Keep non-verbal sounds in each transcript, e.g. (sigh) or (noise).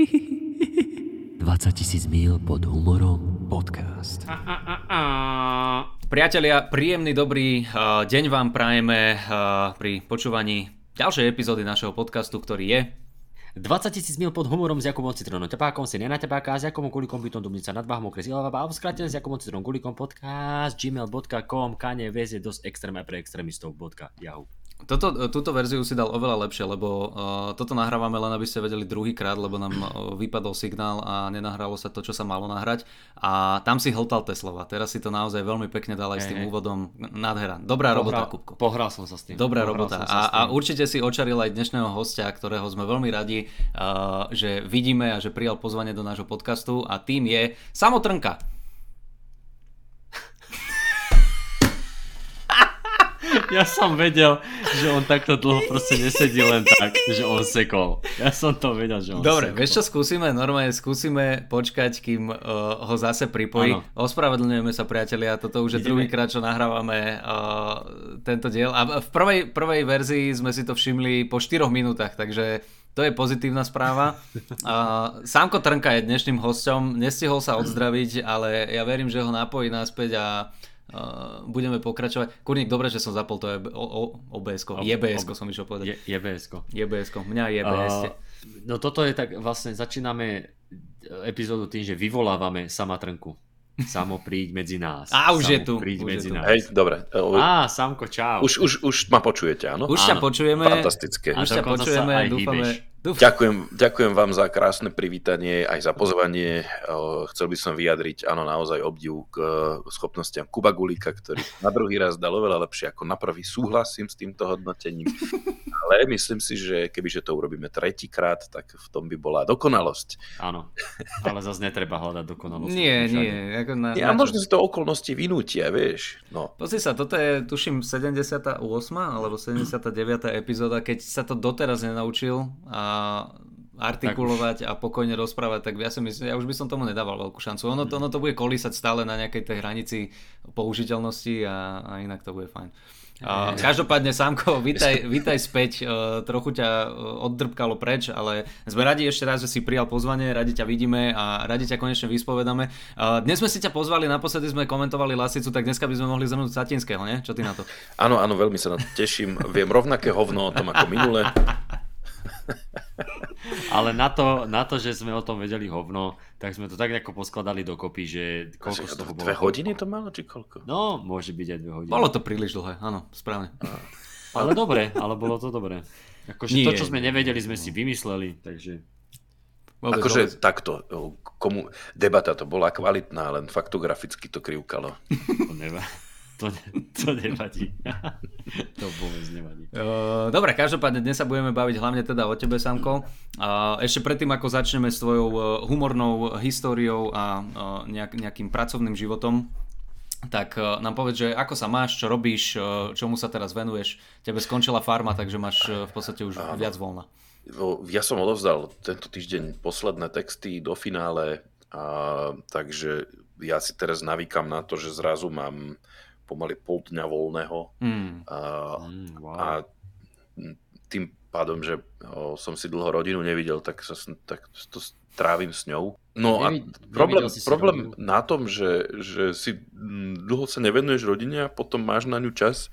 20 tisíc mil pod humorom podcast. A, a, a, a. Priatelia, príjemný dobrý uh, deň vám prajeme uh, pri počúvaní ďalšej epizódy našeho podcastu, ktorý je 20 tisíc mil pod humorom s Jakubom Citronom Tepákom, si na Tepáka, s Jakubom Kulikom, bytom Dubnica nad Váhom, okres Ilavaba, alebo skrátené s Jakubom Citronom Kulikom podcast, gmail.com, kane, väz je dosť extrémne pre extrémistov, bodka, yahoo. Toto, túto verziu si dal oveľa lepšie, lebo uh, toto nahrávame len, aby ste vedeli druhýkrát, lebo nám uh, vypadol signál a nenahralo sa to, čo sa malo nahrať. A tam si hltal tie slova. Teraz si to naozaj veľmi pekne dal aj hey, s tým hey. úvodom. Nádhera. Dobrá Pohral, robota, Kupko. Pohral som sa s tým. Dobrá Pohral robota. A, a určite si očaril aj dnešného hostia, ktorého sme veľmi radi, uh, že vidíme a že prijal pozvanie do nášho podcastu. A tým je Samotrnka. (laughs) ja som vedel, že on takto dlho proste nesedí len tak, že on sekol. Ja som to vedel, že on Dobre, sekol. vieš čo skúsime? Normálne skúsime počkať, kým uh, ho zase pripojí. Ano. Ospravedlňujeme sa priatelia, toto už je druhýkrát, čo nahrávame uh, tento diel. A v prvej, prvej verzii sme si to všimli po 4 minútach, takže to je pozitívna správa. Uh, Sámko Trnka je dnešným hosťom, nestihol sa odzdraviť, ale ja verím, že ho napojí naspäť a Uh, budeme pokračovať. Kurník, dobre, že som zapol to OBS-ko. JBS-ko som išiel povedať. Je, JBS-ko. JBS-ko. Mňa JBS. Uh, no toto je tak, vlastne začíname epizódu tým, že vyvolávame Samatrnku. Samo príď medzi nás. (laughs) A už Samo je tu. Príď už medzi je tu. nás. Hej, dobre. Á, Samko, čau. Už, už, už ma počujete, áno? Už ťa počujeme. Fantastické. Už ťa počujeme, dúfame. Dúfam. Ďakujem, ďakujem vám za krásne privítanie, aj za pozvanie. Chcel by som vyjadriť, áno, naozaj obdiv k schopnostiam Kuba Gulika, ktorý na druhý raz dal oveľa lepšie ako na prvý. Súhlasím s týmto hodnotením. Ale myslím si, že kebyže to urobíme tretíkrát, tak v tom by bola dokonalosť. Áno, ale zase netreba hľadať dokonalosť. Nie, nie. Ako na, nie a možno si to okolnosti vynútia, vieš. No. Pozri sa, toto je, tuším, 78. alebo 79. epizóda, keď sa to doteraz nenaučil a artikulovať a pokojne rozprávať, tak ja si myslím, ja už by som tomu nedával veľkú šancu. Ono to, ono to bude kolísať stále na nejakej tej hranici použiteľnosti a, a inak to bude fajn. Uh, každopádne, Sámko, vítaj, vítaj späť. Uh, trochu ťa oddrbkalo preč, ale sme radi ešte raz, že si prijal pozvanie, radi ťa vidíme a radi ťa konečne vyspovedáme. Uh, dnes sme si ťa pozvali, naposledy sme komentovali Lasicu, tak dneska by sme mohli zhrnúť Satinského, nie? Čo ty na to? Áno, áno, veľmi sa na to teším. Viem rovnaké hovno o tom ako minule. (laughs) Ale na to, na to, že sme o tom vedeli hovno, tak sme to tak nejako poskladali dokopy, že koľko z toho bolo. Dve hodiny to malo, či koľko? No, môže byť aj dve hodiny. Bolo to príliš dlhé, áno, správne. Ale dobre, ale bolo to dobre. Akože Nie, to, čo sme nevedeli, sme si vymysleli, takže... Vôbec, akože vôbec. takto, komu, debata to bola kvalitná, len faktograficky to krivkalo. To nevá to, to nevadí. (laughs) to vôbec nevadí. Uh, dobre, každopádne dnes sa budeme baviť hlavne teda o tebe, Samko. Uh, ešte predtým, ako začneme s tvojou uh, humornou históriou a uh, nejak, nejakým pracovným životom, tak uh, nám povedz, že ako sa máš, čo robíš, uh, čomu sa teraz venuješ. Tebe skončila farma, takže máš uh, v podstate už Áno. viac voľna. Ja som odovzdal tento týždeň posledné texty do finále, a, takže ja si teraz navykam na to, že zrazu mám pomaly pol dňa voľného. Mm. A, mm, wow. a tým pádom, že o, som si dlho rodinu nevidel, tak, sa, tak to trávim s ňou. No Nevid, a problém, problém na tom, že, že si dlho sa nevenuješ rodine a potom máš na ňu čas,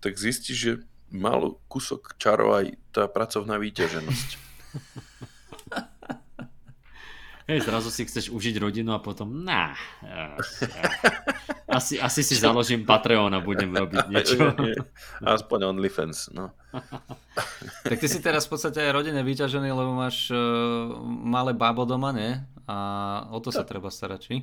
tak zistíš, že mal kúsok čaro aj tá pracovná výťaženosť. (laughs) Hej, zrazu si chceš užiť rodinu a potom, na, asi, asi si založím Patreon a budem robiť (laughs) niečo. Aspoň OnlyFans, no. (laughs) tak ty si teraz v podstate aj rodine vyťažený, lebo máš uh, malé bábo doma, nie? A o to sa treba starať, či?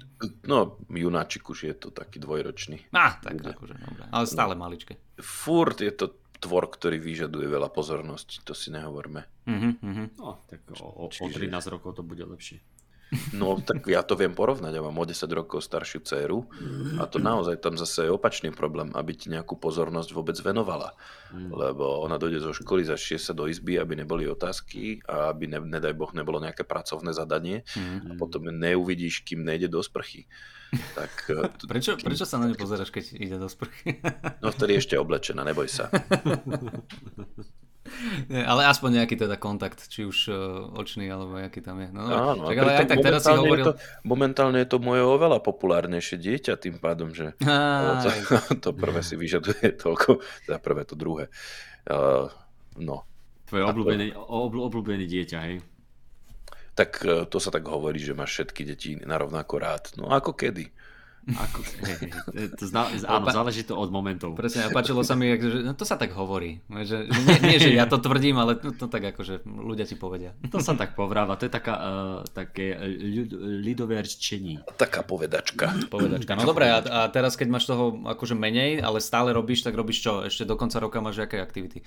No, junáčik už je to taký dvojročný. Á, tak akože, dobré. Ale stále no. maličké. Furt je to tvor, ktorý vyžaduje veľa pozornosti, to si nehovorme. Uh-huh, uh-huh. No, tak o, o, o 13 rokov to bude lepšie. No, tak ja to viem porovnať. Ja mám o 10 rokov staršiu dceru a to naozaj tam zase je opačný problém, aby ti nejakú pozornosť vôbec venovala. Mm. Lebo ona dojde zo školy, zašie sa do izby, aby neboli otázky a aby, ne, nedaj Boh, nebolo nejaké pracovné zadanie mm. a potom neuvidíš, kým nejde do sprchy. Tak, e, (laughs) prečo, kým... prečo sa na ňu pozeráš, keď ide do sprchy? No vtedy ešte oblečená, neboj sa. (laughs) Nie, ale aspoň nejaký teda kontakt, či už uh, očný, alebo aký tam je. No, Áno, tak ale aj tak teraz si hovoril... Je to, momentálne je to moje oveľa populárnejšie dieťa tým pádom, že to, (laughs) to prvé si vyžaduje toľko, teda prvé to druhé. Uh, no. Tvoje obľúbené, obľúbené dieťa, hej? Tak uh, to sa tak hovorí, že máš všetky deti na rovnako rád. No ako kedy? Ako, hej, to zna, (laughs) áno, záleží to od momentov. Presne, a páčilo sa mi, že no, to sa tak hovorí. Že, že nie, nie, že ja to tvrdím, ale to, to tak že ľudia ti povedia. (laughs) To sa tak povráva, to je taká, uh, také ľud, ľudové rčení. Taká povedačka. Povedačka. No dobre, a, a teraz keď máš toho akože menej, ale stále robíš, tak robíš čo? Ešte do konca roka máš aké aktivity?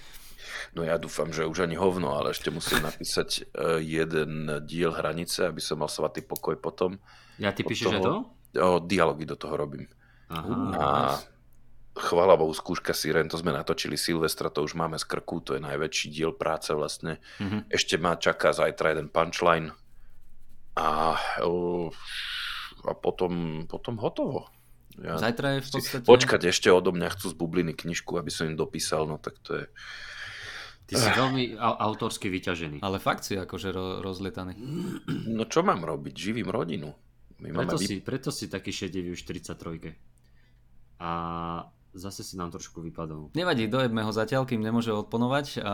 No ja dúfam, že už ani hovno, ale ešte musím napísať uh, jeden diel hranice, aby som mal svatý pokoj potom. Ja ty píšeš toho... to? O, dialógy do toho robím. Aha, a chvála Bohu, skúška Siren, to sme natočili Silvestra, to už máme z krku, to je najväčší diel práce vlastne. Mm-hmm. Ešte ma čaká zajtra jeden punchline a, a potom, potom hotovo. Ja, Zajtra je v podstate... Počkať, ešte odo mňa chcú z bubliny knižku, aby som im dopísal, no tak to je... Ty si veľmi autorsky vyťažený. Ale fakt si akože ro- rozlietaný. No čo mám robiť? Živím rodinu. My preto, máme... si, preto si taký šedivý už 33. A zase si nám trošku vypadol. Nevadí, dojebme ho zatiaľ, kým nemôže odponovať. A...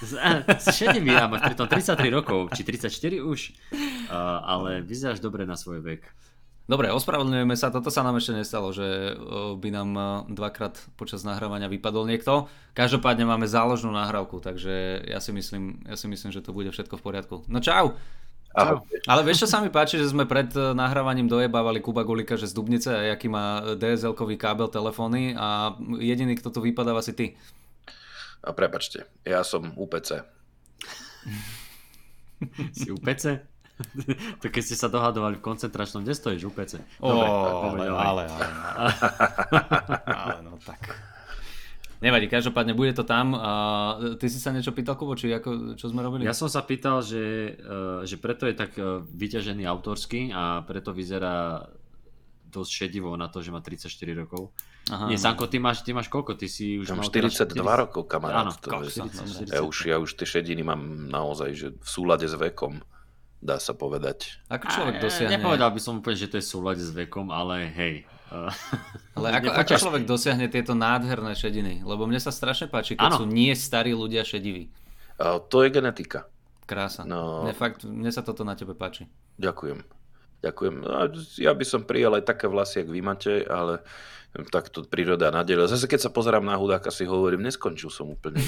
(laughs) šedivý, a máš pritom 33 rokov, či 34 už, a, ale vyzeráš dobre na svoj vek. Dobre, ospravedlňujeme sa, toto sa nám ešte nestalo, že by nám dvakrát počas nahrávania vypadol niekto. Každopádne máme záložnú nahrávku, takže ja si myslím, ja si myslím že to bude všetko v poriadku. No čau! Ahoj. Ale vieš, čo sa mi páči, že sme pred eh, nahrávaním dojebávali Kuba Gulika, že z Dubnice a aký má DSL-kový kábel telefóny a jediný, kto tu vypadáva si ty. A prepačte, ja som UPC. (laughs) si UPC? (laughs) to keď ste sa dohadovali v koncentračnom, kde stojíš UPC? Dobre, oh, ale, ale, ale, ale, (laughs) ale no tak. Nevadí, každopádne bude to tam. A ty si sa niečo pýtal, Kubo, či ako, čo sme robili? Ja som sa pýtal, že, e, že preto je tak e, vyťažený autorský a preto vyzerá dosť šedivo na to, že má 34 rokov. Aha, Nie, Sanko, ty máš, ty máš koľko? Ty si už ja mám 42 40... rokov, kamarát. Áno, to 40, 40. Ja, už, ja už tie šediny mám naozaj že v súlade s vekom dá sa povedať. Ako človek dosiahne... Nepovedal by som úplne, že to je súlade s vekom, ale hej, (laughs) ale ako, ako človek dosiahne tieto nádherné šediny? Lebo mne sa strašne páči, keď ano. sú nie starí ľudia šediví. Uh, to je genetika. Krása. No... Mne, fakt, mne sa toto na tebe páči. Ďakujem. Ďakujem. No, ja by som prijal aj také vlasy, jak vy máte, ale takto príroda nadelila. Zase keď sa pozerám na hudáka, si hovorím, neskončil som úplne.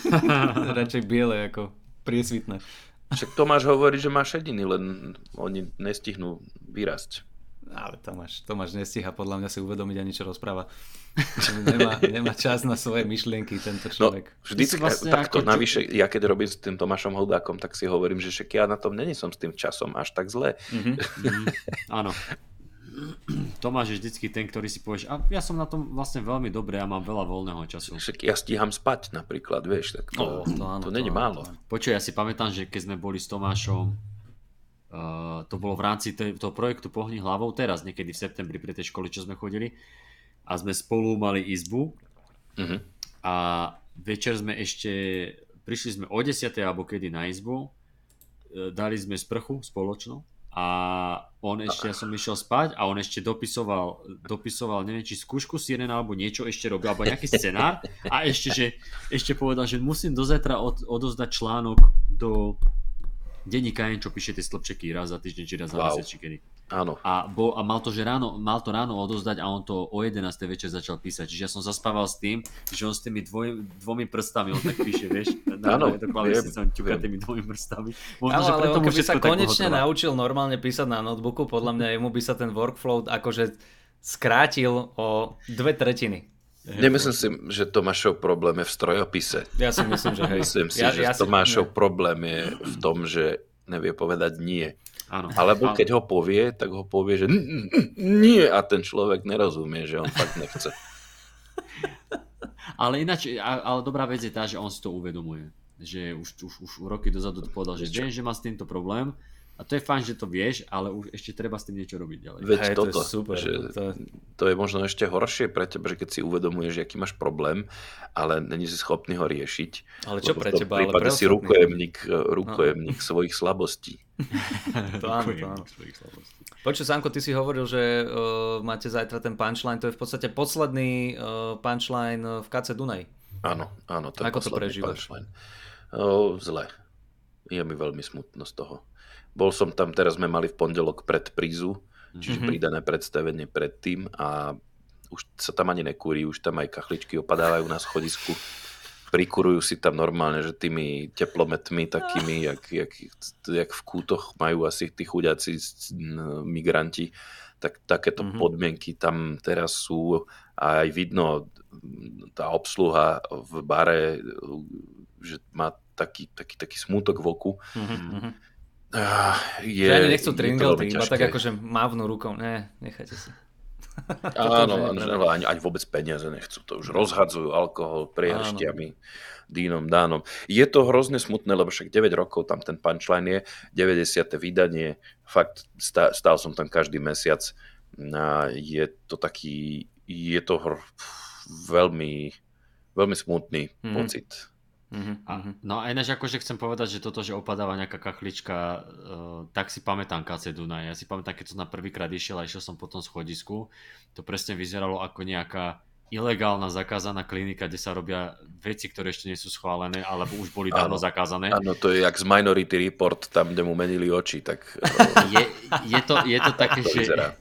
(laughs) Radšej biele ako priesvitné. Však Tomáš hovorí, že má šediny, len oni nestihnú vyrásť. Ale Tomáš, Tomáš nestíha podľa mňa si uvedomiť ani čo rozpráva. nemá, nemá čas na svoje myšlienky tento no, človek. No, vždycky vlastne takto ako... navyše, ja keď robím s tým Tomášom Hudákom, tak si hovorím, že však ja na tom není som s tým časom až tak zle. Mm-hmm. mm-hmm. Áno. Tomáš je vždycky ten, ktorý si povieš, a ja som na tom vlastne veľmi dobré a mám veľa voľného času. Však ja stíham spať napríklad, vieš, tak to, oh, to, áno, to, to není málo. Počuj, ja si pamätám, že keď sme boli s Tomášom Uh, to bolo v rámci toho projektu Pohni hlavou teraz, niekedy v septembri pri tej škole, čo sme chodili. A sme spolu mali izbu. Uh-huh. A večer sme ešte, prišli sme o 10. alebo kedy na izbu. Uh, dali sme sprchu spoločnú. A on ešte, ja som išiel spať a on ešte dopisoval, dopisoval neviem, či skúšku Sirena alebo niečo ešte robil, alebo nejaký scenár. A ešte, že, ešte povedal, že musím do zajtra od, odozdať článok do denníka čo píše tie slobčeky raz za týždeň, či raz za wow. mesiac, či kedy. Áno. A, bol, a mal, to, že ráno, mal to ráno odozdať a on to o 11. večer začal písať. Čiže ja som zaspával s tým, že on s tými dvoj, dvomi prstami, on tak píše, vieš, Áno, viem, som ťuka tými dvomi prstami. Možno, Áno, že ale on keby sa konečne naučil normálne písať na notebooku, podľa mňa jemu by sa ten workflow akože skrátil o dve tretiny. Nemyslím si, že Tomášov problém je v strojopise. Ja si myslím, že (laughs) hej. Myslím si, ja, že ja Tomášov si... problém je v tom, že nevie povedať nie. Áno. Alebo keď ho povie, tak ho povie, že nie a ten človek nerozumie, že on fakt nechce. (laughs) ale ináč, ale dobrá vec je tá, že on si to uvedomuje. Že už, už, už roky dozadu povedal, že viem, že má s týmto problém a to je fajn, že to vieš, ale už ešte treba s tým niečo robiť ďalej. Veď Hej, toto, to je super. Že to... to je možno ešte horšie pre teba, že keď si uvedomuješ, aký máš problém, ale není si schopný ho riešiť. Ale čo pre teba? V prípade si rukojemník, rukojemník no. svojich slabostí. (laughs) to áno, to áno. Počuj, Sanko, ty si hovoril, že uh, máte zajtra ten punchline, to je v podstate posledný uh, punchline v KC Dunaj. Áno, áno. Ako to prežívaš? Uh, zle. Je mi veľmi smutno z toho bol som tam, teraz sme mali v pondelok pred prízu, čiže mm-hmm. pridané predstavenie predtým a už sa tam ani nekúri, už tam aj kachličky opadávajú na schodisku. Prikurujú si tam normálne, že tými teplometmi takými, jak, jak, jak v kútoch majú asi tí chudiaci migranti, tak takéto mm-hmm. podmienky tam teraz sú a aj vidno tá obsluha v bare, že má taký, taký, taký smútok v oku. Mm-hmm Uh, je, že ani nechcú tringelty, iba tak akože mávnu rukou. Ne, nechajte si. (laughs) Áno, ani, ani vôbec peniaze nechcú. To už rozhadzujú alkohol priehrštiami, dínom, dánom. Je to hrozne smutné, lebo však 9 rokov tam ten punchline je, 90. vydanie, fakt stál som tam každý mesiac. A je to taký, je to hr, veľmi, veľmi smutný mm. pocit Uh-huh, a, mhm. no a ináč akože chcem povedať, že toto, že opadáva nejaká kachlička, uh, tak si pamätám KC Dunaj. Ja si pamätám, keď som na prvýkrát išiel a išiel som po tom schodisku, to presne vyzeralo ako nejaká ilegálna zakázaná klinika, kde sa robia veci, ktoré ešte nie sú schválené, alebo už boli dávno zakázané. Áno, to je jak z Minority Report, tam, kde mu menili oči, tak... (laughs) je, je, to, je to také, (laughs) to že... Vyzerá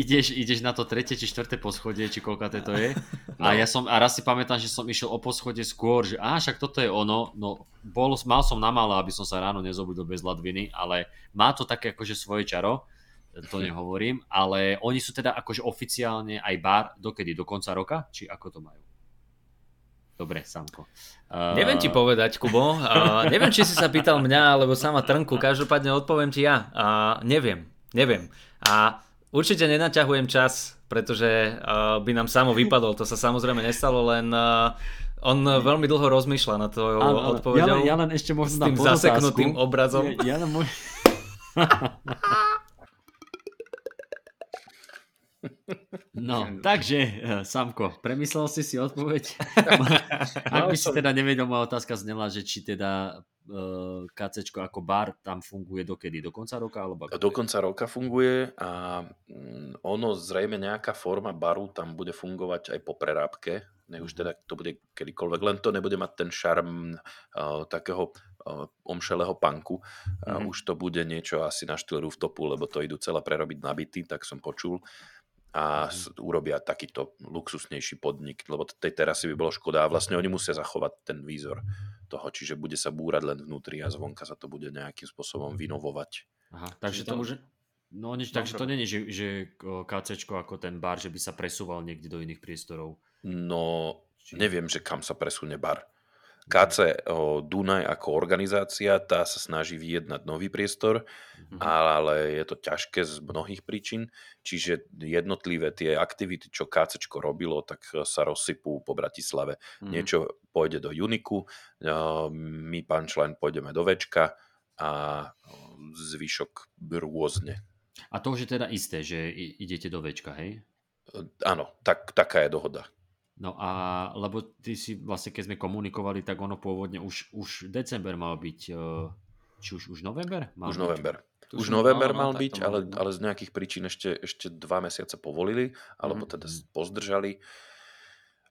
ideš, ideš na to tretie či štvrté poschodie, či koľka to je. No. A ja som, a raz si pamätám, že som išiel o poschodie skôr, že á, však toto je ono, no bol, mal som na malo, aby som sa ráno nezobudil bez ladviny, ale má to také akože svoje čaro, to nehovorím, ale oni sú teda akože oficiálne aj bar dokedy, do konca roka, či ako to majú? Dobre, Samko. Uh... Neviem ti povedať, Kubo. Uh, neviem, či si sa pýtal mňa, alebo sama Trnku. Každopádne odpoviem ti ja. Uh, neviem. Neviem. A Určite nenaťahujem čas, pretože uh, by nám samo vypadol. To sa samozrejme nestalo, len uh, on veľmi dlho rozmýšľa na to odpovedou. Ja, ja len ešte možno s tým zaseknutým obrazom. Ja, ja len môj... (laughs) No, takže, eh, Samko, premyslel si si odpoveď? (laughs) Ak by si teda nevedel, moja otázka znela, že či teda eh, KC ako bar tam funguje dokedy? Do konca roka? Alebo Do konca roka funguje a mm, ono zrejme nejaká forma baru tam bude fungovať aj po prerábke, nech už mhm. teda to bude kedykoľvek, len to nebude mať ten šarm uh, takého uh, omšelého panku. Mm-hmm. Uh, už to bude niečo asi na štýl rooftopu, lebo to idú celé prerobiť na byty, tak som počul a mm. urobia takýto luxusnejší podnik, lebo tej terasy by bolo škoda a vlastne oni musia zachovať ten výzor toho, čiže bude sa búrať len vnútri a zvonka sa to bude nejakým spôsobom vynovovať. Aha, takže to, už... No nič, takže to není, že, že KC ako ten bar, že by sa presúval niekde do iných priestorov. No, neviem, že kam sa presunie bar. KC Dunaj ako organizácia, tá sa snaží vyjednať nový priestor, mm-hmm. ale je to ťažké z mnohých príčin, čiže jednotlivé tie aktivity, čo KC robilo, tak sa rozsypú po Bratislave. Mm-hmm. Niečo pôjde do Uniku, my Punchline pôjdeme do Večka a zvyšok rôzne. A to už je teda isté, že idete do Večka, hej? Áno, tak, taká je dohoda. No a lebo ty si vlastne, keď sme komunikovali, tak ono pôvodne už, už december mal byť, e, či už, už november? Mal už byť? november. Už november mal byť, ale, ale z nejakých príčin ešte, ešte dva mesiace povolili, alebo mhm, teda mhm. pozdržali.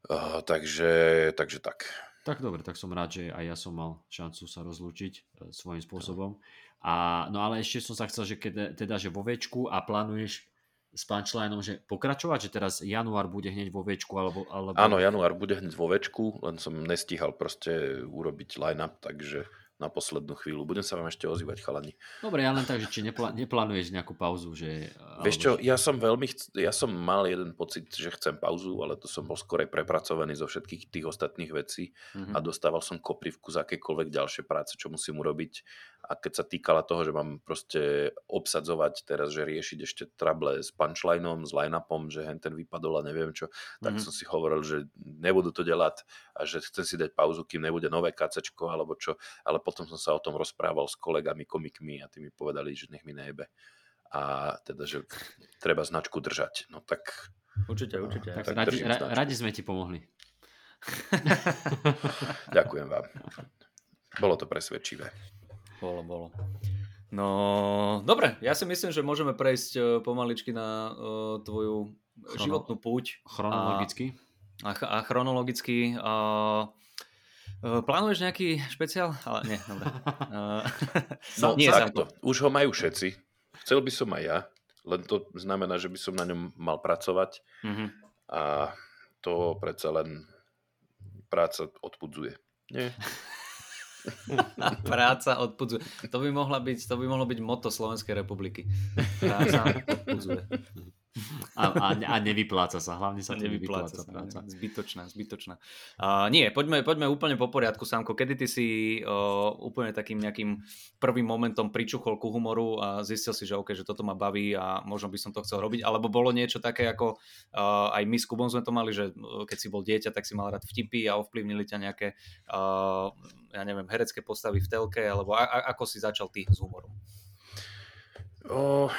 Uh, takže, takže tak. Tak dobre, tak som rád, že aj ja som mal šancu sa rozlúčiť uh, svojím spôsobom. A, no ale ešte som sa chcel, že keď, teda, že vo večku a plánuješ s punchlineom, že pokračovať, že teraz január bude hneď vo večku, alebo, alebo... Áno, január bude hneď vo večku, len som nestíhal proste urobiť line-up, takže na poslednú chvíľu. Budem sa vám ešte ozývať, chalani. Dobre, ja len tak, že či nepl- neplánuješ nejakú pauzu, že... Vieš čo, ja som veľmi, chc- ja som mal jeden pocit, že chcem pauzu, ale to som bol skorej prepracovaný zo všetkých tých ostatných vecí mm-hmm. a dostával som koprivku za akékoľvek ďalšie práce, čo musím urobiť a keď sa týkala toho, že mám proste obsadzovať teraz, že riešiť ešte trable s punchlineom, s line-upom, že hen ten vypadol a neviem čo, tak mm-hmm. som si hovoril, že nebudú to delať a že chcem si dať pauzu, kým nebude nové kacečko alebo čo, ale potom som sa o tom rozprával s kolegami, komikmi a tí mi povedali, že nech mi nejebe. A teda, že treba značku držať. No tak... Určite, určite. Tak, tak radi, ra, radi sme ti pomohli. Ďakujem vám. Bolo to presvedčivé. Bolo, bolo. No, dobre, ja si myslím, že môžeme prejsť uh, pomaličky na uh, tvoju Chrono- životnú púť. Chronologicky. A, a, a chronologicky. Uh, plánuješ nejaký špeciál? Ale nie, dobre. Uh, (laughs) no, nie, takto. Už ho majú všetci. Chcel by som aj ja, len to znamená, že by som na ňom mal pracovať. Mm-hmm. A to predsa len práca odpudzuje. Nie? (laughs) (laughs) Práca odpudzuje. To by, mohla byť, to by mohlo byť moto Slovenskej republiky. Práca odpudzuje. A, a, a nevypláca sa, hlavne sa nevypláca, nevypláca práca. Zbytočná, zbytočná. Uh, nie, poďme, poďme úplne po poriadku, Samko. Kedy ty si uh, úplne takým nejakým prvým momentom pričuchol ku humoru a zistil si, že OK, že toto ma baví a možno by som to chcel robiť, alebo bolo niečo také, ako uh, aj my s Kubom sme to mali, že keď si bol dieťa, tak si mal rád vtipy a ovplyvnili ťa nejaké, uh, ja neviem, herecké postavy v telke, alebo a, a, ako si začal ty s humorom? Oh,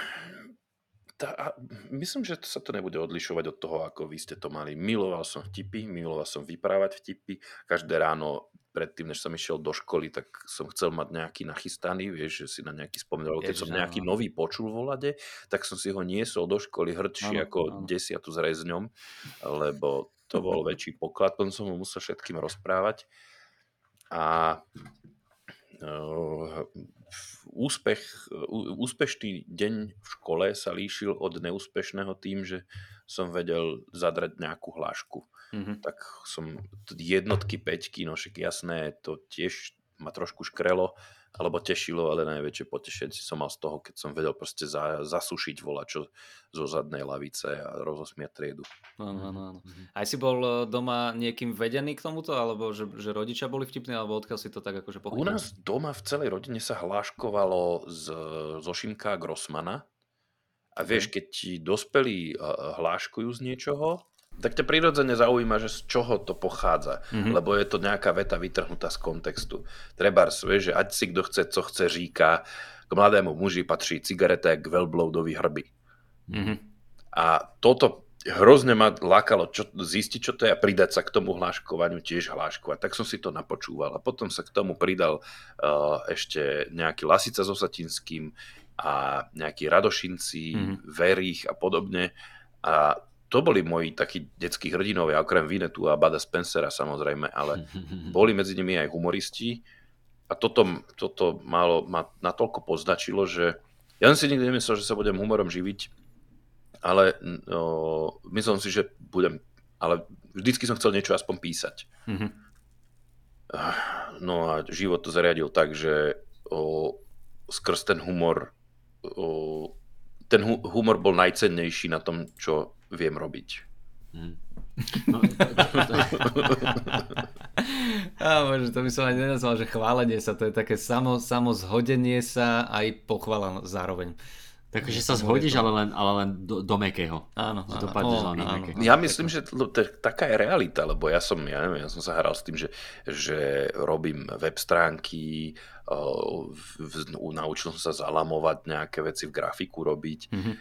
tá, myslím, že sa to nebude odlišovať od toho, ako vy ste to mali. Miloval som vtipy, miloval som vyprávať vtipy. Každé ráno predtým, než som išiel do školy, tak som chcel mať nejaký nachystaný, vieš, že si na nejaký spomenul, keď som nejaký nový počul volade, tak som si ho niesol do školy hrdší ako ano. desiatu s rezňom, lebo to bol väčší poklad, potom som ho musel všetkým rozprávať. A úspech, úspešný deň v škole sa líšil od neúspešného tým, že som vedel zadrať nejakú hlášku. Mm-hmm. Tak som jednotky, peťky, no však jasné, to tiež ma trošku škrelo, alebo tešilo, ale najväčšie potešenie som mal z toho, keď som vedel proste za, zasušiť volačo zo zadnej lavice a rozosmiať triedu. Áno, áno, áno. Mhm. Aj si bol e, doma niekým vedený k tomuto, alebo že, že rodičia boli vtipní, alebo odkiaľ si to tak akože pochytil? U nás doma v celej rodine sa hláškovalo z, zo Šimka Grossmana. A vieš, keď ti dospelí e, hláškujú z niečoho, tak ťa prirodzene zaujíma, že z čoho to pochádza, mm-hmm. lebo je to nejaká veta vytrhnutá z kontextu. Trebárs, vieš, že ať si kto chce, co chce, říká, k mladému muži patrí cigareta k velbloudovi hrby. Mm-hmm. A toto hrozne ma lákalo čo, zistiť, čo to je a pridať sa k tomu hláškovaniu, tiež hláškovať. Tak som si to napočúval a potom sa k tomu pridal uh, ešte nejaký Lasica so Satinským a nejakí Radošinci, mm-hmm. Verých a podobne. A to boli moji takí detskí hrdinovia, okrem Vinetu a Bada Spencera samozrejme, ale (laughs) boli medzi nimi aj humoristi a toto, toto malo, ma natoľko poznačilo, že ja som si nikdy nemyslel, že sa budem humorom živiť, ale no, myslel si, že budem, ale vždycky som chcel niečo aspoň písať. Mm-hmm. No a život to zariadil tak, že o, skrz ten humor o, ten humor bol najcennejší na tom, čo viem robiť. Hmm. No, a (laughs) (laughs) bože, to by som aj nenazval, že chválenie sa, to je také samo, samo zhodenie sa aj pochvala zároveň. Takže sa zhodíš, ale len, ale len do, do mekého. Áno, áno, to áno, áno. Ja myslím, že to, to, taká je realita, lebo ja som, ja neviem, ja som sa hral s tým, že, že robím web stránky, naučil som sa zalamovať nejaké veci v grafiku robiť, mm-hmm.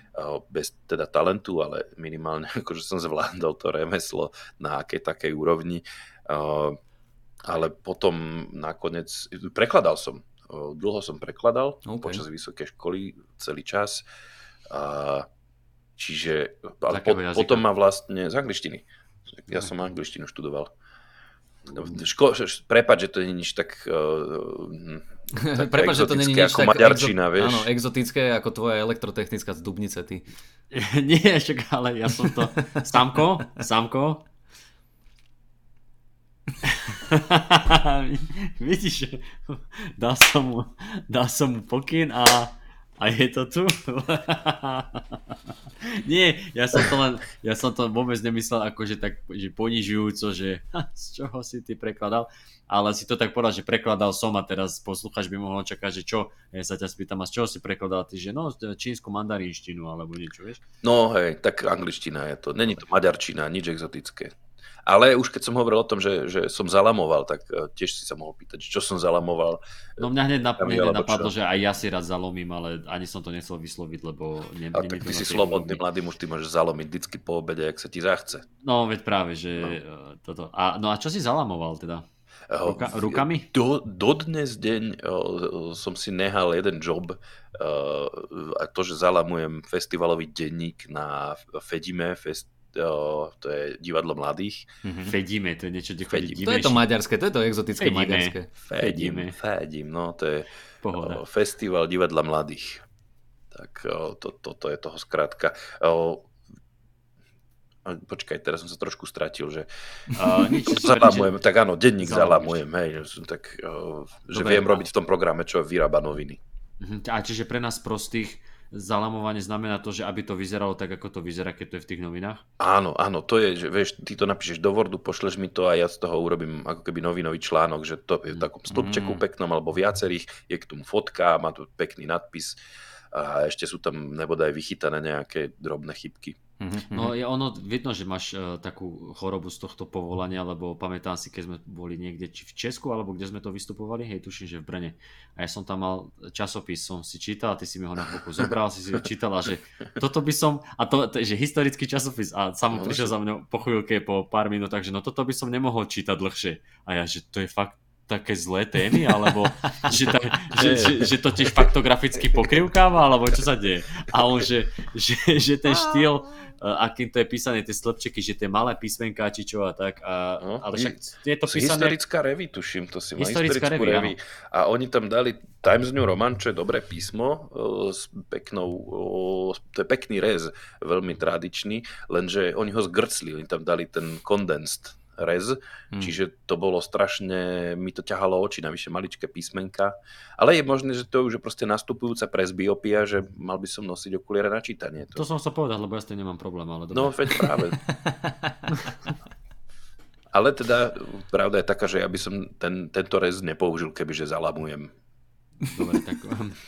bez teda talentu, ale minimálne (laughs) akože som zvládol to remeslo na akej takej úrovni. Uh, ale potom nakoniec, prekladal som dlho som prekladal okay. počas vysokej školy celý čas. Čiže ale po, potom ma vlastne z angličtiny. Ja som angličtinu študoval. Ško, prepad, že to je nič tak, uh, tak (laughs) Prepač, že to je nič ako tak maďarčina, exo- vieš. Áno, exotické ako tvoja elektrotechnická z Dubnice, ty. (laughs) nie, však, ale ja som to... Samko, Samko, (laughs) Vidíš, dal som mu, dal som mu pokyn a A je to tu? (laughs) Nie, ja som to len, ja som to vôbec nemyslel akože tak, že ponižujúco, že (laughs) z čoho si ty prekladal, ale si to tak povedal, že prekladal som a teraz posluchač by mohol čakať, že čo, ja sa ťa spýtam, a z čoho si prekladal ty, že no, čínsku mandarínštinu alebo niečo, vieš? No hej, tak angličtina je to, není to maďarčina, nič exotické. Ale už keď som hovoril o tom, že, že som zalamoval, tak e, tiež si sa mohol pýtať, čo som zalamoval. No mňa hneď, nap- hneď napadlo, čo? že aj ja si rád zalomím, ale ani som to nechcel vysloviť, lebo... Ne, ale tak ty si slobodný mladý muž, ty môžeš zalomiť vždycky po obede, ak sa ti zachce. No veď práve, že no. E, toto. A, no a čo si zalamoval teda? E, Ruka, rukami? Do, dodnes deň uh, som si nehal jeden job uh, a to, že zalamujem festivalový denník na Fedime, fest, to je divadlo mladých. Mm-hmm. Fedíme, to je niečo, kde chodí To je to maďarské, to je to exotické Fedíme. maďarské. Fedím, Fedím, no to je Pohoda. festival divadla mladých. Tak to, to, to je toho skrátka. Počkaj, teraz som sa trošku stratil, že uh, nič, zalamujem, tak áno, denník zalamujem, hej, tak, uh, že Dobre, viem robiť v tom programe, čo vyrába noviny. Uh-huh. A čiže pre nás prostých zalamovanie znamená to, že aby to vyzeralo tak, ako to vyzerá, keď to je v tých novinách? Áno, áno, to je, že vieš, ty to napíšeš do Wordu, pošleš mi to a ja z toho urobím ako keby novinový článok, že to je v takom stĺpčeku mm. peknom alebo viacerých, je k tomu fotka, má tu pekný nadpis a ešte sú tam nebodaj vychytané nejaké drobné chybky. Mm-hmm. No je ono vidno, že máš uh, takú chorobu z tohto povolania, lebo pamätám si, keď sme boli niekde či v Česku, alebo kde sme to vystupovali, hej, tuším, že v Brne. A ja som tam mal časopis, som si čítal, ty si mi ho na boku zobral, si si ho čítal a že toto by som, a to, to že historický časopis a sám no, prišiel za mňou po chvíľke, po pár minútach, že no toto by som nemohol čítať dlhšie. A ja, že to je fakt také zlé témy, alebo (laughs) že, ta, že, že, že to tiež faktograficky pokrivkáva, alebo čo sa deje. A on, že, že, že ten štýl, (laughs) uh, akým to je písané, tie slepčeky, že tie malé písmenká, či čo a tak. A, no, ale však je to písané... Historická revy, tuším, to si má historická revy, revy. A oni tam dali Times New Roman, čo je dobré písmo, uh, s peknou, uh, to je pekný rez, veľmi tradičný, lenže oni ho zgrcli, oni tam dali ten condensed rez, hmm. čiže to bolo strašne, mi to ťahalo oči, navyše maličké písmenka, ale je možné, že to už je proste nastupujúca presbyopia, že mal by som nosiť okuliare na čítanie. To, to som sa povedal, lebo ja s tým nemám problém, ale dobre. No, veď práve. (laughs) ale teda pravda je taká, že ja by som ten, tento rez nepoužil, kebyže zalamujem Dobre, tak,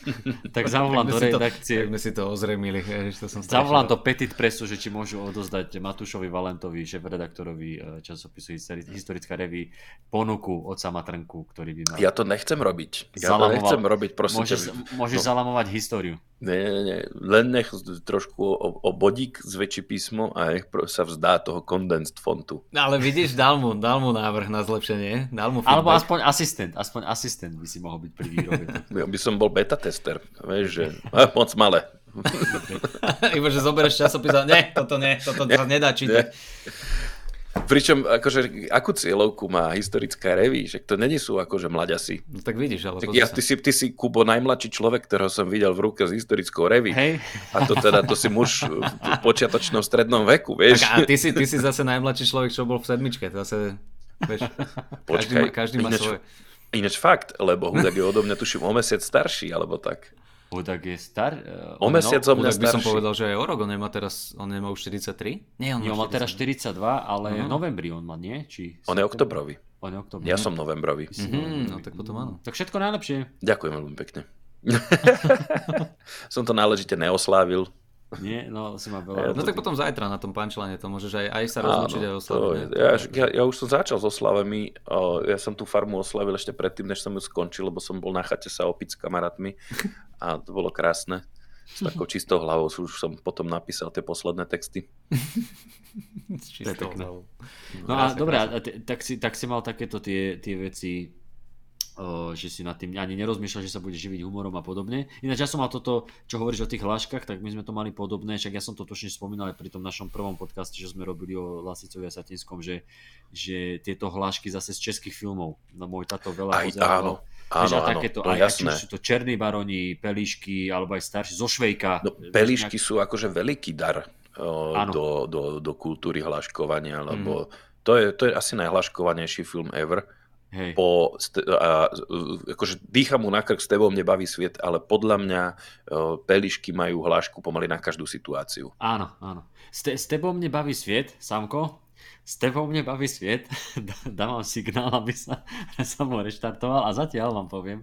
(laughs) tak zavolám do redakcie. Tak sme si to ozremili. To som zavolám do Petit Pressu, že či môžu odozdať Matúšovi Valentovi, šéf-redaktorovi eh, časopisu Historická reví, ponuku od Samatrnku, ktorý by mal... Ja to nechcem robiť. Ja Zalamoval. to nechcem robiť, prosím. Môžeš, môžeš no. zalamovať históriu. Nie, nie, nie. Len nech trošku o, o bodík zväčší písmo a nech sa vzdá toho condensed fontu. No, ale vidíš, dal mu, dal mu návrh na zlepšenie. Dal mu Alebo aspoň asistent. Aspoň asistent by si mohol byť pri výrobe. (laughs) Ja by som bol beta tester. Vieš, že (laughs) (laughs) moc malé. (laughs) Iba, že zoberieš časopis a nie, toto nie, toto sa nedá čítať. Nie. Pričom akože, akú cieľovku má historická reví, že to není sú akože mladasi. No tak vidíš, ale ja, ty, si, ty si, Kubo, najmladší človek, ktorého som videl v ruke s historickou reví. Hej. A to teda, to si muž v počiatočnom strednom veku, vieš. Tak a ty si, ty si zase najmladší človek, čo bol v sedmičke, to zase, vieš, Počkaj, každý, každý má ináč, svoje. Ináč fakt, lebo Hudek je odo mňa tuším o mesiac starší, alebo tak. Hudak je star. Uh, o mesiac no, mňa by som povedal, že je o rok, on nemá teraz, on nemá už 43? Nie, on, nie, on má teraz 42, ale uh-huh. v novembri on má, nie? Či on je oktobrový. On je oktobrový. Ja som novembrový. Mm-hmm, no tak potom áno. Tak všetko najlepšie. Ďakujem veľmi pekne. (laughs) som to náležite neoslávil. Nie, no si ma veľa. No tak potom zajtra na tom pančlane to môžeš aj, aj sa rozlučiť aj oslaviť. Ja, ja, ja, už som začal s oslavami, ja som tú farmu oslavil ešte predtým, než som ju skončil, lebo som bol na chate sa opiť s kamarátmi (laughs) a to bolo krásne. S takou čistou hlavou už som potom napísal tie posledné texty. (laughs) S čistou hlavou. No a dobre, tak si, tak si mal takéto tie, tie veci že si nad tým ani nerozmýšľal, že sa bude živiť humorom a podobne. Ináč ja som mal toto, čo hovoríš o tých hláškach, tak my sme to mali podobné, však ja som to točne spomínal aj pri tom našom prvom podcaste, že sme robili o Lasicovi a Satinskom, že, že tieto hlášky zase z českých filmov, no môj táto veľa aj, áno. Áno, áno, takéto, no, aj, jasné. Sú to černí baroni, pelíšky, alebo aj starší, zo Švejka. No, pelíšky nejak... sú akože veľký dar o, do, do, do kultúry hláškovania, lebo mm. to, je, to je asi najhlaškovanejší film ever Hej. Po, a, akože dýcham mu na krk, s tebou mne baví sviet, ale podľa mňa pelišky majú hlášku pomaly na každú situáciu. Áno, áno. S, te, s tebou mne baví sviet, Samko, s tebou mne baví sviet, (laughs) dávam signál, aby sa, (laughs) sa mu reštartoval a zatiaľ vám poviem,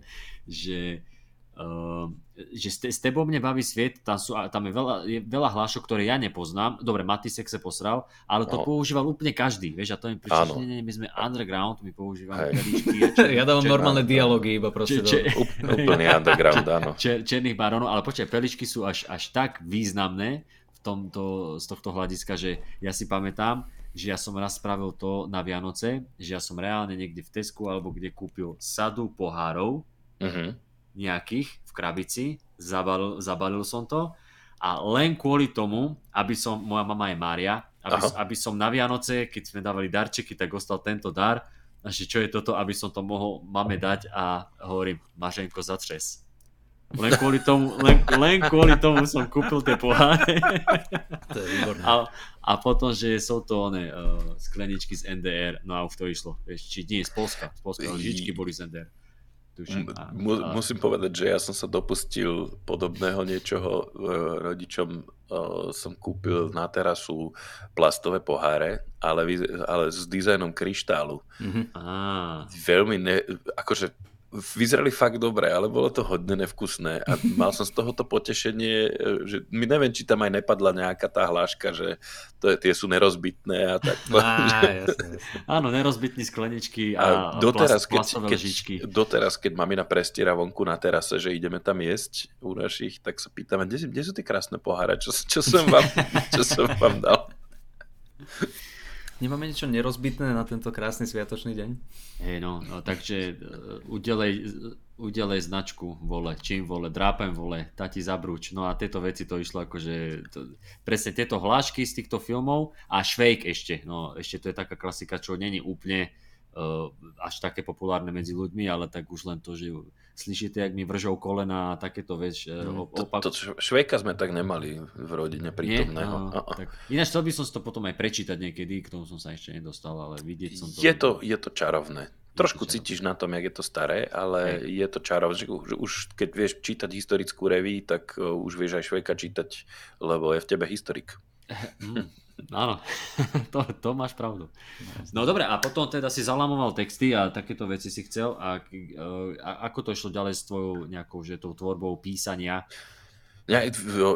že Uh, že s, s tebou mne baví sviet, tam, sú, tam je, veľa, je veľa hlášok, ktoré ja nepoznám. Dobre, Matisek sa posral, ale to no. používal úplne každý. Vieš, a to mi prišlo, nie, my sme underground, my používame peričky. (laughs) ja dávam normálne dialógy iba proste. Če, če, úplne underground, áno. (laughs) Čer, černých barónov, ale počkaj, peličky sú až, až tak významné v tomto, z tohto hľadiska, že ja si pamätám, že ja som raz spravil to na Vianoce, že ja som reálne niekde v Tesku alebo kde kúpil sadu pohárov, uh-huh nejakých v krabici, zabalil, zabalil som to a len kvôli tomu, aby som, moja mama je Mária, aby, aby som na Vianoce, keď sme dávali darčeky, tak ostal tento dar, a že čo je toto, aby som to mohol mame dať a hovorím, Maženko, zatres. Len kvôli tomu, len, len kvôli tomu som kúpil tie poháre. To je výborné. A, a potom, že sú to one, uh, skleničky z NDR, no a už to išlo. Či nie, z Polska. Z Polska, lžičky boli z NDR. Tuším, a, a... Musím povedať, že ja som sa dopustil podobného niečoho. E, rodičom e, som kúpil na terasu plastové poháre, ale, ale s dizajnom kryštálu. Mm-hmm. Veľmi, ne, akože vyzerali fakt dobre, ale bolo to hodne nevkusné a mal som z tohoto potešenie, že mi neviem, či tam aj nepadla nejaká tá hláška, že to je, tie sú nerozbitné a tak. Á, jasne, jasne. Áno, nerozbitní skleničky a, a doteraz, plast, keď, keď, doteraz, keď mamina prestiera vonku na terase, že ideme tam jesť u našich, tak sa pýtame, kde, kde sú tie krásne poháre, čo, čo, som vám, (laughs) čo som vám dal? Nemáme niečo nerozbitné na tento krásny sviatočný deň? Hej no, no takže uh, udelej, udelej značku vole, čím vole, drápem vole, tati zabrúč. No a tieto veci to išlo akože, to, presne tieto hlášky z týchto filmov a Švejk ešte, no ešte to je taká klasika, čo není úplne uh, až také populárne medzi ľuďmi, ale tak už len to, že slyšíte, jak mi vržou kolena a takéto vec. Mm, opak... to, to švejka sme tak nemali v rodine prítomného. Nie? No, tak. Ináč chcel by som si to potom aj prečítať niekedy, k tomu som sa ešte nedostal, ale vidieť som to. Je to, je to čarovné. Trošku cítiš na tom, jak je to staré, ale Hej. je to čarovné. Že už keď vieš čítať historickú reví, tak uh, už vieš aj švejka čítať, lebo je v tebe historik. (laughs) Áno, (laughs) to, to máš pravdu. No dobre, a potom teda si zalamoval texty a takéto veci si chcel. A, a ako to išlo ďalej s tvojou nejakou že tou tvorbou písania? Ja,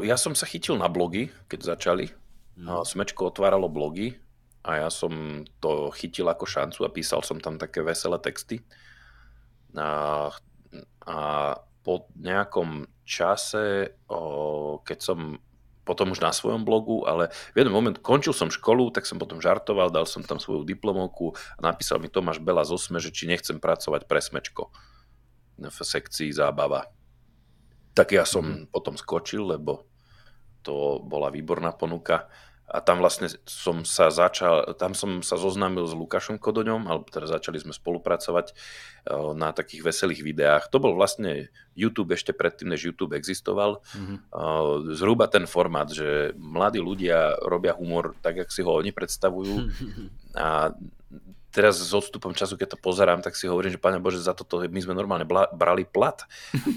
ja som sa chytil na blogy, keď začali. No. Smečko otváralo blogy a ja som to chytil ako šancu a písal som tam také veselé texty. A, a po nejakom čase, o, keď som potom už na svojom blogu, ale v jeden moment končil som školu, tak som potom žartoval, dal som tam svoju diplomovku a napísal mi Tomáš Bela z Osme, že či nechcem pracovať pre Smečko v sekcii zábava. Tak ja som mm. potom skočil, lebo to bola výborná ponuka a tam vlastne som sa začal, tam som sa zoznámil s Lukášom Kodoňom, alebo teda začali sme spolupracovať eh, na takých veselých videách. To bol vlastne YouTube ešte predtým, než YouTube existoval. Mm-hmm. Zhruba ten formát, že mladí ľudia robia humor tak, jak si ho oni predstavujú. (laughs) A teraz s odstupom času, keď to pozerám, tak si hovorím, že Pane Bože, za toto my sme normálne bla, brali plat.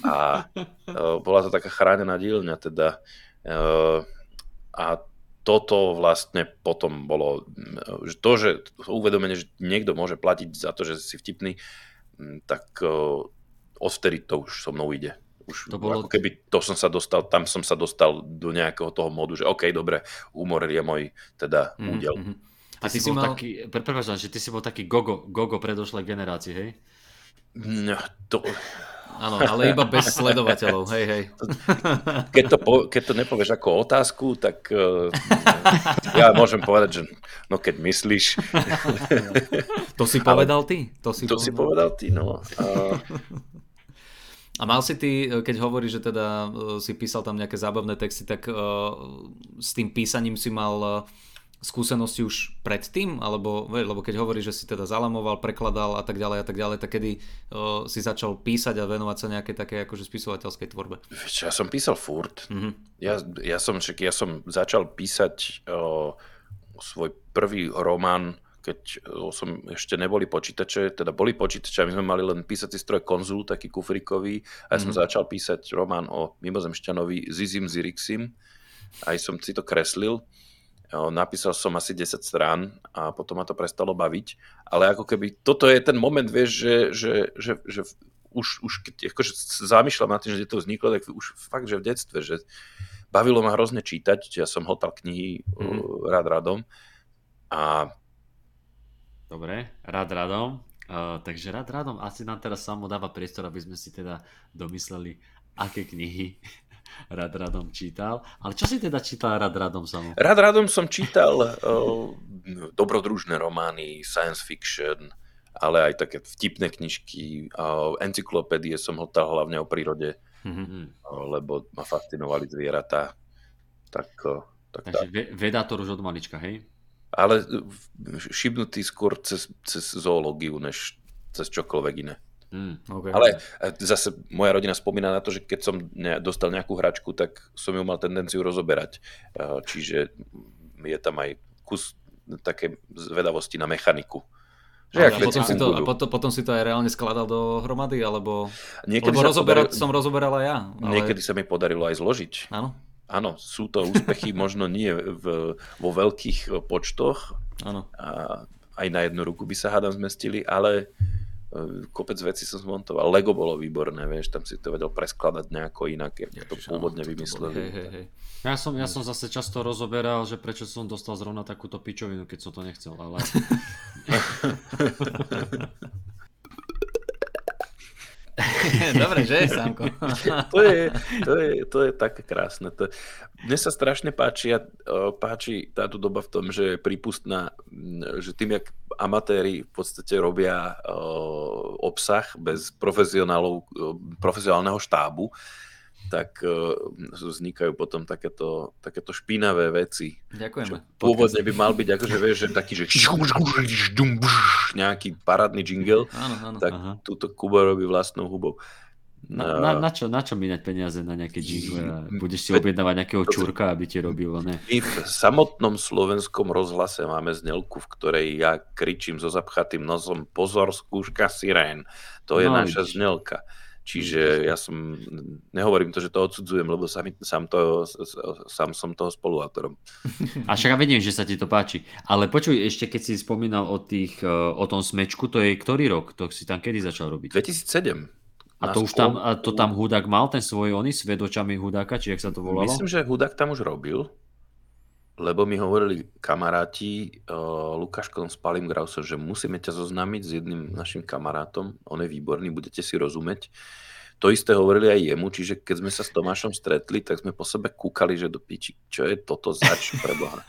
A (laughs) eh, bola to taká chránená dielňa teda. A toto vlastne potom bolo, že to, že uvedomenie, že niekto môže platiť za to, že si vtipný, mm, tak odvtedy to už so mnou ide. Už to bolo... ako keby to som sa dostal, tam som sa dostal do nejakého toho modu, že OK, dobre, humor je môj teda mm-hmm. údel. A ty, ty si bol mal... taký, prepáč, že ty si bol taký gogo, gogo predošlej generácii, hej? No, to, Áno, ale iba bez sledovateľov, hej, hej. (laughs) Keď to, po, keď to nepovieš ako otázku, tak uh, ja môžem povedať, že no keď myslíš... (laughs) To si povedal ale, ty? To si to povedal, si povedal ty, no. A... A mal si ty, keď hovoríš, že teda uh, si písal tam nejaké zábavné texty, tak uh, s tým písaním si mal uh, skúsenosti už predtým, alebo lebo keď hovorí, že si teda zalamoval, prekladal a tak ďalej a tak ďalej, tak kedy o, si začal písať a venovať sa nejakej také akože spisovateľskej tvorbe? Ja som písal furt. Mm-hmm. Ja, ja, som, však, ja som začal písať o, svoj prvý román, keď som ešte neboli počítače, teda boli počítače my sme mali len písací stroj konzul, taký kufrikový a ja som mm. začal písať román o mimozemšťanovi Zizim Zirixim. Aj som si to kreslil. Napísal som asi 10 strán a potom ma to prestalo baviť. Ale ako keby toto je ten moment, vieš, že, že, že, že už, už keď akože zamýšľam na tým, že to vzniklo, tak už fakt, že v detstve, že bavilo ma hrozne čítať, ja som hotal knihy mm. rád radom a Dobre, rád radom. Uh, takže rád radom asi nám teraz samo dáva priestor, aby sme si teda domysleli, aké knihy rád radom čítal. Ale čo si teda čítal rád radom samo? Rád radom som čítal uh, dobrodružné romány, science fiction, ale aj také vtipné knižky. Uh, encyklopédie som hotal hlavne o prírode, mm-hmm. uh, lebo ma fascinovali zvieratá. Tak, uh, tak, Takže tak. vedátor už od malička, hej? ale šibnutý skôr cez, cez zoológiu, než cez čokoľvek iné. Mm, okay. Ale e, zase moja rodina spomína na to, že keď som dostal nejakú hračku, tak som ju mal tendenciu rozoberať. E, čiže je tam aj kus také zvedavosti na mechaniku. Že a, potom si to, a potom, potom si to aj reálne skladal do hromady, alebo... Niekedy lebo rozoberať podaril... som rozoberal aj ja. Ale... Niekedy sa mi podarilo aj zložiť. Áno. Áno, sú to úspechy (laughs) možno nie v, vo veľkých počtoch. Áno. A aj na jednu ruku by sa hádam zmestili, ale kopec vecí som zmontoval. Lego bolo výborné, vieš, tam si to vedel preskladať nejako inak, ako to pôvodne vymysleli. Hej, hej, hej. Ja som, ja som zase často rozoberal, že prečo som dostal zrovna takúto pičovinu, keď som to nechcel, ale... (laughs) (laughs) Dobre, že, Sámko? (laughs) to, je, to, je, to je také krásne. To, mne sa strašne páči, páči táto doba v tom, že je prípustná, že tým, jak amatéri v podstate robia obsah bez profesionálov, profesionálneho štábu, tak uh, vznikajú potom takéto, takéto špinavé veci. Ďakujeme. pôvodne by mal byť akože, vieš, že taký, že nejaký parádny jingle, áno, áno, tak aha. túto Kuba robí vlastnou hubou. Na, na, na, čo, na čo minať peniaze na nejaké jingle budeš si objednávať nejakého čurka, aby ti robil, ne? My v samotnom slovenskom rozhlase máme znelku, v ktorej ja kričím so zapchatým nosom pozor, skúška sirén. To je no, naša vidíš. znelka. Čiže ja som, nehovorím to, že to odsudzujem, lebo sám, sám, to, sám som toho spoluautorom. A však vediem, že sa ti to páči. Ale počuj, ešte keď si spomínal o, tých, e, o tom smečku, to je ktorý rok? To si tam kedy začal robiť? 2007. A to už tam, a to tam Hudák mal, ten svoj oný, svet očami Hudáka, či jak sa to volalo? Myslím, že Hudák tam už robil lebo mi hovorili kamaráti uh, Lukáškom s Palim Grausom, že musíme ťa zoznámiť s jedným našim kamarátom, on je výborný, budete si rozumieť. To isté hovorili aj jemu, čiže keď sme sa s Tomášom stretli, tak sme po sebe kúkali, že do piči, čo je toto zač preboha.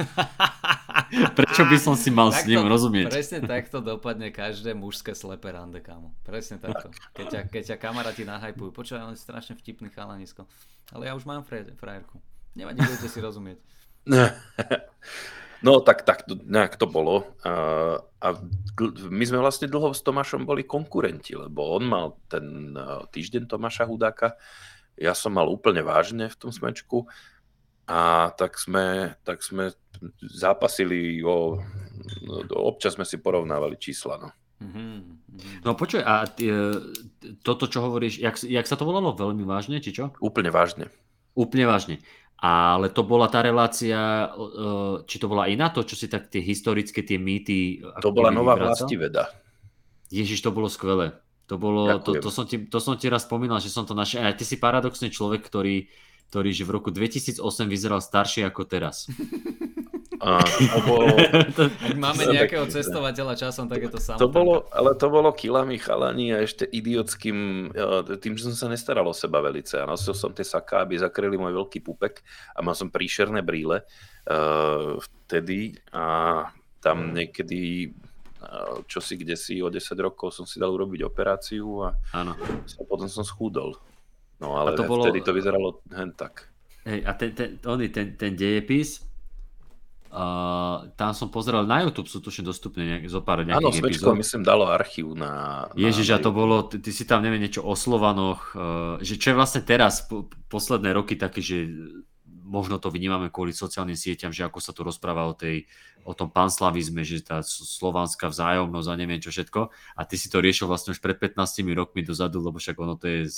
(laughs) Prečo by som si mal takto, s ním rozumieť? Presne takto dopadne každé mužské slepé rande, kámo. Presne takto. Keď ťa, keď ťa kamaráti nahajpujú, počúvaj, on je strašne vtipný chalanisko. Ale ja už mám frajerku. Nevadí, budete si rozumieť. (laughs) No tak, tak nejak to bolo. A, a my sme vlastne dlho s Tomášom boli konkurenti, lebo on mal ten týždeň Tomáša Hudáka, ja som mal úplne vážne v tom smečku a tak sme, tak sme zápasili o... Občas sme si porovnávali čísla. No. Mm-hmm. No počuj, a t- toto, čo hovoríš, jak, jak sa to volalo? Veľmi vážne, či čo? Úplne vážne. Úplne vážne. Ale to bola tá relácia, či to bola iná to, čo si tak tie historické, tie mýty... To bola nová veda. Ježiš, to bolo skvelé. To, bolo, to, to, som ti, to som ti raz spomínal, že som to našiel. A ty si paradoxne človek, ktorý, ktorý že v roku 2008 vyzeral staršie ako teraz. A, alebo... (laughs) Ak máme nejakého cestovateľa časom, tak je to samotné. To bolo, ale to bolo kilami chalani a ešte idiotským, tým, že som sa nestaral o seba velice. A nosil som tie saká, aby zakryli môj veľký pupek a mal som príšerné brýle uh, vtedy a tam niekedy uh, čo si kde si o 10 rokov som si dal urobiť operáciu a Áno. potom som schúdol. No ale to bolo... vtedy to vyzeralo hen tak. Hej, a ten, ten, ten, ten, ten dejepis, Uh, tam som pozeral na YouTube, sú tuším dostupné nejak, zo pár nejakých Áno, Smečko myslím dalo archív na... na Ježiš, a to bolo, ty, ty si tam neviem niečo o Slovanoch, uh, že čo je vlastne teraz, po, posledné roky také, že možno to vnímame kvôli sociálnym sieťam, že ako sa tu rozpráva o, tej, o tom panslavizme, že tá slovanská vzájomnosť a neviem čo všetko. A ty si to riešil vlastne už pred 15 rokmi dozadu, lebo však ono to je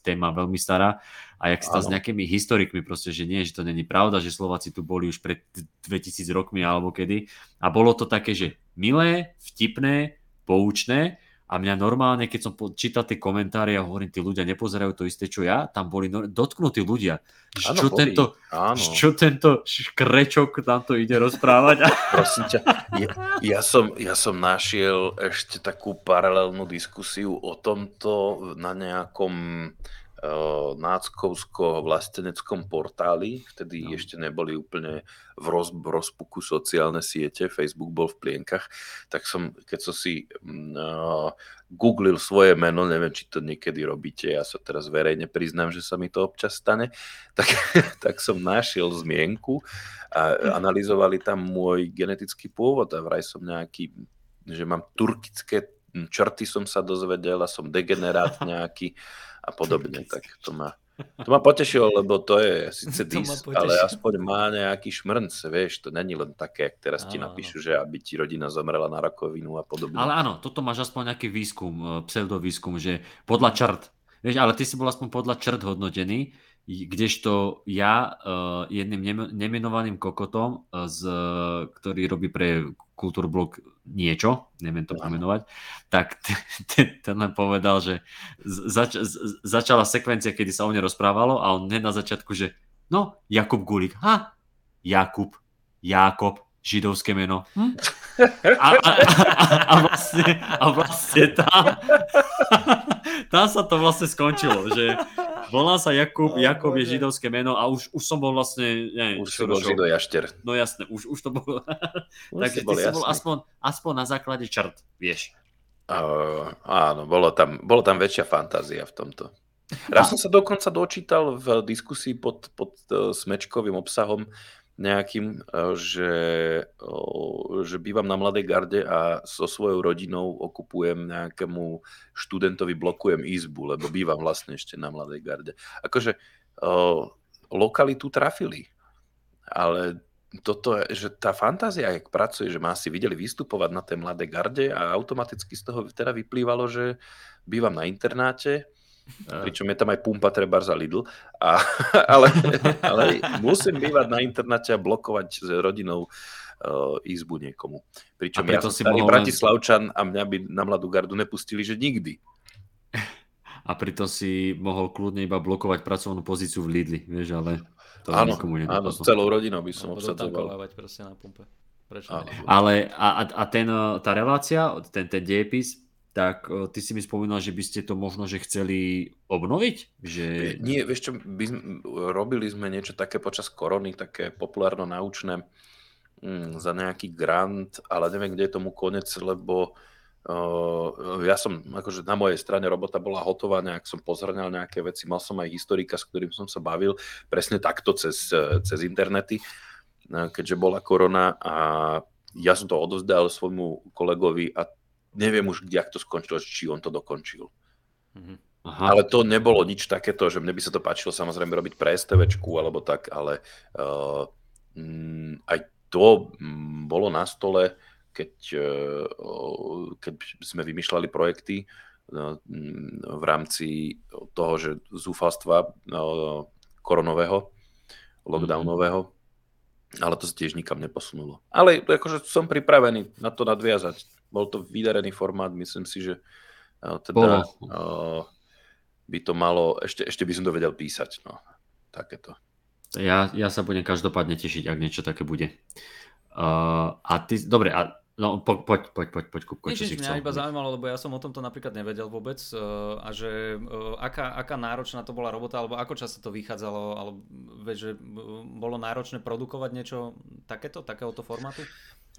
téma veľmi stará. A jak si s nejakými historikmi proste, že nie, že to není pravda, že Slováci tu boli už pred 2000 rokmi alebo kedy. A bolo to také, že milé, vtipné, poučné a mňa normálne, keď som čítal tie komentáre a hovorím, tí ľudia nepozerajú to isté, čo ja, tam boli no, dotknutí ľudia. Ano, čo, tento, čo tento škrečok tam to ide rozprávať? (laughs) Prosím ťa, ja, ja, som, ja som našiel ešte takú paralelnú diskusiu o tomto na nejakom náckovsko-vlasteneckom portáli, vtedy no. ešte neboli úplne v, roz, rozpuku sociálne siete, Facebook bol v plienkach, tak som, keď som si uh, googlil svoje meno, neviem, či to niekedy robíte, ja sa teraz verejne priznám, že sa mi to občas stane, (laughs) tak, tak som našiel zmienku a analyzovali tam môj genetický pôvod a vraj som nejaký, že mám turkické črty som sa dozvedel a som degenerát (laughs) nejaký a podobne, tak to ma, to ma potešilo, lebo to je síce (laughs) dis, ale aspoň má nejaký šmrnc, vieš, to není len také, jak teraz ti napíšu, že aby ti rodina zomrela na rakovinu a podobne. Ale áno, toto máš aspoň nejaký výskum, e, pseudovýskum, že podľa črt, vieš, ale ty si bol aspoň podľa črt hodnotený, kdežto ja uh, jedným nemenovaným kokotom, uh, z, ktorý robí pre Kultúrblok niečo, neviem to pomenovať, tak ten, ten len povedal, že zač, začala sekvencia, kedy sa o ne rozprávalo a on hneď na začiatku, že no, Jakub Gulik, ha, Jakub, Jakob, židovské meno. Hm? A, a, a, a, vlastne, a vlastne tam, (laughs) tam sa to vlastne skončilo, že volá sa Jakub, Jakub je židovské meno a už, už som bol vlastne... Ne, už si bol žido jašter. No jasné, už, už to bolo. Takže ty bol si bol aspoň, aspoň na základe črt, vieš. Uh, áno, bolo tam, bolo tam väčšia fantázia v tomto. Raz som sa dokonca dočítal v diskusii pod, pod uh, smečkovým obsahom, nejakým, eh, že, že bývam na Mladej garde a so svojou rodinou okupujem nejakému študentovi, blokujem izbu, lebo bývam vlastne ešte na Mladej garde. Akože lokalitu trafili, ale toto, že tá fantázia, jak pracuje, že ma si videli vystupovať na tej Mladej garde a automaticky z toho teda vyplývalo, že bývam na internáte, Pričom je tam aj pumpa treba za Lidl. A, (laughs) ale, ale musím bývať na internáte a blokovať s rodinou uh, izbu niekomu. Pričom ja som starý mohol... Bratislavčan a mňa by na mladú gardu nepustili, že nikdy. A pritom si mohol kľudne iba blokovať pracovnú pozíciu v Lidli, vieš, ale to áno, nikomu áno, s celou rodinou by som obsadzoval. proste na pumpe. Prečo ale a, a ten, tá relácia, ten, ten diepis, tak ty si mi spomínal, že by ste to možno že chceli obnoviť? Že... Nie, vieš čo, by robili sme niečo také počas korony, také populárno-naučné mm, za nejaký grant, ale neviem, kde je tomu konec, lebo uh, ja som, akože na mojej strane robota bola hotová, nejak som pozrňal nejaké veci, mal som aj historika, s ktorým som sa bavil, presne takto cez, cez internety, keďže bola korona a ja som to odovzdal svojmu kolegovi a neviem už, kde to skončilo, či on to dokončil. Mm-hmm. Aha. Ale to nebolo nič takéto, že mne by sa to páčilo samozrejme robiť pre STVčku alebo tak, ale uh, aj to mm, bolo na stole, keď, uh, keď sme vymýšľali projekty uh, v rámci toho, že zúfalstva uh, koronového, lockdownového, mm-hmm. ale to sa tiež nikam neposunulo. Ale akože som pripravený na to nadviazať bol to vydarený formát, myslím si, že uh, teda uh, by to malo, ešte, ešte by som to vedel písať, no, takéto. Ja, ja sa budem každopádne tešiť, ak niečo také bude. Uh, a ty, dobre, a No, po, poď, poď, poď, poď, Kupko, čo si chcel. Mňa iba zaujímalo, lebo ja som o tomto napríklad nevedel vôbec uh, a že uh, aká, aká náročná to bola robota, alebo ako často to vychádzalo, alebo že uh, bolo náročné produkovať niečo takéto, takéhoto formátu?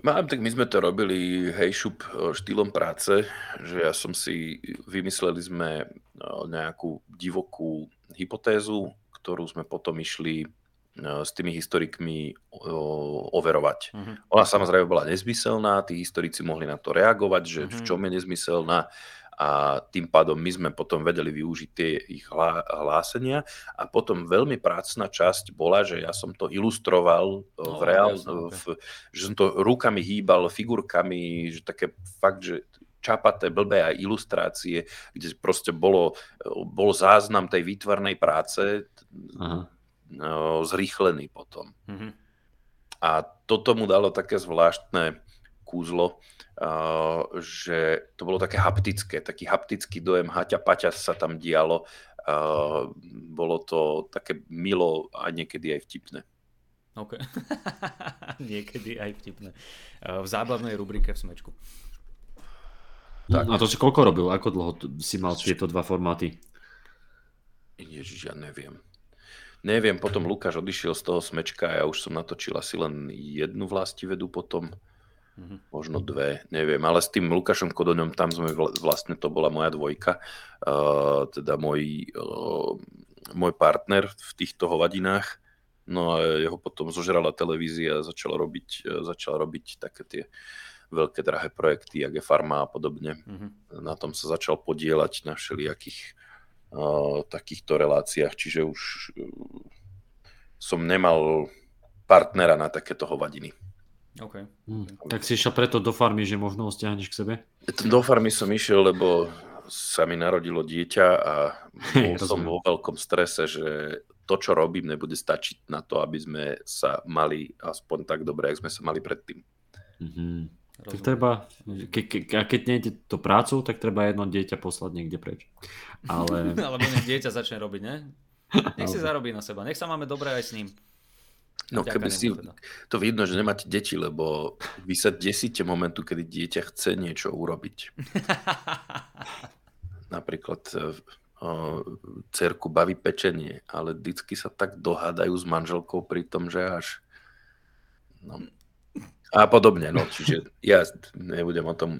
Mám, tak my sme to robili hejšup štýlom práce, že ja som si, vymysleli sme nejakú divokú hypotézu, ktorú sme potom išli s tými historikmi overovať. Uh-huh. Ona samozrejme bola nezmyselná, tí historici mohli na to reagovať, že uh-huh. v mhm. čom je nezmyselná a tým pádom my sme potom vedeli využiť tie ich hlásenia a potom veľmi prácna časť bola, že ja som to ilustroval no, v reál, v, že som to rukami hýbal, figurkami, že také fakt, že čapaté, blbé aj ilustrácie, kde proste bolo, bol záznam tej výtvarnej práce Aha. No, zrýchlený potom. Mhm. A toto mu dalo také zvláštne kúzlo, že to bolo také haptické, taký haptický dojem, haťa paťa sa tam dialo. Uh, bolo to také milo a niekedy aj vtipné. OK. (laughs) niekedy aj vtipné. Uh, v zábavnej rubrike v Smečku. Tak. A to si koľko robil? Ako dlho si mal tieto dva formáty? Ježiš, ja neviem. Neviem, potom Lukáš odišiel z toho smečka a ja už som natočil asi len jednu vlastivedu potom. Mm-hmm. Možno dve, neviem, ale s tým Lukášom Kodoňom tam sme vlastne, to bola moja dvojka, uh, teda môj, uh, môj partner v týchto hovadinách. No a jeho potom zožrala televízia a začal robiť, uh, začal robiť také tie veľké drahé projekty, jak je Farma a podobne. Mm-hmm. Na tom sa začal podielať na všelijakých uh, takýchto reláciách, čiže už uh, som nemal partnera na takéto hovadiny. Okay. Hmm. Tak si išiel preto do farmy, že možno ho stiahneš k sebe? Do farmy som išiel, lebo sa mi narodilo dieťa a (laughs) bol som vo veľkom strese, že to, čo robím, nebude stačiť na to, aby sme sa mali aspoň tak dobre, ako sme sa mali predtým. Mm-hmm. Tak treba, ke, ke, a keď nejde to prácu, tak treba jedno dieťa poslať niekde preč. Ale... (laughs) Alebo nech dieťa začne robiť, ne? Nech si zarobí na seba, nech sa máme dobre aj s ním. No keby si, teda. to vidno, že nemáte deti, lebo vy sa desíte momentu, kedy dieťa chce niečo urobiť. (laughs) Napríklad o, cerku baví pečenie, ale vždycky sa tak dohádajú s manželkou pri tom, že až... No. A podobne, no, čiže ja nebudem o tom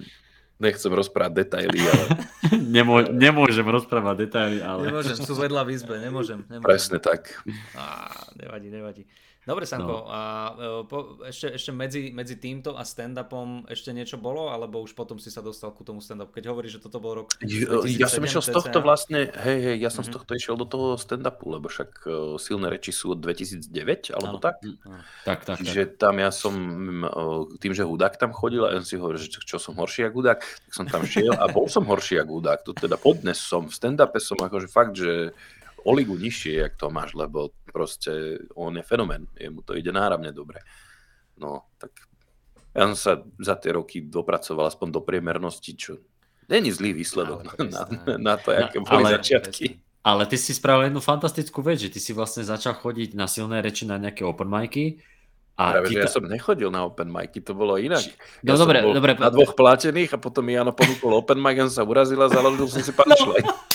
nechcem rozprávať detaily, ale... (laughs) Nemô, nemôžem rozprávať detaily, ale... Nemôžem, sú vedľa v izbe, nemôžem. nemôžem. Presne tak. Á, nevadí, nevadí. Dobre, Sanko, no. a e, po, ešte, ešte medzi, medzi týmto a stand-upom ešte niečo bolo, alebo už potom si sa dostal ku tomu stand-upu? Keď hovoríš, že toto bol rok 2007, Ja som išiel z tohto vlastne, hej, hej, ja som mm-hmm. z tohto išiel do toho stand-upu, lebo však uh, silné reči sú od 2009, alebo ano. tak? Ano. Tak, tak. Čiže tak. tam ja som, uh, tým, že hudák tam chodil a ja si hovoril, že čo, čo som horší ako hudák, tak som tam šiel a bol som horší ako hudák. To teda podnes som, v stand-upe som akože fakt, že o ligu nižšie, jak to máš, lebo proste on je fenomén, jemu to ide náramne dobre. No, tak ja som sa za tie roky dopracoval aspoň do priemernosti, čo není zlý výsledok no, na, na, na to, aké boli ale, začiatky. Ale ty si spravil jednu fantastickú vec, že ty si vlastne začal chodiť na silné reči na nejaké open micy a Práve, že ta... ja som nechodil na open micy, to bolo inak. No ja dobre, dobre. Na dvoch platených a potom mi Jano ponúkol open mic, on sa urazil a založil som si (laughs) punchline. No.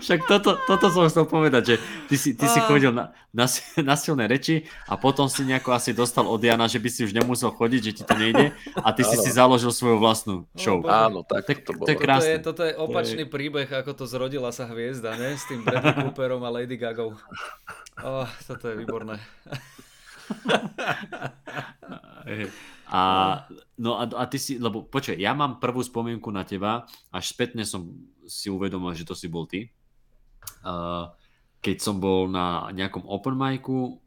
Však toto, toto som chcel povedať, že ty si, ty si chodil na, na, (laughs) na silné reči a potom si nejako asi dostal od Jana, že by si už nemusel chodiť, že ti to nejde a ty si si založil svoju vlastnú no, show. No, Áno, tak to, to bolo. To je krásne. Toto je, toto je opačný príbeh, ako to zrodila sa hviezda, ne? S tým Bradley (laughs) Cooperom a Lady Gagou. Oh, toto je výborné. A, no a, a ty si, lebo počkaj, ja mám prvú spomienku na teba, až spätne som si uvedomil, že to si bol ty. Uh, keď som bol na nejakom open micu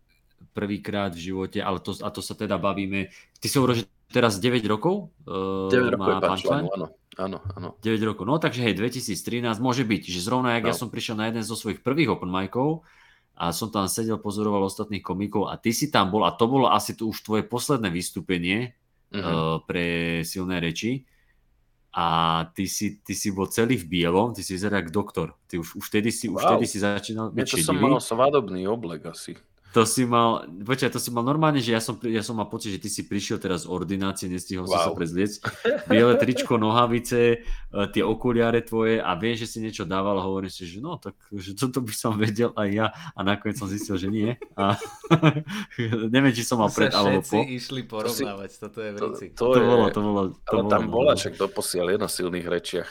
prvýkrát v živote, ale to, a to sa teda bavíme, ty si hovoril, že teraz 9 rokov? Uh, 9 rokov je punchline, áno. Áno, áno. 9 rokov, no takže hej, 2013 môže byť, že zrovna jak no. ja som prišiel na jeden zo svojich prvých open micov a som tam sedel, pozoroval ostatných komikov a ty si tam bol a to bolo asi to už tvoje posledné vystúpenie uh-huh. uh, pre silné reči a ty si, ty si bol celý v bielom, ty si vyzeral ako doktor. Ty už, už, vtedy si, wow. už vtedy si začínal byť Ja to som mal svadobný oblek asi. To si mal, počkaj, to si mal normálne, že ja som, ja som mal pocit, že ty si prišiel teraz z ordinácie, nestihol wow. si sa prezliec. (laughs) Biele tričko, nohavice, e, tie okuliare tvoje a viem, že si niečo dával a hovorím si, že no, tak že toto by som vedel aj ja a nakoniec som zistil, že nie. A (laughs) neviem, či som mal pred alebo po. išli porovnávať, to toto je v To, to, to, je, bolo, to bolo, to ale bolo, tam bola však doposiaľ je na silných rečiach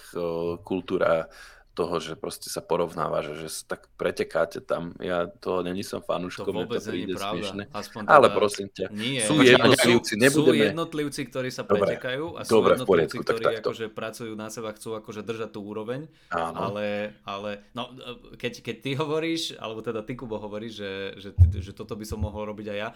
kultúra toho, že proste sa porovnáva, že, že tak pretekáte tam. Ja toho není som fanúškom, to vôbec to nie je pravda. Aspoň teda... Ale prosím ťa, nie, sú jednotlivci, nebudeme... Sú jednotlivci, ktorí sa pretekajú a sú Dobre, jednotlivci, poriadku, ktorí tak akože pracujú na seba, chcú akože držať tú úroveň, Áno. ale, ale no, keď, keď ty hovoríš, alebo teda ty Kubo hovoríš, že, že, že toto by som mohol robiť aj ja,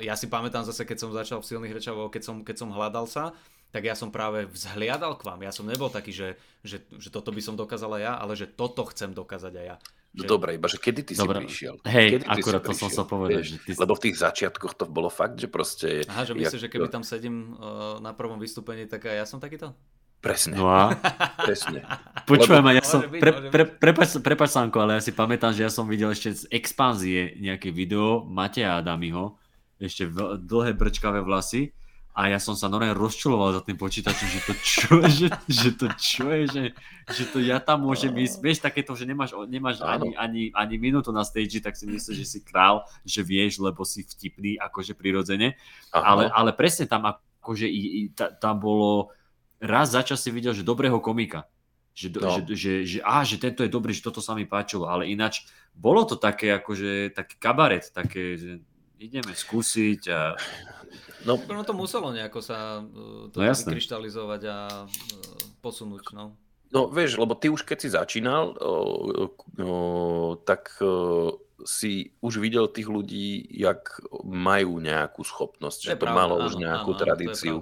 ja si pamätám zase, keď som začal v silných rečavoch, keď som, keď som hľadal sa, tak ja som práve vzhliadal k vám. Ja som nebol taký, že, že, že toto by som dokázal aj ja, ale že toto chcem dokázať aj ja. No že... dobre, iba že kedy ty Dobre. si prišiel? Hej, kedy akurát to som sa povedal. Že ty... Lebo v tých začiatkoch to bolo fakt, že proste... Aha, že myslíš, jak... že keby tam sedím uh, na prvom vystúpení, tak aj ja som takýto? Presne. No a? (laughs) Presne. Počujem, ja som, pre, pre, prepač, prepač Sanko, ale ja si pamätám, že ja som videl ešte z expanzie nejaké video Mateja Adamiho, ešte dlhé brčkavé vlasy a ja som sa normálne rozčuloval za tým počítačom, že to čo je, že, že to čo je, že, že to ja tam môžem ísť, vieš takéto, že nemáš, nemáš ani, ani, ani minútu na stage, tak si myslíš, že si král, že vieš, lebo si vtipný, akože prirodzene, ale, ale presne tam akože i, i, ta, tam bolo, raz za čas si videl, že dobrého komika, že, no. že, že, že, á, že tento je dobrý, že toto sa mi páčilo, ale ináč bolo to také akože taký kabaret, také, že ideme skúsiť a No, no to muselo nejako sa uh, to no, vykryštalizovať a uh, posunúť. No. no vieš, lebo ty už keď si začínal, uh, uh, tak uh, si už videl tých ľudí, jak majú nejakú schopnosť, že to, pravda, malo áno, už nejakú áno, tradíciu.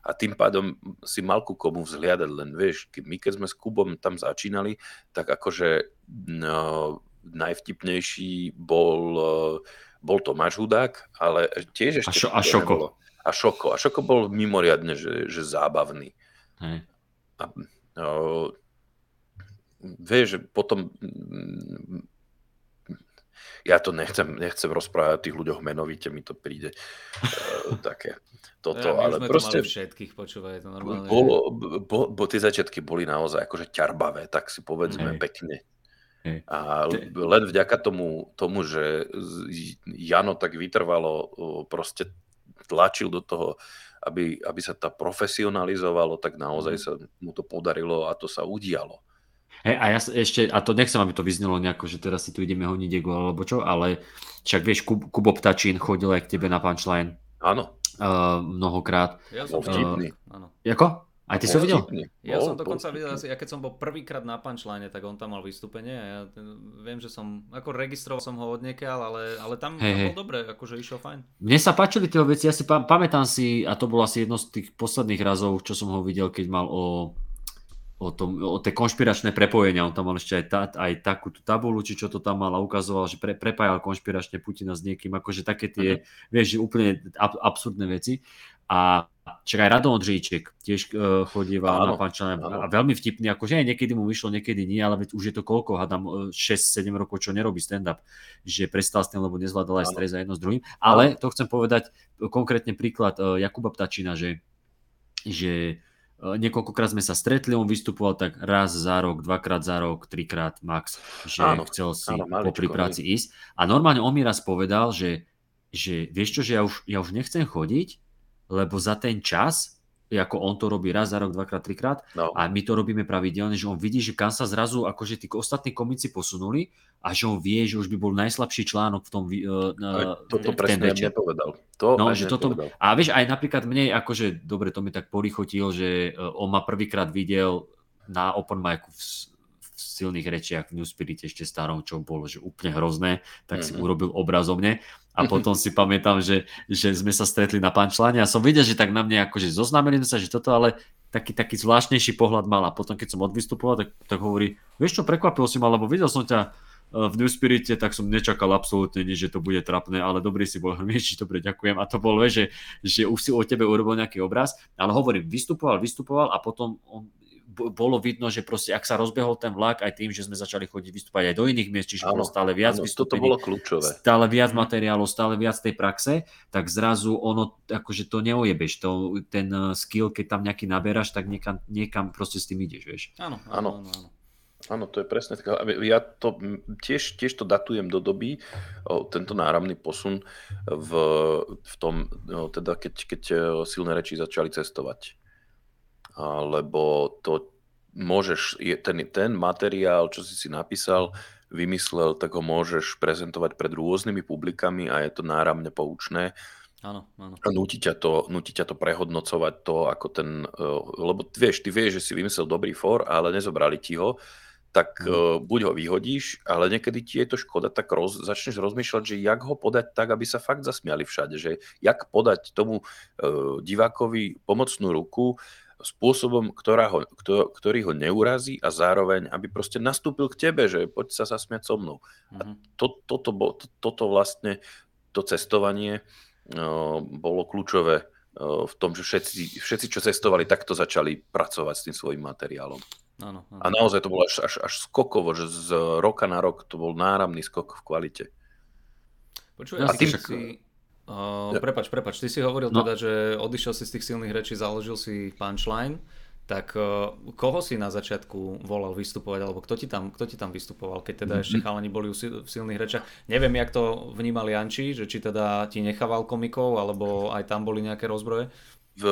A tým pádom si mal ku komu vzhliadať, len vieš, my keď sme s Kubom tam začínali, tak akože no, najvtipnejší bol uh, bol Tomáš Hudák, ale tiež ešte... A, šo, a Šoko. Nebolo. A Šoko. A Šoko bol mimoriadne, že, že zábavný. Hej. A, no, vieš, že potom ja to nechcem, nechcem rozprávať o tých ľuďoch menovite, mi to príde uh, také toto, (laughs) ja, ale proste... všetkých, počúvaj, to normálne. Bolo, bo, bo, tie začiatky boli naozaj akože ťarbavé, tak si povedzme Hej. pekne. A len vďaka tomu, tomu, že Jano tak vytrvalo proste tlačil do toho, aby, aby sa to profesionalizovalo, tak naozaj mhm. sa mu to podarilo a to sa udialo. Hey, a ja ešte, a to nechcem, aby to vyznelo nejako, že teraz si tu ideme honiť ego alebo čo, ale však vieš, Kub, Kubo Ptačín chodil aj k tebe na punchline. Áno. Uh, mnohokrát. Ja som vtipný. Uh, áno. Jako? Aj ty si ho videl? Ja bol, som dokonca bol, videl, ja keď som bol prvýkrát na punchline, tak on tam mal vystúpenie a ja viem, že som, ako registroval som ho odniekiaľ, ale, ale tam, hey, bol dobre, akože išiel fajn. Mne sa páčili tie veci, ja si pam, pamätám si, a to bolo asi jedno z tých posledných razov, čo som ho videl, keď mal o, o, tom, o tie konšpiračné prepojenia, on tam mal ešte aj, ta, aj takú tú tabulu, či čo to tam mal a ukazoval, že pre, prepájal konšpiračne Putina s niekým, akože také tie, uh-huh. vieš, úplne ab, absurdné veci. A Čiže aj Radon Ondřejček tiež uh, chodíval áno, na pančané a veľmi vtipný, akože aj niekedy mu vyšlo, niekedy nie, ale už je to koľko, hádam 6-7 e, rokov, čo nerobí stand-up, že prestal s tým, lebo nezvládal aj stres a jedno s druhým. Ale to chcem povedať konkrétne príklad uh, Jakuba Ptačina, že, že uh, niekoľkokrát sme sa stretli, on vystupoval tak raz za rok, dvakrát za rok, trikrát max, že áno, chcel si áno, popri práci ísť. A normálne on mi raz povedal, že, že vieš čo, že ja už, ja už nechcem chodiť, lebo za ten čas, ako on to robí raz za rok, dvakrát, trikrát, no. a my to robíme pravidelne, že on vidí, že kam sa zrazu akože tí ostatní komici posunuli a že on vie, že už by bol najslabší článok v tom uh, toto ten nepovedal. To no, že toto, a vieš, aj napríklad mne, akože, dobre, to mi tak polichotil, že uh, on ma prvýkrát videl na open micu v silných rečiach v New Spirit ešte starom, čo bolo že úplne hrozné, tak mm-hmm. si mhm. urobil obraz o mne a (laughs) potom si pamätám, že, že sme sa stretli na pančláne a som videl, že tak na mne akože zoznámili sme sa, že toto ale taký, taký zvláštnejší pohľad mal a potom keď som odvystupoval, tak, tak hovorí, vieš čo, prekvapil si ma, lebo videl som ťa e, v New Spirite, tak som nečakal absolútne nič, že to bude trapné, ale dobrý si bol, (laughs) vieš, dobre, ďakujem. A to bolo, že, že už si o tebe urobil nejaký obraz, ale hovorím, vystupoval, vystupoval a potom on bolo vidno, že proste ak sa rozbehol ten vlak aj tým, že sme začali chodiť vystúpať aj do iných miest, čiže bolo stále viac áno, vystúpení, bolo kľúčové. stále viac mhm. materiálov, stále viac tej praxe, tak zrazu ono, akože to neojebeš, to, ten eh, skill, keď tam nejaký naberáš, tak niekam, niekam proste s tým ideš, vieš. Áno, áno, áno. áno. Áno, to je presne tak. Ja to tiež, tiež to datujem do doby, tento náramný posun v, v tom, teda keď, keď eh, silné reči začali cestovať lebo to môžeš, ten, ten materiál, čo si si napísal, vymyslel, tak ho môžeš prezentovať pred rôznymi publikami a je to náramne poučné. Áno, áno. A nutí ťa, to, nutí ťa to prehodnocovať to, ako ten, uh, lebo vieš, ty vieš, že si vymyslel dobrý for, ale nezobrali ti ho, tak mm. uh, buď ho vyhodíš, ale niekedy ti je to škoda, tak roz, začneš rozmýšľať, že jak ho podať tak, aby sa fakt zasmiali všade, že jak podať tomu uh, divákovi pomocnú ruku, spôsobom, ktorá ho, ktorý ho neurazí a zároveň, aby proste nastúpil k tebe, že poď sa zasmiať so mnou. Mm-hmm. A mhm. to, toto, to, toto vlastne, to cestovanie uh, bolo kľúčové uh, v tom, že všetci, všetci, čo cestovali, takto začali pracovať s tým svojim materiálom. Áno, áno. A naozaj to bolo až, až, až skokovo, že z roka na rok to bol náramný skok v kvalite. Počuj, a tým, si, Uh, ja. Prepač, prepač, ty si hovoril no. teda, že odišiel si z tých silných rečí, založil si punchline, tak uh, koho si na začiatku volal vystupovať, alebo kto ti tam, kto ti tam vystupoval, keď teda ešte chalani boli v silných rečiach? Neviem, jak to vnímal Janči, že či teda ti nechával komikov, alebo aj tam boli nejaké rozbroje? V,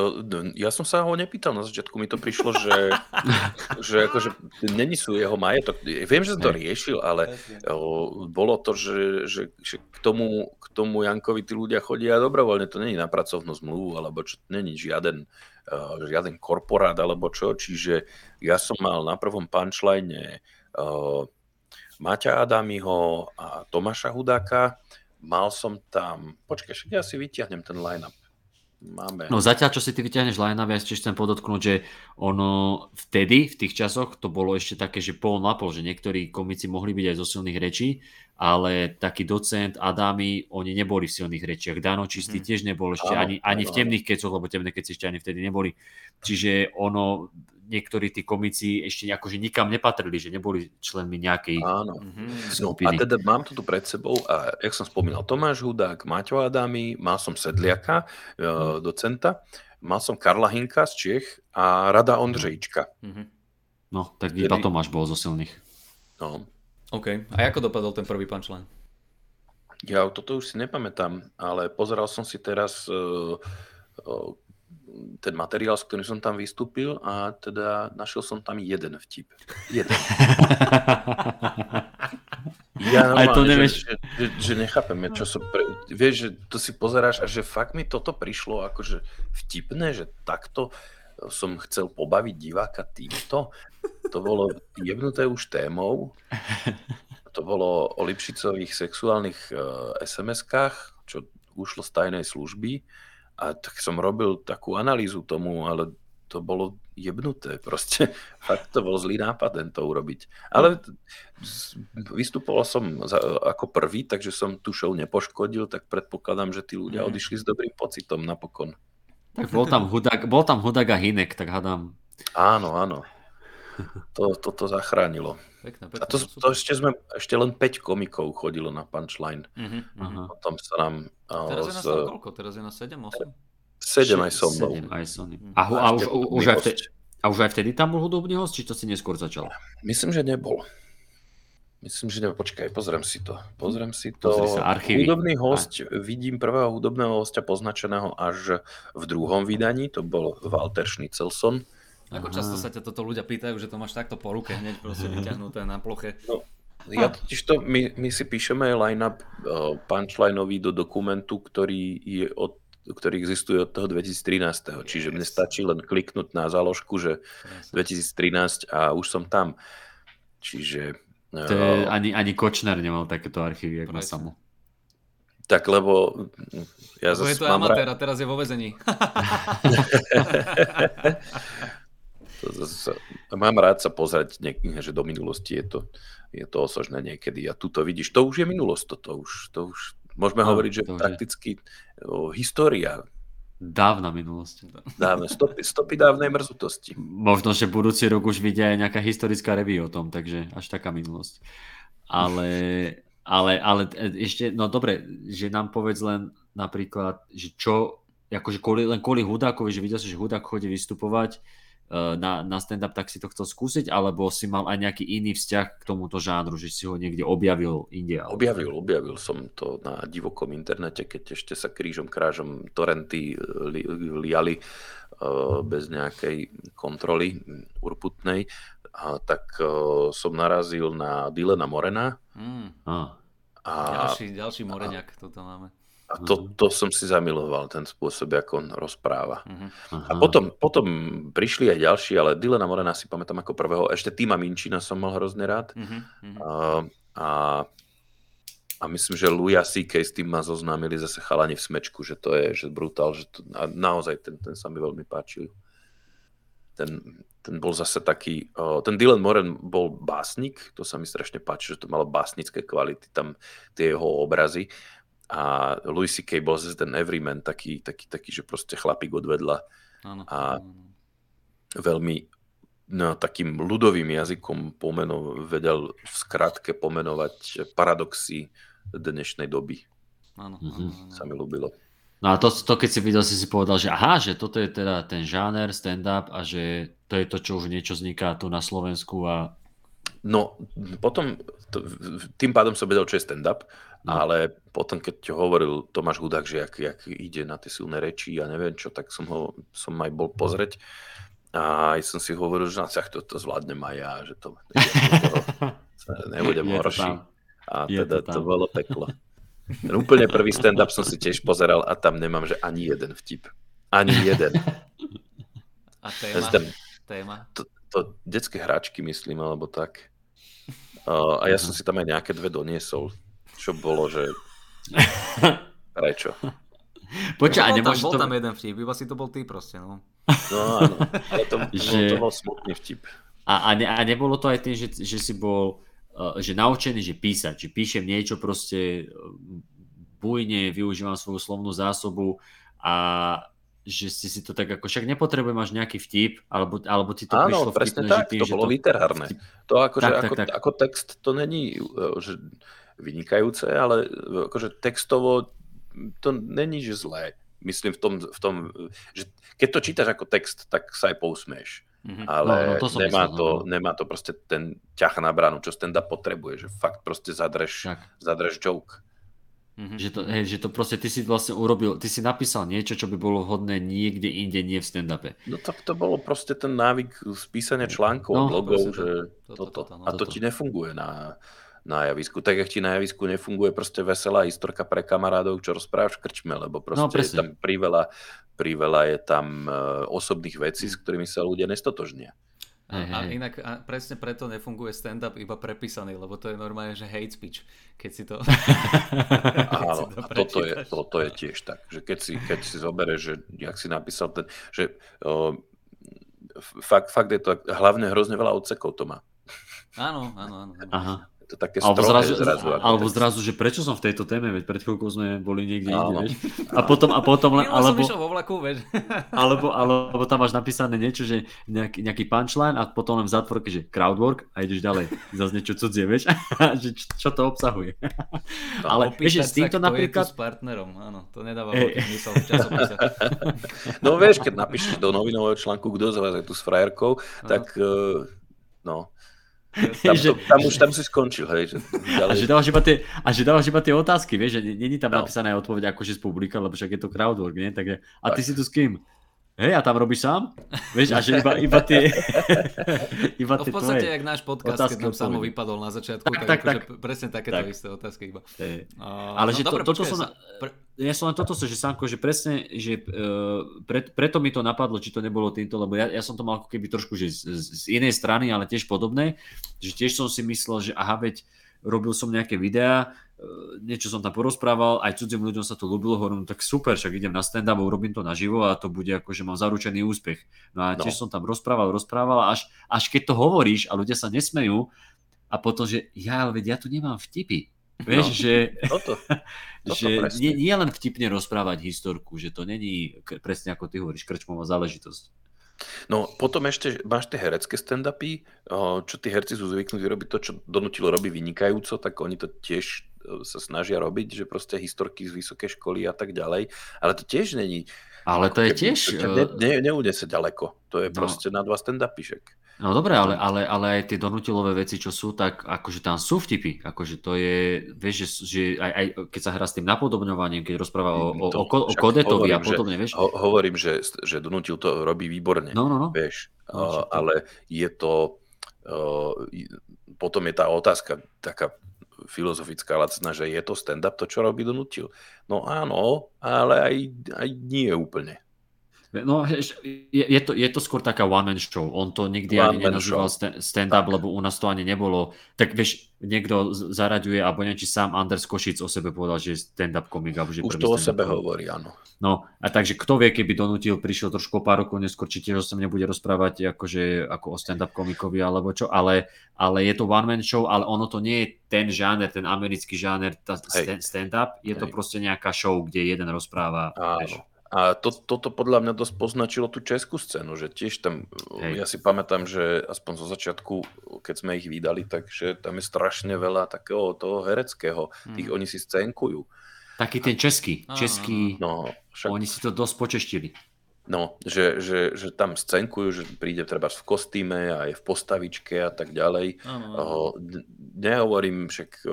ja som sa ho nepýtal na začiatku, mi to prišlo, že, (laughs) že akože není sú jeho majetok. Viem, že som to riešil, ale o, bolo to, že, že, že k, tomu, k tomu Jankovi tí ľudia chodia dobrovoľne, to není na pracovnú zmluvu, alebo čo, není žiaden, uh, žiaden korporát, alebo čo, čiže ja som mal na prvom punchline uh, Maťa Adamiho a Tomáša Hudáka, mal som tam, počkaj, ja si vyťahnem ten line-up. Máme. No zatiaľ, čo si ty vyťahneš line ja ešte chcem podotknúť, že ono vtedy, v tých časoch, to bolo ešte také, že pol na pol, že niektorí komici mohli byť aj zo silných rečí, ale taký docent, Adami, oni neboli v silných rečiach. Dano Čistý hmm. tiež nebol ešte áno, ani, ani áno. v temných kecoch, lebo temné keci ešte ani vtedy neboli. Čiže ono, niektorí tí komici ešte akože nikam nepatrili, že neboli členmi nejakej Áno. skupiny. No, a teda mám to tu pred sebou a jak som spomínal, Tomáš Hudák, Maťo Adami, mal som Sedliaka, mm. docenta, mal som Karla Hinka z Čech a Rada Ondřejčka. Mm-hmm. No, tak iba Tomáš bol zo silných. No. OK. A ako dopadol ten prvý punchline? Ja toto už si nepamätám, ale pozeral som si teraz uh, uh, ten materiál, s ktorým som tam vystúpil a teda našiel som tam jeden vtip. Jeden. ja normálne, (laughs) Aj to nevieš. Že, že, že nechápem, čo som... Pre... Vieš, že to si pozeráš a že fakt mi toto prišlo akože vtipné, že takto som chcel pobaviť diváka týmto. To bolo jebnuté už témou. To bolo o Lipšicových sexuálnych uh, SMS-kách, čo ušlo z tajnej služby a tak som robil takú analýzu tomu, ale to bolo jebnuté. Proste (laughs) fakt to bol zlý nápad to urobiť. Ale vystupoval som za, ako prvý, takže som tu show nepoškodil, tak predpokladám, že tí ľudia mhm. odišli s dobrým pocitom napokon. Tak bol tam hudák, bol tam hudák a Hinek, tak hádam. Áno, áno. To, to, to zachránilo. Pekne, pekne, a to, to ešte sme, ešte len 5 komikov chodilo na punchline. Uh-huh, uh-huh. Potom sa nám... Teraz je na z... koľko? Teraz je na 7, 8? 7 aj so mnou. 7 aj so mnou. A, a, už, už aj vtedy, a už aj vtedy tam bol hudobný host, či to si neskôr začal? Myslím, že nebol. Myslím, že nebol. Počkaj, pozriem si to. Pozriem si to. Pozri sa, archívy. Hudobný host, a... vidím prvého hudobného hostia poznačeného až v druhom vydaní, to bol Walter Schnitzelson. Ako Aha. často sa ťa toto ľudia pýtajú, že to máš takto po ruke hneď proste (laughs) vyťahnuté na ploche. No, ja totiž to, my, my si píšeme line-up uh, punchlineový do dokumentu, ktorý je od ktorý existuje od toho 2013. Yes. Čiže mne stačí len kliknúť na záložku, že 2013 a už som tam. Čiže... To je, uh, ani, ani Kočner nemal takéto archívy, ako na samo. Tak lebo... Ja lebo je to amatér a teraz je vo vezení. (laughs) (laughs) Mám rád sa pozrieť niekde, že do minulosti je to, je to osožné niekedy. A tu to vidíš, to už je minulosť, toto už, to už môžeme no, hovoriť, že prakticky o, história. Dávna minulosť. Dávne, stopy, stopy dávnej mrzutosti. Možno, že budúci rok už vidia aj nejaká historická review o tom, takže až taká minulosť. Ale, ale, ale ešte, no dobre, že nám povedz len napríklad, že čo, akože kvôli, len kvôli Hudákovi, že videl si, že Hudák chodí vystupovať, na, na stand-up, tak si to chcel skúsiť, alebo si mal aj nejaký iný vzťah k tomuto žánru, že si ho niekde objavil inde? Ale... Objavil, objavil som to na divokom internete, keď ešte sa krížom krážom torrenty li, liali uh, bez nejakej kontroly urputnej, uh, tak som narazil na Dylana Morena. Mm. A, ďalší, ďalší moreňak, toto máme. A to, to som si zamiloval, ten spôsob, ako on rozpráva. Uh-huh. A potom, potom prišli aj ďalší, ale Dylana Morena si pamätám ako prvého. Ešte Tima Minčina som mal hrozne rád. Uh-huh. A, a, a myslím, že Luja C.K. s tým ma zoznámili zase chalani v smečku, že to je že brutál, že to, a naozaj ten, ten sa mi veľmi páčil. Ten, ten bol zase taký, ten Dylan Moren bol básnik, to sa mi strašne páči, že to malo básnické kvality, tam tie jeho obrazy a Louis C.K. bol zase ten everyman, taký, taký, taký, že proste chlapík odvedla ano, a veľmi no, takým ľudovým jazykom pomeno, vedel v skratke pomenovať paradoxy dnešnej doby. Áno, mm-hmm. Sa mi ľúbilo. No a to, to keď si videl, si si povedal, že aha, že toto je teda ten žáner stand-up a že to je to, čo už niečo vzniká tu na Slovensku a... No, potom, to, tým pádom som vedel, čo je stand-up, no. ale potom, keď hovoril Tomáš Hudák, že jak, jak ide na tie silné reči a neviem čo, tak som ho som aj bol pozrieť a aj som si hovoril, že na to, to zvládnem aj ja, že to, (laughs) to nebudem horší. A teda to, to bolo peklo. Ten úplne prvý stand-up som si tiež pozeral a tam nemám, že ani jeden vtip. Ani jeden. A téma? Tam, téma? To, to detské hráčky, myslím, alebo tak. Uh, a ja som si tam aj nejaké dve doniesol, čo bolo, že... (laughs) Prečo? Počkaj, no, bol, tam, bol to... tam jeden vtip, iba si to bol ty proste, no. No áno, ale to, (laughs) že... to bol smutný vtip. A, a, ne, a nebolo to aj tým, že, že si bol Eh, že naučený, že písať, že píšem niečo proste eh, bujne, využívam svoju slovnú zásobu a že si si to tak ako, však nepotrebujem až nejaký vtip, alebo, alebo ti to Áno, prišlo presne tak, tým, to bolo to... literárne. To akože tak, ako, tak, tak. ako text to není eh, že vynikajúce, ale akože textovo to není, že zlé. Myslím v tom, v tom, že keď to čítaš ako text, tak sa aj pousmieš. Mm-hmm. Ale no, no, to nemá, myslel, to, no. nemá to proste ten ťah na bránu, čo stand-up potrebuje, že fakt proste zadreš, zadreš joke. Mm-hmm. Že, to, hej, že to proste ty si vlastne urobil, ty si napísal niečo, čo by bolo vhodné niekde inde, nie v stand-upe. No tak to bolo proste ten návyk z písania článkov, no, blogov, že to, toto. To, to, no, a to, to ti nefunguje na, na javisku. Tak, jak ti na javisku nefunguje proste veselá historka pre kamarádov, čo rozprávaš v krčme, lebo proste no, je tam priveľa, priveľa je tam uh, osobných vecí, s ktorými sa ľudia nestotožnia. A, a inak a presne preto nefunguje stand-up iba prepísaný, lebo to je normálne, že hate speech, keď si to... (laughs) Áno, a toto je, toto je tiež tak, že keď si, keď si zoberieš, že jak si napísal ten, že uh, fakt, fakt je to, hlavne hrozne veľa odsekov to má. Áno, áno, áno. Aha to také alebo zrazu, zrazu. Alebo zrazu, že prečo som v tejto téme, veď pred chvíľkou sme boli niekde inde, vieš. A potom, a potom len, alebo, vo vlaku, vieš. (laughs) Alebo, alebo tam máš napísané niečo, že nejaký, nejaký punchline a potom len v zátvorke, že crowdwork a ideš ďalej. Zase niečo cudzie, vieš. (laughs) že čo to obsahuje. No, Ale vieš, s týmto napríklad... s partnerom, áno, to nedáva hey. mysel v časopise. (laughs) no vieš, keď napíšeš do novinového článku, kto z vás je tu s frajerkou, no. tak uh, no, tam, to, tam už tam si skončil, hej. Že a, že dávaš iba tie, a že dávaš iba tie otázky, vieš, že není tam no. napísaná odpoveď akože z publika, lebo však je to crowdwork, nie? Takže, a ty tak. si tu s kým? Hej, a tam robíš sám? Vieš, a že iba, iba tie... (laughs) iba tie no v podstate, tvoje jak náš podcast, otázky, keď nám samo vypadol na začiatku, tak, tak, tak, tak presne takéto tak. isté otázky iba. Hey. Uh, Ale no, že dobre, to, toto som... Sa... Pre... Ja som len toto, že Sanko, že presne, že uh, pre, preto mi to napadlo, či to nebolo týmto, lebo ja, ja som to mal ako keby trošku, že z, z inej strany, ale tiež podobné, že tiež som si myslel, že aha, veď robil som nejaké videá, E, niečo som tam porozprával, aj cudzím ľuďom sa to ľúbilo, hovorím, no tak super, však idem na stand-up, robím to naživo a to bude ako, že mám zaručený úspech. No a tiež no. som tam rozprával, rozprával až, až keď to hovoríš a ľudia sa nesmejú a potom, že ja, ale veď ja tu nemám vtipy. Vieš, no, že, (laughs) toto, (laughs) toto že nie, nie len vtipne rozprávať historku, že to není presne ako ty hovoríš, krčmová záležitosť. No potom ešte máš tie herecké stand-upy, čo tí herci sú zvyknutí robiť to, čo donutilo robí vynikajúco, tak oni to tiež sa snažia robiť, že proste historky z vysokej školy a tak ďalej, ale to tiež není ale to je tiež... Ne, ne, neúde sa ďaleko. To je no. proste na dva stand-upíšek. No dobre, ale, ale, ale aj tie donutilové veci, čo sú, tak akože tam sú vtipy. Akože to je, vieš, že, že aj, aj keď sa hrá s tým napodobňovaním, keď rozpráva o, o, to, o, o kodetovi hovorím, a podobne, vieš. Ho, hovorím, že, že donutil to robí výborne, no, no, no. vieš. No, uh, ale je to, uh, potom je tá otázka taká filozofická lacná, že je to stand-up to, čo robí donutil. No áno, ale aj, aj nie úplne. No, je, je, to, je to skôr taká one-man show. On to nikdy one ani nenazýval stand-up, lebo u nás to ani nebolo. Tak vieš, niekto zaraďuje, alebo neviem, či sám Anders Košic o sebe povedal, že je stand-up komik. Alebo že Už to o sebe hovorí, áno. No, a takže kto vie, keby donútil, prišiel trošku pár rokov neskôr, či tiež sa nebude rozprávať akože, ako o stand-up komikovi, alebo čo, ale, ale je to one-man show, ale ono to nie je ten žáner, ten americký žáner, tá stand-up, je Hej. to proste nejaká show, kde jeden rozpráva. Áno. Vieš. A to, toto podľa mňa dosť poznačilo tú českú scénu, že tiež tam, Hej. ja si pamätám, že aspoň zo začiatku, keď sme ich vydali, takže tam je strašne veľa takého toho hereckého, tých hmm. oni si scénkujú. Taký ten český, český, no, však... oni si to dosť počeštili. No, že, že, že tam scénkujú, že príde treba v kostýme a je v postavičke a tak ďalej. Ano. Nehovorím však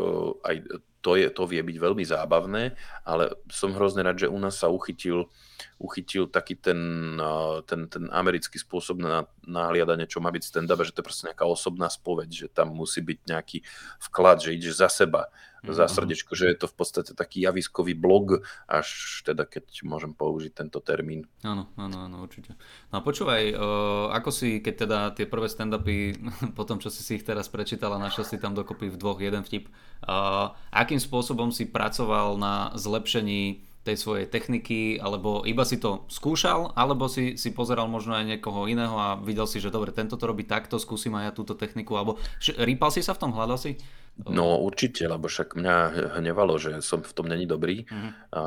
aj to, je, to vie byť veľmi zábavné, ale som hrozne rád, že u nás sa uchytil, uchytil taký ten, ten, ten americký spôsob na nahliadanie, čo má byť stand-up, že to je proste nejaká osobná spoveď, že tam musí byť nejaký vklad, že ideš za seba, mm-hmm. za srdečko, že je to v podstate taký javiskový blog, až teda keď môžem použiť tento termín. Áno, áno, áno, určite. No a počúvaj, uh, ako si, keď teda tie prvé stand-upy, (laughs) po tom, čo si si ich teraz prečítala, našiel si tam dokopy v dvoch jeden vtip, uh, akým spôsobom si pracoval na zlepšení tej svojej techniky, alebo iba si to skúšal, alebo si, si pozeral možno aj niekoho iného a videl si, že dobre, tento to robí takto, skúsim aj ja túto techniku, alebo rýpal si sa v tom, hľadal si? No určite, lebo však mňa hnevalo, že som v tom není dobrý. Uh-huh. A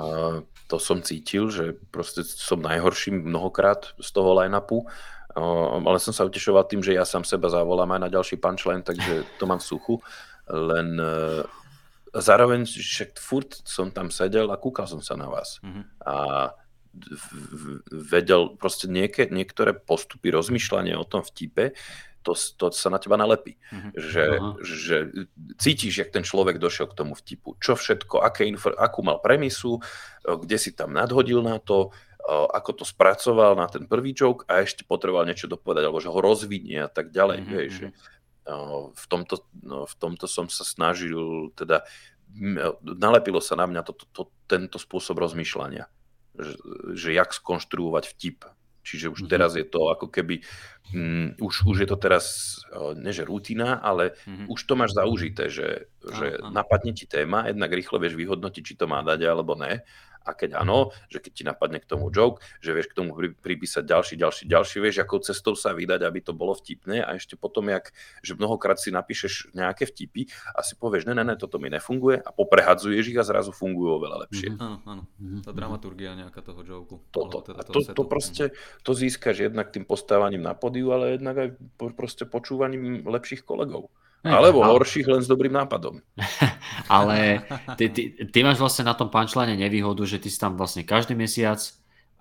to som cítil, že proste som najhorší mnohokrát z toho line-upu, ale som sa utešoval tým, že ja sám seba zavolám aj na ďalší punchline, takže to mám v suchu. Len zároveň však furt som tam sedel a kúkal som sa na vás. Mm-hmm. A vedel proste nieke, niektoré postupy rozmýšľania o tom vtipe, to, to sa na teba nalepí. Mm-hmm. Že, že cítiš, jak ten človek došiel k tomu vtipu. Čo všetko, aké infor- akú mal premisu, kde si tam nadhodil na to, ako to spracoval na ten prvý joke a ešte potreboval niečo dopovedať, alebo že ho rozvinie a tak ďalej. Mm-hmm. Vieš, že mhm v tomto, no, v tomto som sa snažil, teda nalepilo sa na mňa to, to, to, tento spôsob rozmýšľania, že, že jak skonštruovať vtip. Čiže už mm-hmm. teraz je to ako keby, um, už, už je to teraz, ne že rutina, ale mm-hmm. už to máš zaužité, že, že napadne ti téma, jednak rýchle vieš vyhodnotiť, či to má dať alebo ne a keď áno, že keď ti napadne k tomu joke, že vieš k tomu pripísať ďalší, ďalší, ďalší, vieš, akou cestou sa vydať, aby to bolo vtipné a ešte potom, jak, že mnohokrát si napíšeš nejaké vtipy a si povieš, ne, ne, ne, toto mi nefunguje a poprehadzuješ ich a zrazu fungujú oveľa lepšie. Mm-hmm. Áno, áno, tá dramaturgia nejaká toho joke. Toto, teda to, to, proste, to získaš jednak tým postávaním na podiu, ale jednak aj proste počúvaním lepších kolegov. Alebo ale... horších len s dobrým nápadom. (laughs) ale ty, ty, ty máš vlastne na tom punchline nevýhodu, že ty si tam vlastne každý mesiac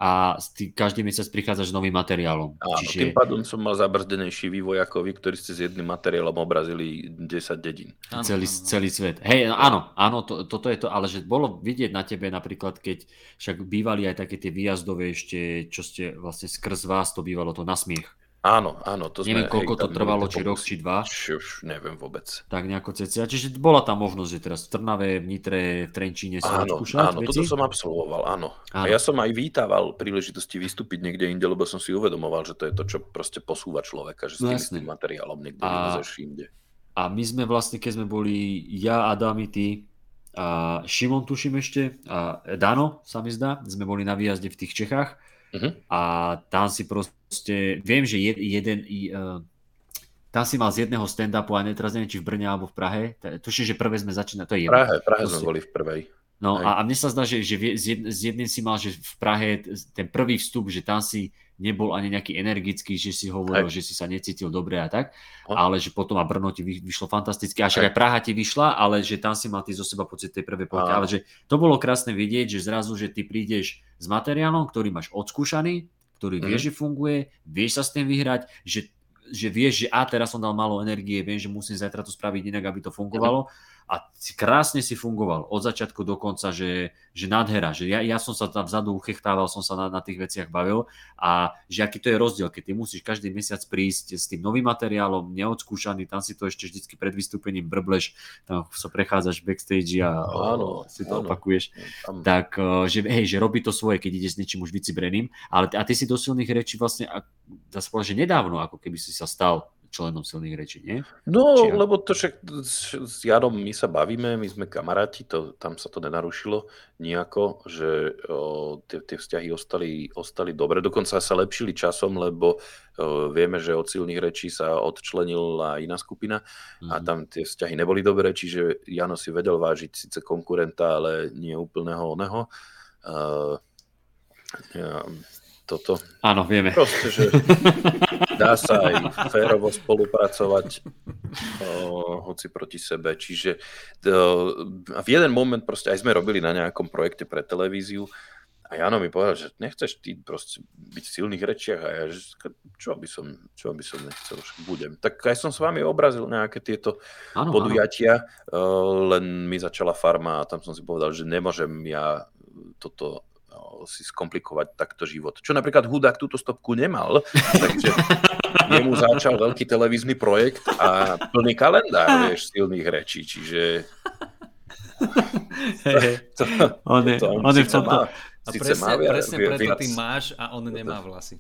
a ty každý mesiac prichádzaš s novým materiálom. Áno, Čiže... tým pádom som mal zabrzdenejší vývoj ako vy, ktorí ste s jedným materiálom obrazili 10 dedín. Áno, celý, áno. celý svet. Hej, no, áno, áno, to, toto je to, ale že bolo vidieť na tebe napríklad, keď však bývali aj také tie výjazdové ešte, čo ste vlastne skrz vás to bývalo to na smiech. Áno, áno. To Neviem, sme, koľko hej, to trvalo, či rok, či dva. Už neviem vôbec. Tak nejako cca. Čiže bola tam možnosť, že teraz v Trnave, v Nitre, v Trenčíne sa áno, skúšať Áno, veci? toto som absolvoval, áno. áno. A ja som aj vítával príležitosti vystúpiť niekde inde, lebo som si uvedomoval, že to je to, čo proste posúva človeka, že s tým, s tým materiálom niekde a... inde. A my sme vlastne, keď sme boli ja, Adam, ty, a Šimon tuším ešte, a Dano sa mi zdá, sme boli na výjazde v tých Čechách uh-huh. a tam si proste viem, že jed, jeden, uh, tam si mal z jedného stand-upu, a ne, teraz neviem, či v Brne alebo v Prahe, tuším, že prvé sme začínali, to je Prahe, Prahe sme boli v prvej. No a, a mne sa zdá, že, že s jedným si mal, že v Prahe ten prvý vstup, že tam si nebol ani nejaký energický, že si hovoril, aj. že si sa necítil dobre a tak, aj. ale že potom a Brno ti vyšlo fantasticky, a však aj Praha ti vyšla, ale že tam si mal ty zo seba pocit tej prvej poľky, ale že to bolo krásne vidieť, že zrazu, že ty prídeš s materiálom, ktorý máš odskúšaný, ktorý mm. vieš, že funguje, vieš sa s tým vyhrať, že že vieš, že a teraz som dal málo energie, viem, že musím zajtra to spraviť inak, aby to fungovalo a krásne si fungoval od začiatku do konca, že, že nádhera, že ja, ja som sa tam vzadu uchechtával, som sa na, na tých veciach bavil a že aký to je rozdiel, keď ty musíš každý mesiac prísť s tým novým materiálom, neodskúšaný, tam si to ešte vždycky pred vystúpením brbleš, tam sa prechádzaš backstage a áno, si to áno. opakuješ, tam. tak že, hej, že robí to svoje, keď ide s niečím už vycibreným, ale a ty si do silných rečí vlastne, dá sa povedať, že nedávno, ako keby si sa stal členom silných rečí, nie? No, Či lebo to však s Jarom my sa bavíme, my sme kamaráti, to, tam sa to nenarušilo nejako, že o, tie, tie vzťahy ostali, ostali dobre, dokonca sa lepšili časom, lebo o, vieme, že od silných rečí sa odčlenila iná skupina mm. a mhm. tam tie vzťahy neboli dobré, čiže Jano si vedel vážiť síce konkurenta, ale nie úplného oného. Uh, ja, toto. Áno, vieme. Proste, že (laughs) dá sa aj férovo spolupracovať o, hoci proti sebe. Čiže o, v jeden moment proste aj sme robili na nejakom projekte pre televíziu a Jano mi povedal, že nechceš ty proste byť v silných rečiach a ja, že čo by som, čo by som nechcel, že budem. Tak aj som s vami obrazil nejaké tieto ano, podujatia, ano. len mi začala farma a tam som si povedal, že nemôžem ja toto si skomplikovať takto život. Čo napríklad Hudák túto stopku nemal, takže jemu začal veľký televízny projekt a plný kalendár, vieš, silných rečí, čiže... To, on je, to, on, on je v tomto... A presne, má, presne preto ty máš a on nemá vlasy.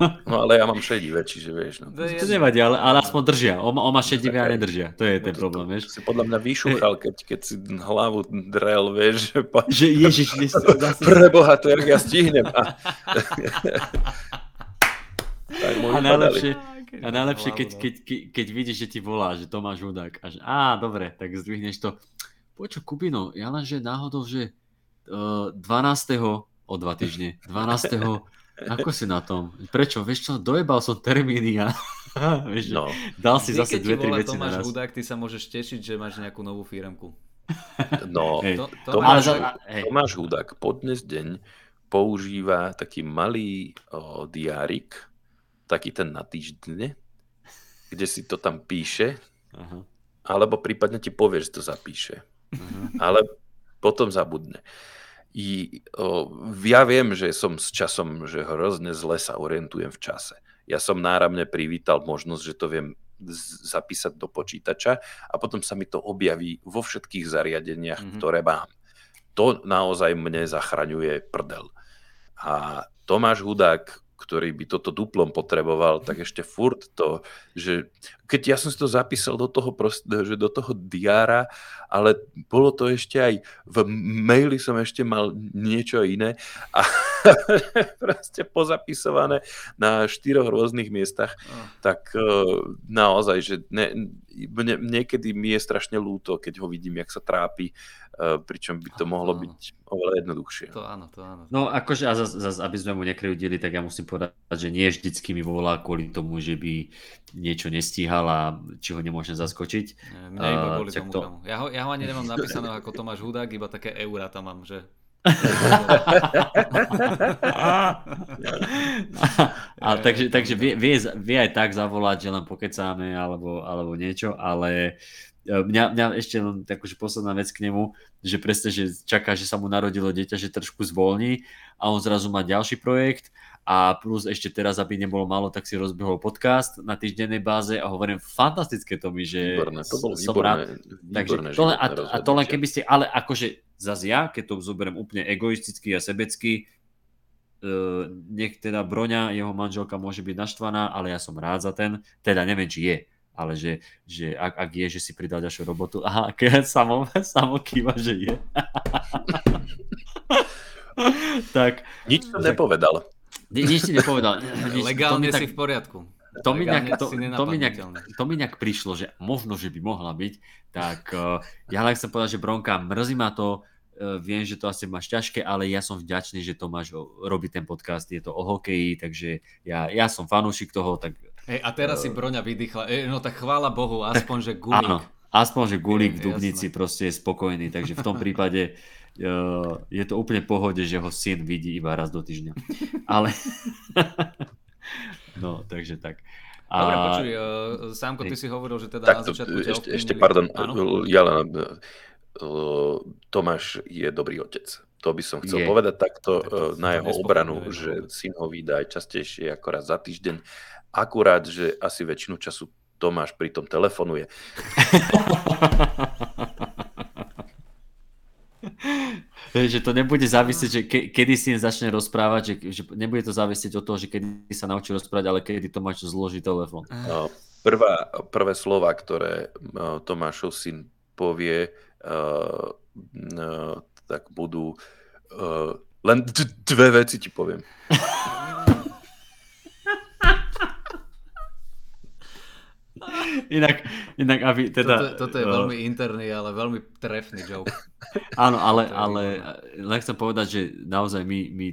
No ale ja mám šedivé, čiže vieš. No. To, to nevadí, ale, ale aspoň držia. On, on má šedivé a nedržia. To je ten problém, vieš. Si podľa mňa vyšúchal, keď, keď si hlavu drel, vieš. Že, pa... že ježiš, (laughs) Preboha, to jak ja stihnem. A, (laughs) a najlepšie, a najlepšie keď, keď, keď, keď vidíš, že ti volá, že Tomáš Hudák. A že, á, dobre, tak zdvihneš to. Počo, Kubino, ja len, že náhodou, že uh, 12. o dva týždne, 12. Ako si na tom? Prečo? Vieš čo, dojebal som termíny a (laughs) vieš, no. dal si zase dve, tri veci Tomáš Hudák, ty sa môžeš tešiť, že máš nejakú novú firmku. (laughs) No, hey. to, to Tomáš, za... Tomáš Hudák po dnes deň používa taký malý o, diárik, taký ten na týždne, kde si to tam píše, uh-huh. alebo prípadne ti povie, že to zapíše. Uh-huh. Ale potom zabudne. I, o, ja viem, že som s časom, že hrozne zle sa orientujem v čase. Ja som náramne privítal možnosť, že to viem zapísať do počítača a potom sa mi to objaví vo všetkých zariadeniach, mm-hmm. ktoré mám. To naozaj mne zachraňuje prdel. A Tomáš Hudák ktorý by toto duplom potreboval, tak ešte furt to, že keď ja som si to zapísal do toho, prost, že do toho diára, ale bolo to ešte aj, v maili som ešte mal niečo iné a (laughs) proste pozapisované na štyroch rôznych miestach, oh. tak uh, naozaj, že ne, mne, niekedy mi je strašne ľúto, keď ho vidím, jak sa trápi, pričom by to mohlo byť oveľa jednoduchšie. To áno, to áno. No akože, a zas, zas, aby sme mu nekryjudili, tak ja musím povedať, že nie vždycky mi volá kvôli tomu, že by niečo nestíhal a či ho nemôžem zaskočiť. Mne iba kvôli uh, tomu. To... Ja, ho, ja ho ani nemám napísané ako Tomáš Hudák, iba také eurá tam mám, že (laughs) a, takže, takže vie, vie, vie aj tak zavolať, že len pokecáme alebo, alebo niečo, ale e, mňa, mňa ešte len takože posledná vec k nemu, že presne, že čaká, že sa mu narodilo dieťa, že trošku zvolní a on zrazu má ďalší projekt a plus ešte teraz, aby nebolo málo, tak si rozbehol podcast na týždennej báze a hovorím, fantastické to mi, že výborné, to bolo som výborné, rád. Takže to len, a, a to len keby ste, ale akože zase ja, keď to zoberiem úplne egoisticky a sebecky, uh, nech teda Broňa, jeho manželka môže byť naštvaná, ale ja som rád za ten, teda neviem, či je, ale že, že ak, ak je, že si pridal ďalšiu robotu, (laughs) aha, keď samo, samo kýva, že je. (laughs) tak. Nič som tak, nepovedal. Ni, nič si nepovedal. (laughs) Nič, Legálne si tak... v poriadku. to, mi nejak, to, to, mi nejak, to mi nejak prišlo, že možno, že by mohla byť, tak uh, ja len chcem povedať, že Bronka, mrzí ma to, uh, viem, že to asi máš ťažké, ale ja som vďačný, že Tomáš robí ten podcast, je to o hokeji, takže ja, ja som fanúšik toho, tak... Hej, a teraz uh, si Broňa vydýchla, e, no tak chvála Bohu, aspoň, že (laughs) Gulík. Áno, aspoň, že Gulík v Dubnici jasné. proste je spokojný, takže v tom prípade uh, (laughs) je to úplne pohode, že ho syn vidí iba raz do týždňa. (laughs) Ale... no, takže tak. A... Dobre, počuj, uh, Sámko, ty si hovoril, že teda Takto, na začiatku ešte, ešte, pardon, ja len, uh, Tomáš je dobrý otec. To by som chcel je. povedať takto tak to, na jeho obranu, že syn ho vydá aj častejšie ako raz za týždeň. Akurát, že asi väčšinu času Tomáš pri tom telefonuje. (laughs) že to nebude závisieť, že ke, kedy si začne rozprávať, že, že nebude to závisieť od toho, že kedy sa naučí rozprávať, ale kedy Tomáš zloží telefón. Prvá, prvé slova, ktoré Tomášov syn povie, uh, uh, tak budú uh, len dve veci ti poviem. (laughs) (laughs) inak, inak, aby teda... Toto, toto je uh, veľmi interný, ale veľmi trefný joke. (laughs) Áno, ale, ale len chcem povedať, že naozaj my, my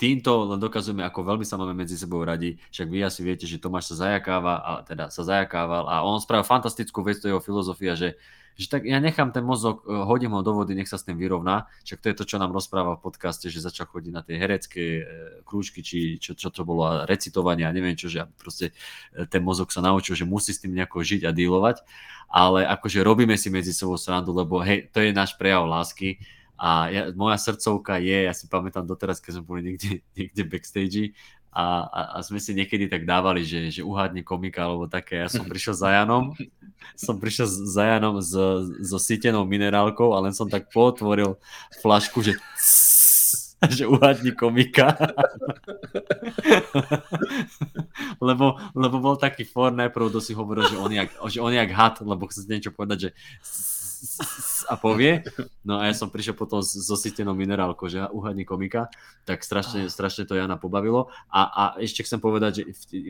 týmto len dokazujeme, ako veľmi sa máme medzi sebou radi. Však vy asi viete, že Tomáš sa zajakáva, a teda sa zajakával a on spravil fantastickú vec, to jeho filozofia, že že tak ja nechám ten mozog, e, hodím ho do vody, nech sa s tým vyrovná. Však to je to, čo nám rozpráva v podcaste, že začal chodiť na tie herecké e, krúžky, či čo, čo to bolo, a recitovanie a neviem čo, že proste e, ten mozog sa naučil, že musí s tým nejako žiť a dealovať. Ale akože robíme si medzi sebou srandu, lebo hej, to je náš prejav lásky. A ja, moja srdcovka je, ja si pamätám doteraz, keď sme boli niekde, (laughs) niekde backstage a, a, a sme si niekedy tak dávali, že, že uhádne komika alebo také. Ja som prišiel za Janom, som prišiel za Janom s, so sítenou minerálkou a len som tak potvoril flašku, že že uhádni komika. lebo, lebo bol taký for najprv, si hovoril, že on jak, že on jak had, lebo chce niečo povedať, že a povie. No a ja som prišiel potom so sítenou minerálkou, že uhadní komika, tak strašne, strašne to Jana pobavilo. A, a ešte chcem povedať, že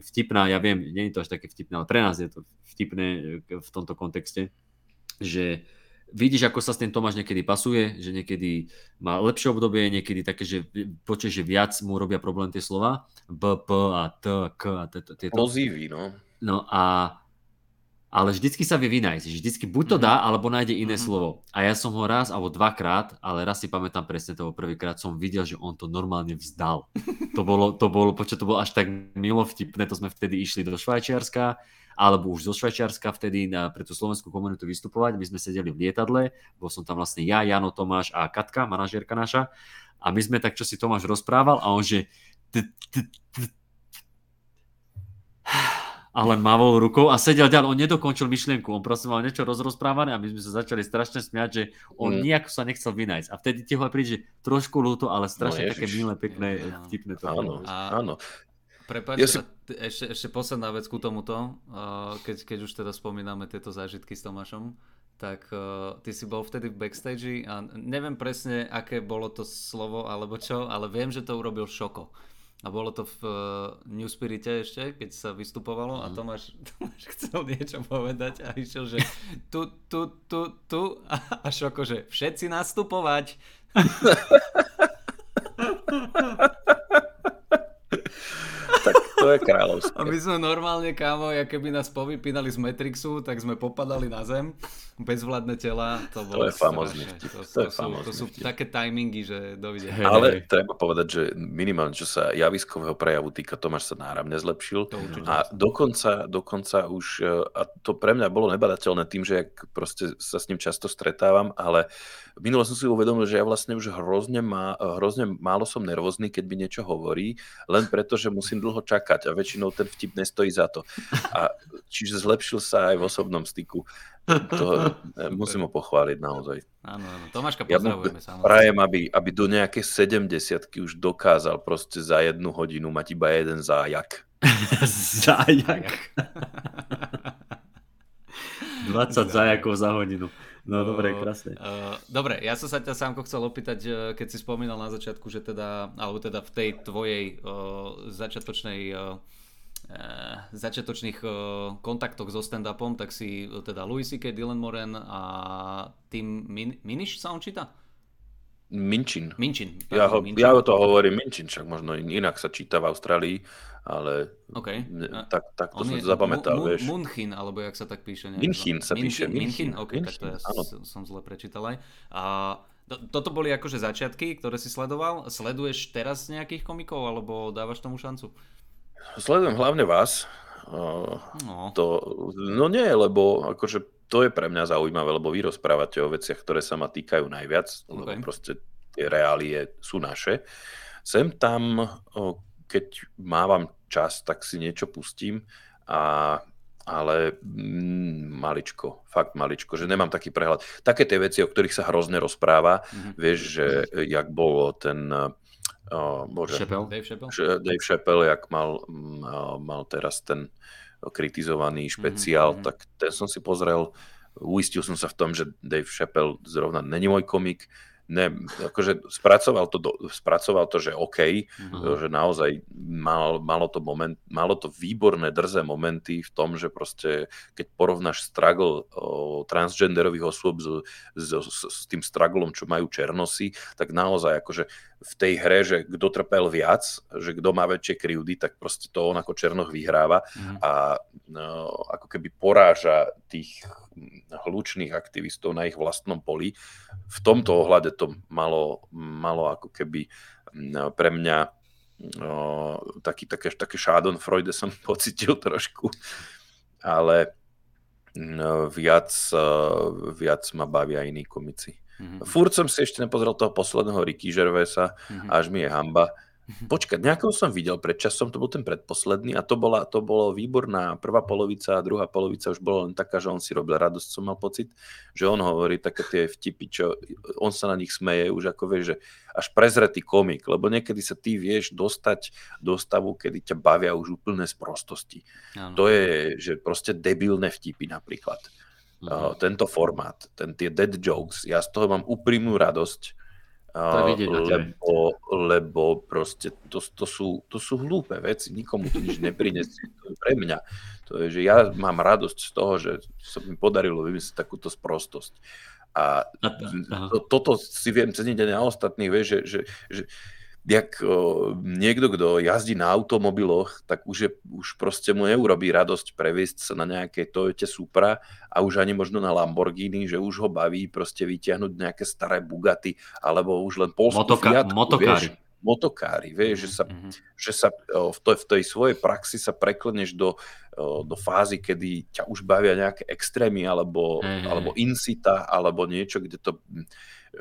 vtipná, ja viem, nie je to až také vtipné, ale pre nás je to vtipné v tomto kontexte, že vidíš, ako sa s tým Tomáš niekedy pasuje, že niekedy má lepšie obdobie, niekedy také, že počuješ, že viac mu robia problém tie slova, B, P a T, K a tieto. Pozívy, no. No a ale vždycky sa vie vynájsť. Vždycky buď to mhm. dá, alebo nájde iné mm-hmm. slovo. A ja som ho raz alebo dvakrát, ale raz si pamätám presne toho prvýkrát, som videl, že on to normálne vzdal. to bolo, to bolo, počo, to bolo až tak milo vtipné, to sme vtedy išli do Švajčiarska, alebo už zo Švajčiarska vtedy na, pre tú slovenskú komunitu vystupovať. My sme sedeli v lietadle, bol som tam vlastne ja, Jano, Tomáš a Katka, manažérka naša. A my sme tak, čo si Tomáš rozprával a on že a len mávol rukou a sedel ďalej. On nedokončil myšlienku, on prosím mal niečo rozrozprávané a my sme sa začali strašne smiať, že on mm. nejako sa nechcel vynajsť. A vtedy ti ho príde, že trošku ľúto, ale strašne no, také milé, pekné, vtipné to. Áno, áno. Prepač, ja si... ešte, ešte posledná vec ku tomuto, keď, keď už teda spomíname tieto zážitky s Tomášom, tak uh, ty si bol vtedy v backstage a neviem presne, aké bolo to slovo alebo čo, ale viem, že to urobil Šoko. A bolo to v uh, New Spirite ešte, keď sa vystupovalo a mhm. Tomáš, (laughs) Tomáš chcel niečo povedať a išiel, že tu, tu, tu, tu a, a šoko, že všetci nastupovať. (laughs) to je kráľovské. A my sme normálne, kámo, ja keby nás povypínali z Matrixu, tak sme popadali na zem, bezvládne tela. To, to je famózny vtip. To, to, to, sú, to sú také timingy, že dovidenia. Ale treba povedať, že minimálne, čo sa javiskového prejavu týka, Tomáš sa náramne zlepšil. a dokonca, dokonca už, e, a to pre mňa bolo nebadateľné tým, že jak proste sa s ním často stretávam, ale minule som si uvedomil, že ja vlastne už hrozne, má, hrozne málo som nervózny, keď mi niečo hovorí, len preto, že musím dlho čakať čakať a väčšinou ten vtip nestojí za to. A čiže zlepšil sa aj v osobnom styku. To musím ho pochváliť naozaj. Áno, áno. Tomáška pozdravujeme ja Prajem, aby, aby do nejakej 70 už dokázal proste za jednu hodinu mať iba jeden zájak. (laughs) zájak. (laughs) 20 zájakov za hodinu. No dobre, krásne. Uh, dobre, ja som sa ťa sámko chcel opýtať, e, keď si spomínal na začiatku, že teda, alebo teda v tej tvojej uh, začiatočnej uh, začiatočných kontaktoch so stand-upom, tak si teda Louis C.K., Dylan Moran a Tim Min- Minish sa on číta? Minčin. Minčin. Ja, ho, Minčin. ja to hovorím Minčin, však možno inak sa číta v Austrálii, ale okay. tak, tak to On som zapamätal, mu, vieš. Munchin, alebo jak sa tak píše. Neviem. Minchin sa píše. Minchin, ok, Minchin, tak to ja som, som zle prečítal aj. A to, toto boli akože začiatky, ktoré si sledoval. Sleduješ teraz nejakých komikov, alebo dávaš tomu šancu? Sledujem hlavne vás. No. To, no nie, lebo akože to je pre mňa zaujímavé, lebo vy rozprávate o veciach, ktoré sa ma týkajú najviac, okay. lebo proste tie reálie sú naše. Sem tam, keď mávam čas, tak si niečo pustím, a, ale mm, maličko, fakt maličko, že nemám taký prehľad. Také tie veci, o ktorých sa hrozne rozpráva, mm-hmm. vieš, že jak bolo ten... Oh, bože, Chappelle. Dave Chappelle? Dave Chappelle, jak mal, mm, mal teraz ten kritizovaný mhm, špeciál, mm-hmm. tak ten som si pozrel. Uistil som sa v tom, že Dave Chappelle zrovna není môj komik, ne, akože spracoval to, do, spracoval to že OK, uh-huh. že naozaj mal, malo, to moment, malo to výborné drzé momenty v tom, že proste keď porovnáš struggle o, transgenderových osôb s, s, s, s tým strugglom, čo majú černosy, tak naozaj akože v tej hre, že kto trpel viac, že kto má väčšie krivdy, tak proste to on ako Černoch vyhráva uh-huh. a no, ako keby poráža tých hlučných aktivistov na ich vlastnom poli. V tomto ohľade to malo, malo ako keby pre mňa no, taký, také, také schadenfreude som (laughs) pocitil trošku, ale viac, viac ma bavia iní komici. Mm-hmm. Furt som si ešte nepozrel toho posledného Ricky Gervaisa, mm-hmm. až mi je hamba. (laughs) Počkať, nejakého som videl pred časom, to bol ten predposledný a to, bola, to bolo výborná prvá polovica a druhá polovica už bola len taká, že on si robil radosť, som mal pocit, že on hovorí také tie vtipy, čo on sa na nich smeje už ako vieš, že až prezretý komik, lebo niekedy sa ty vieš dostať do stavu, kedy ťa bavia už úplne z prostosti. Ano. To je, že proste debilné vtipy napríklad. Mhm. Uh, tento formát, ten, tie dead jokes, ja z toho mám úprimnú radosť, to vidieť lebo, lebo proste to, to, sú, to sú hlúpe veci, nikomu to nič neprinesie. To je pre mňa. To je, že ja mám radosť z toho, že sa mi podarilo vymyslieť takúto sprostosť. A to, toto si viem ceniť aj na ostatných, vieš, že, že, že jak niekto, kto jazdí na automobiloch, tak už, je, už proste mu neurobí radosť previesť sa na nejaké Toyota Supra a už ani možno na Lamborghini, že už ho baví proste vytiahnuť nejaké staré Bugaty alebo už len polskú Motoka- Fiatku, motokári. Vieš, motokári, vieš, že sa, mm-hmm. že sa v, tej, v tej svojej praxi sa prekleneš do, do fázy, kedy ťa už bavia nejaké extrémy alebo, mm-hmm. alebo incita alebo niečo, kde to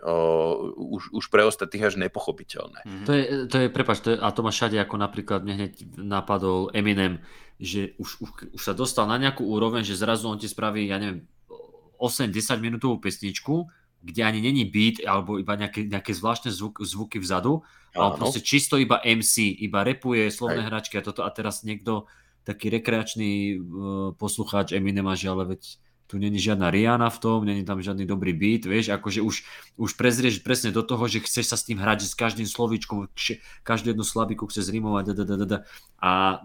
uh, už, už pre ostatných až nepochopiteľné. Mm-hmm. To je, to je prepáč, to je, a to má všade, ako napríklad mne hneď napadol Eminem, že už, už, už sa dostal na nejakú úroveň, že zrazu on ti spraví, ja neviem, 8-10 minútovú pesničku, kde ani není beat alebo iba nejaké, nejaké zvláštne zvuk, zvuky vzadu, ale proste čisto iba MC, iba repuje slovné Aj. hračky a toto a teraz niekto taký rekreačný uh, poslucháč Eminema, že ale veď tu není žiadna Rihanna v tom, není tam žiadny dobrý beat, vieš, akože už, už prezrieš presne do toho, že chceš sa s tým hrať, že s každým slovíčkom, každú jednu slabiku chceš zrimovať, a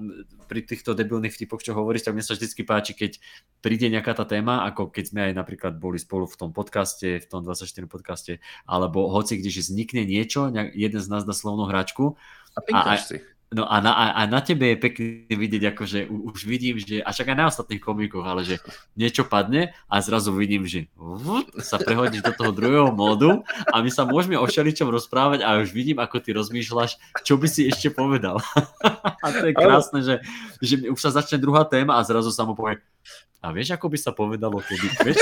pri týchto debilných vtipoch, čo hovoríš, tak mne sa vždycky páči, keď príde nejaká tá téma, ako keď sme aj napríklad boli spolu v tom podcaste, v tom 24 podcaste, alebo hoci, když vznikne niečo, jeden z nás dá slovnú hračku, a, a, si. No a na, a na tebe je pekne vidieť, akože už vidím, že, a aj na ostatných komikoch, ale že niečo padne a zrazu vidím, že sa prehodíš do toho druhého módu a my sa môžeme o šeličom rozprávať a už vidím, ako ty rozmýšľaš, čo by si ešte povedal. (laughs) a to je krásne, že, že už sa začne druhá téma a zrazu sa mu povie, a vieš, ako by sa povedalo keby, (laughs) vieš?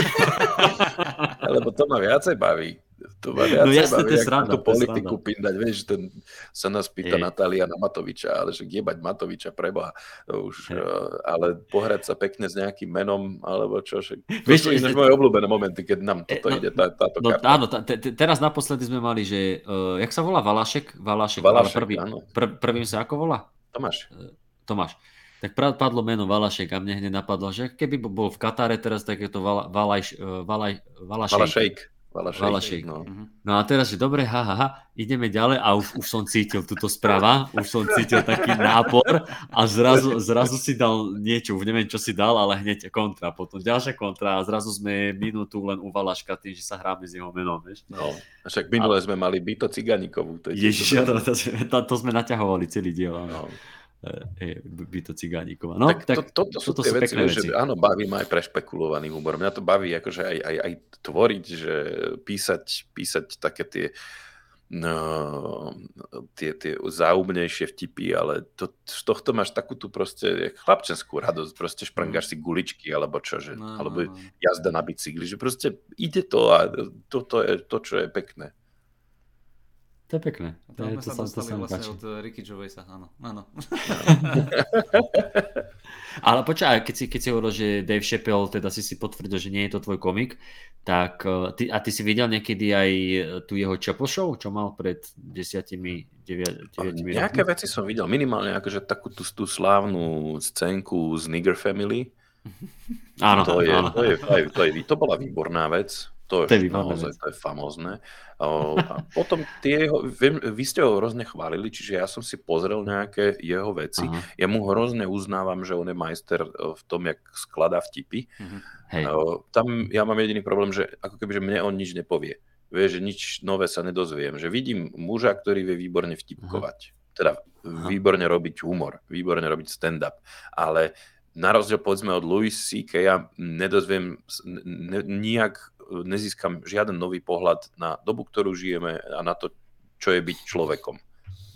Lebo to ma viacej baví. To ma viac no jasne, to je sranda, tú politiku pindať, vieš, ten, sa nás pýta je. Natália na Matoviča, ale že jebať Matoviča preboha, už, uh, ale pohrať sa pekne s nejakým menom, alebo čo, že, to vieš, sú ináč moje obľúbené momenty, keď nám toto no, ide, tá, táto no, karta. Áno, t- t- teraz naposledy sme mali, že, uh, jak sa volá Valašek? Valašek, Valašek prvý, áno. Pr- prvým sa ako volá? Tomáš. Tomáš. Tak padlo meno Valašek a mne hneď napadlo, že keby bol v Katare teraz, tak je to Valaj, Valaj, Valašek. Valašek. No. Mhm. no a teraz, že dobre, ha, ha, ha, ideme ďalej a už, už som cítil túto správa, už som cítil taký nápor a zrazu, zrazu si dal niečo, už neviem, čo si dal, ale hneď kontra, potom ďalšia kontra a zrazu sme minútu len u Valaška tým, že sa hráme s jeho menom, vieš. No, však minule a... sme mali Byto Ciganíkovú. Ježiš, to, to, to, to, sme naťahovali celý diel. No e, to Cigánikova. No, tak, tak to, to, to sú tie veci, veci. Že, áno, baví ma aj prešpekulovaný humor. Mňa to baví akože aj, aj, aj tvoriť, že písať, písať také tie no, tie, tie záumnejšie vtipy, ale to, z tohto máš takú tú proste chlapčenskú radosť, proste šprangáš si guličky alebo čo, že, no, alebo no, no. jazda na bicykli, že proste ide to a toto je to, čo je pekné. To je pekné. To, to, to, sa to sa vlastne páči. od eh, Ricky Gervaisa, áno. áno. (laughs) Ale počkaj, keď si, keď si hovoril, že Dave Chappelle, teda si si potvrdil, že nie je to tvoj komik, tak eh, ty, a ty si videl niekedy aj eh, tu jeho Chapo Show, čo mal pred desiatimi, deviatimi Nejaké rokmi? veci som videl, minimálne akože takú tú, tú slávnu scénku z Nigger Family. Áno, to je, áno. To, je, to, je, to, je, to bola výborná vec. To je, to je naozaj, to je famózne. A potom tie jeho, vy, vy ste ho hrozne chválili, čiže ja som si pozrel nejaké jeho veci. Aha. Ja mu hrozne uznávam, že on je majster v tom, jak skladá vtipy. Uh-huh. Hej. Tam ja mám jediný problém, že ako keby, že mne on nič nepovie. Vie, že nič nové sa nedozviem. Že vidím muža, ktorý vie výborne vtipkovať. Uh-huh. Teda Aha. výborne robiť humor, výborne robiť stand-up. Ale na rozdiel povedzme od Louis C.K. ja nedozviem ne, nijak nezískam žiaden nový pohľad na dobu, ktorú žijeme a na to, čo je byť človekom.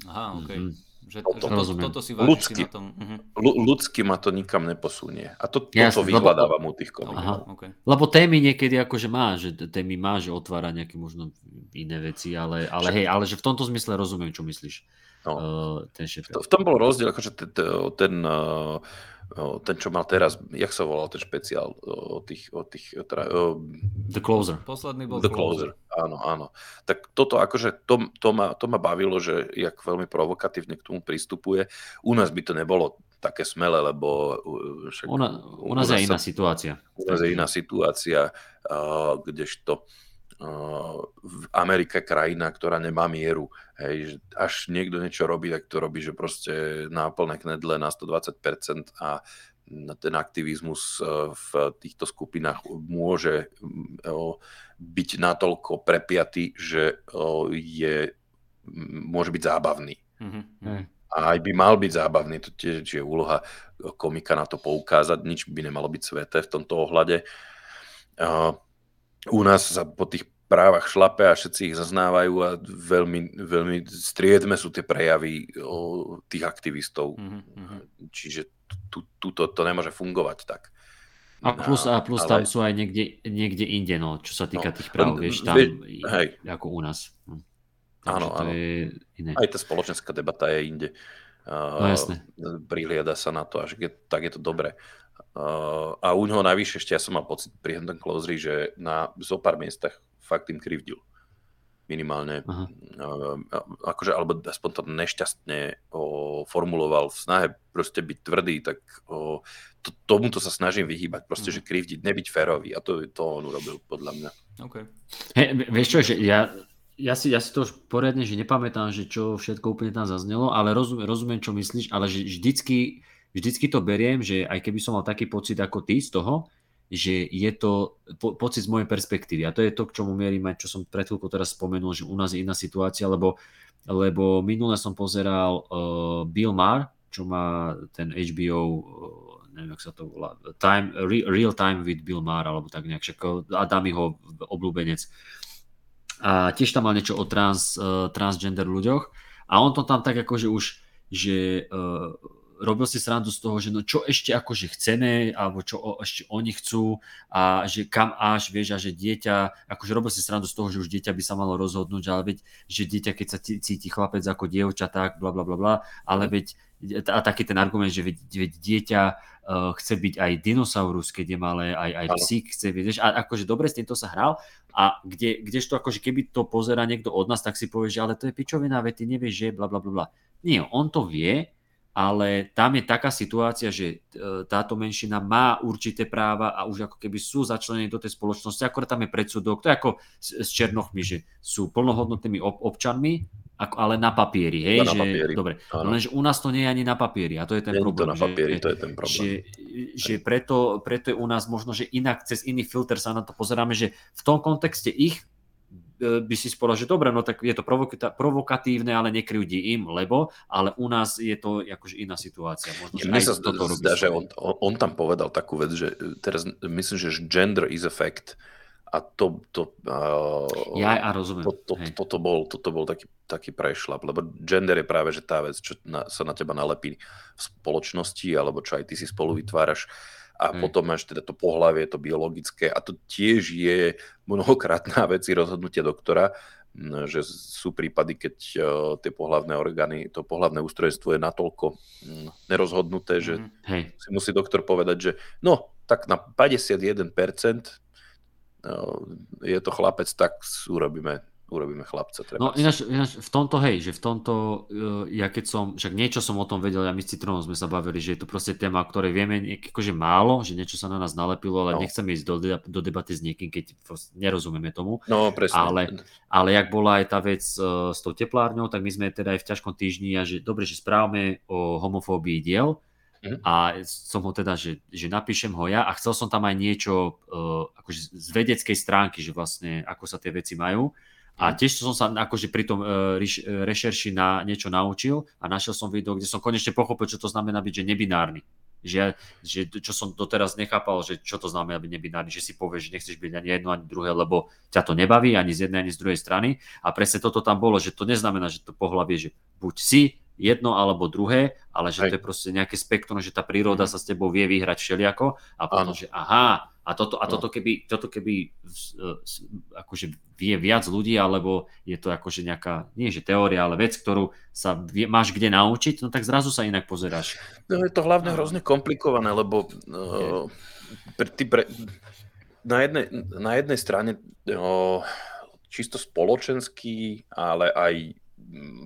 Aha, OK. Mm-hmm. Že, toto, že toto, toto si ľudsky, na tom. Uh-huh. ľudsky ma to nikam neposunie. A to, Jasne, toto vyhľadávam u tých komikov. Okay. Lebo témy niekedy akože má, že témy má, že otvára nejaké možno iné veci, ale, ale hej, ale že v tomto zmysle rozumiem, čo myslíš. No. Uh, ten v, v tom bol rozdiel, akože ten, ten uh, ten, čo mal teraz, jak sa volal ten špeciál o tých, o tých teda, o, The Closer. Posledný bol The Closer. Closer. Áno, áno. Tak toto akože, to, to, ma, to ma bavilo, že jak veľmi provokatívne k tomu pristupuje. U nás by to nebolo také smele, lebo však, u, na, u nás je iná situácia. U nás je iná situácia, uh, kdežto v Amerike krajina, ktorá nemá mieru. Hej, že až niekto niečo robí, tak to robí, že proste na plné knedle na 120% a ten aktivizmus e, v týchto skupinách môže byť natoľko prepiatý, že je, môže byť zábavný. Mm-hmm. A aj by mal byť zábavný, to tiež je úloha komika na to poukázať, nič by nemalo byť sveté v tomto ohľade. U nás sa po tých právach šlape a všetci ich zaznávajú a veľmi, veľmi striedme sú tie prejavy o tých aktivistov. Mm-hmm. Čiže tu, tu to, nemôže fungovať tak. A plus, a plus ale... tam sú aj niekde, niekde inde, no, čo sa týka no, tých práv, vieš, tam hej. ako u nás. Hm. áno, áno. Je iné. Aj tá spoločenská debata je inde. No jasne. Prihliada sa na to, až je, tak je to dobré. Uh, a u neho najvyššie ešte ja som mal pocit pri Hendon Closery, že na zo pár miestach fakt im krivdil. Minimálne. Aha. Akože, alebo aspoň to nešťastne o, formuloval v snahe proste byť tvrdý, tak o, to, tomuto sa snažím vyhýbať. Proste, mm. že krivdiť, nebyť férový. A to, to on urobil, podľa mňa. Okay. Hey, vieš čo, že ja, ja si, ja si to už poriadne, že nepamätám, že čo všetko úplne tam zaznelo, ale rozumiem, rozumiem čo myslíš, ale že vždycky, vždycky to beriem, že aj keby som mal taký pocit ako ty z toho, že je to po, pocit z mojej perspektívy. A to je to, k čomu mierim aj, čo som pred chvíľkou teraz spomenul, že u nás je iná situácia, lebo, lebo minule som pozeral uh, Bill Maher, čo má ten HBO, uh, neviem, jak sa to volá, time, Re, Real Time with Bill Maher, alebo tak nejak, však Adamiho obľúbenec. A tiež tam mal niečo o trans, uh, transgender ľuďoch. A on to tam tak akože už, že uh, robil si srandu z toho, že no čo ešte akože chceme, alebo čo o, ešte oni chcú a že kam až, vieš, a že dieťa, akože robil si srandu z toho, že už dieťa by sa malo rozhodnúť, ale veď, že dieťa, keď sa cíti chlapec ako dievča, tak bla bla bla bla, ale veď, a taký ten argument, že veď, veď dieťa uh, chce byť aj dinosaurus, keď je malé, aj, aj psík chce, vieš, a akože dobre s týmto sa hral, a kde, kdežto akože keby to pozera niekto od nás, tak si povie, že ale to je pičovina, veď ty nevieš, že bla bla bla bla. Nie, on to vie, ale tam je taká situácia, že e, táto menšina má určité práva a už ako keby sú začlenení do tej spoločnosti, akorát tam je predsudok, to je ako s Černochmi, že sú plnohodnotnými občanmi, ako, ale na papieri, hej, na že, papieri. dobre, lenže u nás to nie je ani na papieri a to je ten nie problém, to na papieri, že, to je ten problém. Že, že preto, preto je u nás možno, že inak cez iný filter sa na to pozeráme, že v tom kontexte ich by si spolo, že dobre, no tak je to provokatívne, ale nekryjdi im, lebo, ale u nás je to akože iná situácia. Možno, že Mne sa toto zdá, že on, on tam povedal takú vec, že teraz myslím, že gender is a fact a to, to, uh, ja a rozumiem. To, to, to, toto, bol, toto bol taký, taký prešlap, lebo gender je práve že tá vec, čo na, sa na teba nalepí v spoločnosti, alebo čo aj ty si spolu vytváraš. Uh, a hmm. potom máš teda to pohlavie, to biologické a to tiež je mnohokrát na (laughs) veci rozhodnutia doktora, že sú prípady, keď uh, tie pohlavné orgány, to pohlavné ústrojstvo je natoľko nerozhodnuté, že hmm. si musí doktor povedať, že no, tak na 51% uh, je to chlapec, tak urobíme urobíme chlapca. Treba no ináč, ináč, v tomto, hej, že v tomto, uh, ja keď som, však niečo som o tom vedel, ja my s Citronom sme sa bavili, že je to proste téma, o ktorej vieme akože málo, že niečo sa na nás nalepilo, ale no. nechcem ísť do, do debaty s niekým, keď nerozumieme tomu. No, presne. Ale, ale jak bola aj tá vec uh, s tou teplárňou, tak my sme teda aj v ťažkom týždni a že dobre, že správame o homofóbii diel, Mm. A som ho teda, že, že napíšem ho ja a chcel som tam aj niečo uh, akože z vedeckej stránky, že vlastne ako sa tie veci majú. A tiež som sa akože pri tom uh, rešerši na niečo naučil a našiel som video, kde som konečne pochopil, čo to znamená byť že nebinárny. Že, že čo som doteraz nechápal, že čo to znamená byť nebinárny, že si povieš, že nechceš byť ani jedno, ani druhé, lebo ťa to nebaví ani z jednej, ani z druhej strany. A presne toto tam bolo, že to neznamená, že to pohľavie, že buď si jedno alebo druhé, ale že Hej. to je proste nejaké spektrum, že tá príroda mhm. sa s tebou vie vyhrať všelijako a potom, ano. že aha, a toto, a no. toto keby, toto keby akože vie viac ľudí, alebo je to akože nejaká, nie že teória, ale vec, ktorú sa vie, máš kde naučiť, no tak zrazu sa inak pozeráš. No je to hlavne hrozne komplikované, lebo uh, pre, ty pre, na, jednej, na jednej strane uh, čisto spoločenský, ale aj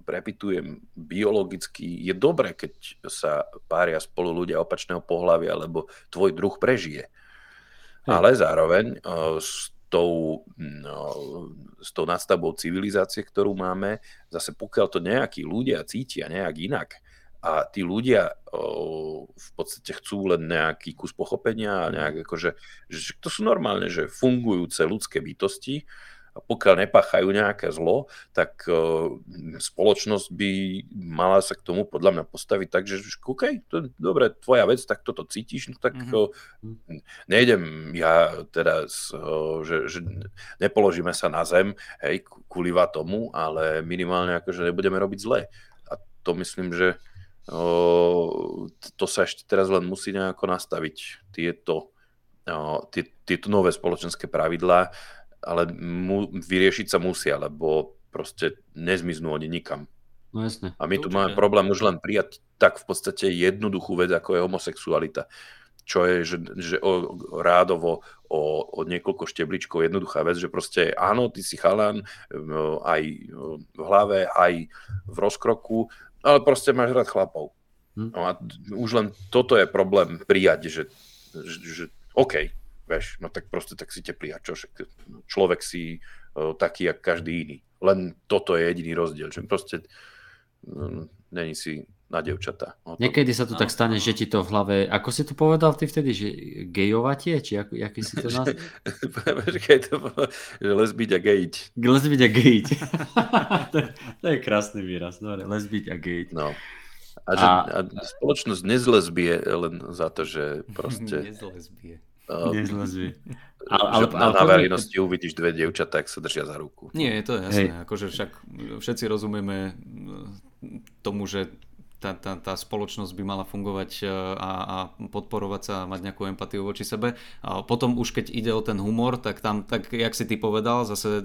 prepitujem biologicky, je dobré, keď sa pária spolu ľudia opačného pohľavia, lebo tvoj druh prežije ale zároveň s tou, no, s tou nastavbou civilizácie, ktorú máme, zase pokiaľ to nejakí ľudia cítia nejak inak a tí ľudia o, v podstate chcú len nejaký kus pochopenia a nejak akože, že to sú normálne, že fungujúce ľudské bytosti, pokiaľ nepáchajú nejaké zlo, tak uh, spoločnosť by mala sa k tomu podľa mňa postaviť tak, že OK, to je dobre, tvoja vec, tak toto cítiš, no tak mm-hmm. nejdem ja teraz, uh, že, že nepoložíme sa na zem, hej, kuliva tomu, ale minimálne akože nebudeme robiť zle. A to myslím, že to sa ešte teraz len musí nejako nastaviť tieto, tie, tieto nové spoločenské pravidlá, ale mu, vyriešiť sa musia, lebo proste nezmiznú oni nikam. No jasne. A my tu máme problém už len prijať tak v podstate jednoduchú vec, ako je homosexualita. Čo je, že, že o, rádovo o, o niekoľko štebličkov jednoduchá vec, že proste áno, ty si chalan aj v hlave, aj v rozkroku, ale proste máš rád chlapov. Hm. No a už len toto je problém prijať, že, že, že OK, Veš, no tak proste tak si teplý a čo, človek si uh, taký, jak každý iný. Len toto je jediný rozdiel, že proste um, není si na devčatá. No. Niekedy sa to tak stane, že ti to v hlave, ako si to povedal ty vtedy, že gejovatie, či ako, aký si to (laughs) nazval? (laughs) Počkaj, to bolo, (laughs) že lesbiť a gejiť. Lesbiť a gejiť. to, to je krásny výraz, dobre, lesbiť a gejiť. No. A, že, a... a spoločnosť nezlesbie len za to, že proste... Nezlesbie. Nezlezvi. (laughs) Ale, ale, ale, na verejnosti uvidíš dve dievčatá, ak sa držia za ruku. Nie, to je jasné. Hej. Akože však všetci rozumieme tomu, že tá, tá, tá spoločnosť by mala fungovať e, a, a podporovať sa a mať nejakú empatiu voči sebe. A potom už keď ide o ten humor, tak tam, tak jak si ty povedal, zase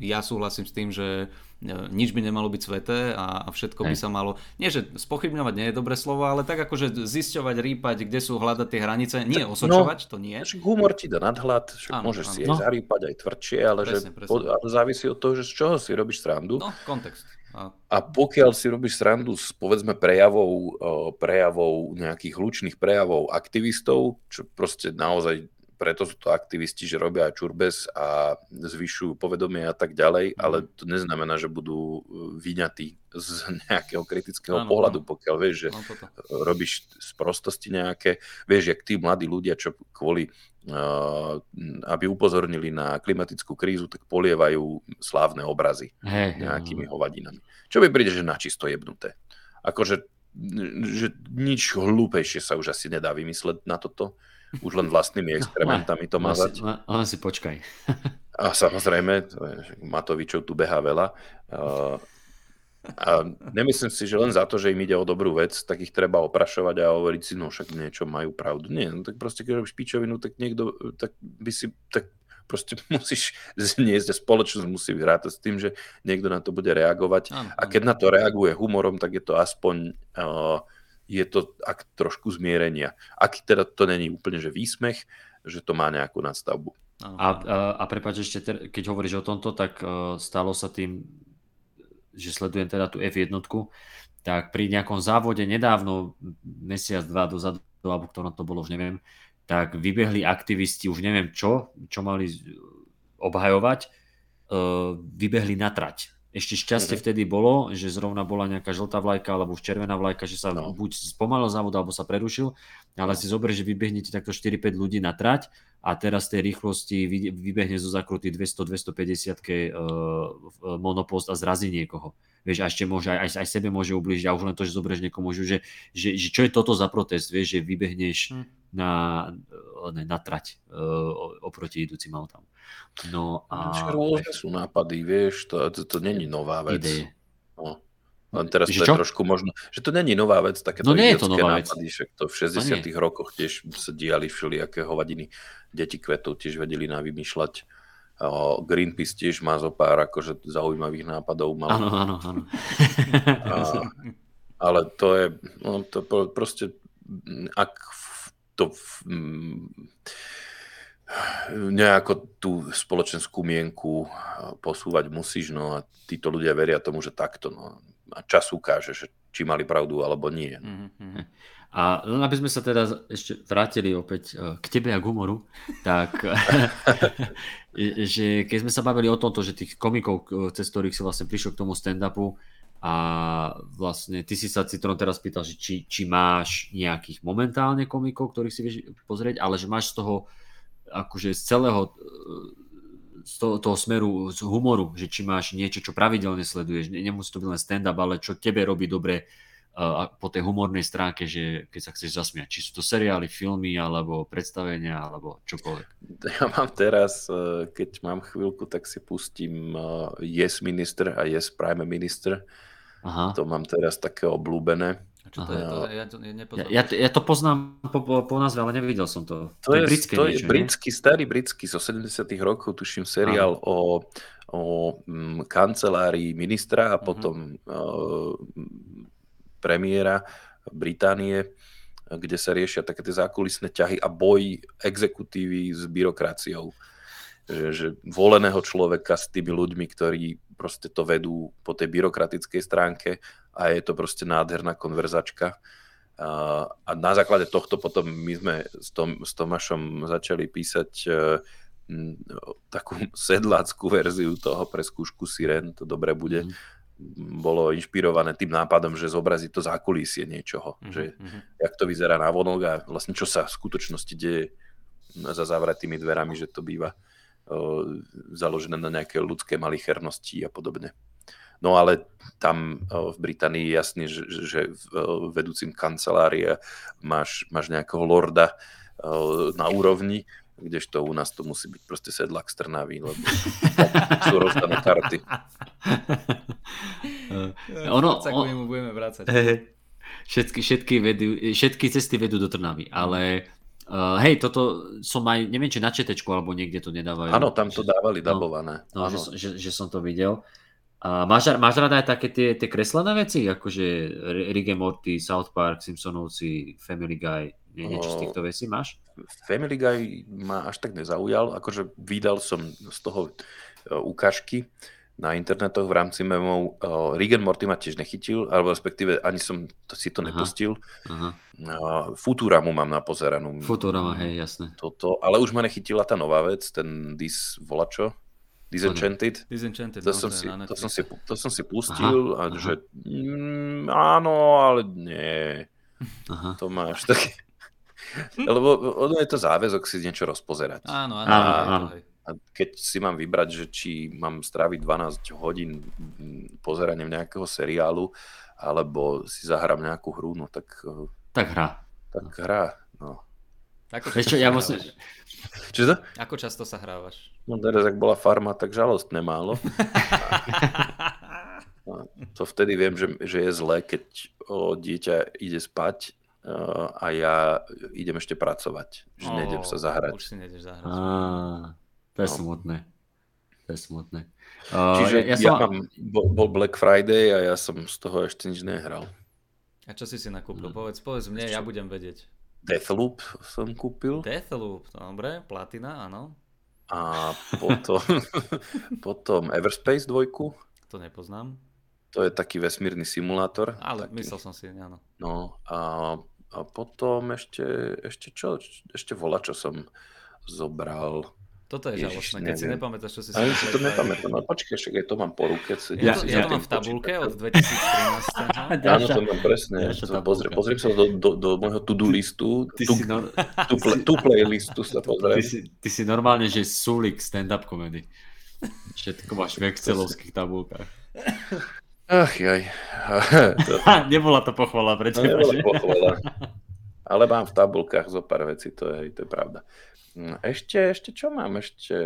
ja súhlasím s tým, že e, nič by nemalo byť sveté a, a všetko Hej. by sa malo, nie že spochybňovať nie je dobré slovo, ale tak akože zisťovať, rýpať, kde sú hľadať tie hranice, nie tak, osočovať, no, to nie. Humor ti dá nadhľad, áno, môžeš áno. si aj no. zarýpať aj tvrdšie, ale, presne, že presne. Ale závisí od toho, že z čoho si robíš srandu. No, kontext A... pokiaľ si robíš srandu s povedzme prejavou, prejavou nejakých hlučných prejavov aktivistov, čo proste naozaj preto sú to aktivisti, že robia čurbes a zvyšujú povedomie a tak ďalej, mm. ale to neznamená, že budú e, vyňatí z (laughs) nejakého kritického ano, pohľadu, pokiaľ vieš, že no, robíš z prostosti nejaké, vieš, jak tí mladí ľudia, čo kvôli uh, aby upozornili na klimatickú krízu, tak polievajú slávne obrazy hey, nejakými hovadinami. Čo by príde, že načisto jebnuté. Akože že nič hlúpejšie sa už asi nedá vymysleť na toto už len vlastnými experimentami to mazať. Len si počkaj. A samozrejme, Matovičov tu behá veľa. A nemyslím si, že len za to, že im ide o dobrú vec, tak ich treba oprašovať a hovoriť si, no však niečo majú pravdu. Nie, no tak proste, keď robíš pičovinu, tak niekto, tak by si, tak proste (laughs) musíš zniesť a spoločnosť musí vyrátať s tým, že niekto na to bude reagovať. A keď na to reaguje humorom, tak je to aspoň uh, je to ak trošku zmierenia. Ak teda to není úplne, že výsmech, že to má nejakú nadstavbu. A, a, a prepáč ešte, ter, keď hovoríš o tomto, tak uh, stalo sa tým, že sledujem teda tú F1, tak pri nejakom závode nedávno, mesiac, dva dozadu, alebo ktorom to bolo, už neviem, tak vybehli aktivisti, už neviem čo, čo mali obhajovať, uh, vybehli na trať ešte šťastie mm-hmm. vtedy bolo, že zrovna bola nejaká žltá vlajka alebo už červená vlajka, že sa no. buď spomalil závod alebo sa prerušil, ale si zober, že vybehnete takto 4-5 ľudí na trať a teraz tej rýchlosti vybehne zo zakruty 200-250 uh, monopost a zrazí niekoho. Vieš, a ešte môže aj, aj sebe môže ubližiť a už len to, že zoberieš niekomu, že, že, že čo je toto za protest, vieš, že vybehneš mm. na, ne, na trať uh, oproti idúcim autám. No a... Rôzne sú nápady, vieš, to, to, to není nová vec. Ideje. No. Len teraz že to je čo? trošku možno, že to není nová vec, takéto no nie je to nová nápady, vec. však to v 60 no rokoch tiež sa diali všelijaké hovadiny. Deti kvetov tiež vedeli na vymýšľať. Greenpeace tiež má zo pár akože zaujímavých nápadov. Mal. Áno, áno, áno. ale to je, no to proste, ak to nejako tú spoločenskú mienku posúvať musíš, no a títo ľudia veria tomu, že takto, no a čas ukáže, že či mali pravdu alebo nie. Mm-hmm. A len aby sme sa teda ešte vrátili opäť e, k tebe a k humoru, tak (laughs) že keď sme sa bavili o tomto, že tých komikov, e, cez ktorých si vlastne prišiel k tomu stand-upu a vlastne ty si sa Citron teraz pýtal, že či, či máš nejakých momentálne komikov, ktorých si vieš pozrieť, ale že máš z toho akože z celého z toho, toho smeru, z humoru, že či máš niečo, čo pravidelne sleduješ, nemusí to byť len stand-up, ale čo tebe robí dobre uh, po tej humornej stránke, že keď sa chceš zasmiať. Či sú to seriály, filmy, alebo predstavenia, alebo čokoľvek. (laughs) Ja mám teraz, e, keď mám chvíľku, tak si pustím e, Yes Minister a Yes Prime Minister. Aha. To mám teraz také obľúbené. A čo to Aha. je? To, ja, to ja, ja, ja to poznám po, po, po názve, ale nevidel som to. To, to je, je britské to niečo, je britský, nie? starý britský, zo 70 rokov, tuším, seriál o, o m, mm, kancelárii ministra a mhm. potom uh-huh. uh, premiéra Británie, kde sa riešia také tie zákulisné ťahy a boj exekutívy s byrokraciou. Že, že voleného človeka s tými ľuďmi, ktorí proste to vedú po tej byrokratickej stránke a je to proste nádherná konverzačka. A, a na základe tohto potom my sme s, Tom, s Tomášom začali písať uh, m, takú (laughs) sedláckú verziu toho pre skúšku Siren, to dobre bude. Mm. Bolo inšpirované tým nápadom, že zobrazí to zákulisie niečoho, mm. že mm. jak to vyzerá na vonok a vlastne čo sa v skutočnosti deje za zavretými dverami, že to býva uh, založené na nejaké ľudské malichernosti a podobne. No ale tam v Británii je jasne, že, že vedúcim kancelárie máš, máš nejakého lorda na úrovni, kdežto u nás to musí byť proste sedlak z Trnavy, lebo sú rozdané karty. ono, on, mu budeme vrácať. Všetky, všetky, vedú, všetky cesty vedú do Trnavy, ale Uh, hej, toto som aj, neviem, či na četečku alebo niekde to nedávajú. Áno, tam to dávali no, dabované. No, že, že, že som to videl. A máš, máš rada aj také tie, tie kreslené veci, akože and Morty, South Park, Simpsonovci, Family Guy, nie, niečo z týchto vecí máš? Family Guy ma až tak nezaujal, akože vydal som z toho e, ukážky, na internetoch v rámci memov. Rick and Morty ma tiež nechytil, alebo respektíve ani som si to aha, nepustil. Aha. Futuramu mám napozeranú. Futurama, hej, jasné. Toto, ale už ma nechytila tá nová vec, ten Dis volačo. Disenchanted. Disenchanted, to, no, som si, to, som si, to som si pustil aha, a aha. že mm, áno, ale nie. (laughs) Aha. To máš taký... (laughs) Lebo ono je to záväzok si niečo rozpozerať. Áno, áno. áno, áno. A keď si mám vybrať, že či mám stráviť 12 hodín pozeraním nejakého seriálu, alebo si zahrám nejakú hru, no tak... Eh, tak hra. Tak hra, no. Ako čo, ja musím... Čo to? Ako často sa hrávaš? No teraz, ak bola farma, tak žalostne málo. (laughs) A to vtedy viem, že, že je zlé, keď o, dieťa ide spať a ja idem ešte pracovať. Že oh, nejdem sa zahrať. Už si nejdeš zahrať. Ah. To je no. smutné. To je smutné. Uh, Čiže ja, ja, som... ja bol, bol Black Friday a ja som z toho ešte nič nehral. A čo si si nakúpil? Hmm. Povedz, povedz mne, ja budem vedieť. Deathloop som kúpil. Deathloop, dobre, platina, áno. A potom, (laughs) potom Everspace 2. To nepoznám. To je taký vesmírny simulátor. Ale taký. myslel som si, áno. No a, a potom ešte, ešte čo? Ešte vola, čo som zobral. Toto je žalostné, keď si nepamätáš, čo si si... si to nepamätám, no počkaj, však aj to mám po ruke. Ja, ja, ja to mám v tabulke od 2013. Áno, to mám presne. To pozriem, pozriem sa do, do, do môjho to-do listu, tu, no... tu, (laughs) tu playlistu sa pozriem. Ty si, ty si normálne, že sulik stand-up comedy. Všetko máš v excelovských tabulkách. Ach jaj. (laughs) to... Nebola to pochvala pre teba, Nebola pochvala. (laughs) Ale mám v tabulkách zo pár vecí, to je, to je pravda. Hm, ešte, ešte čo mám? Ešte...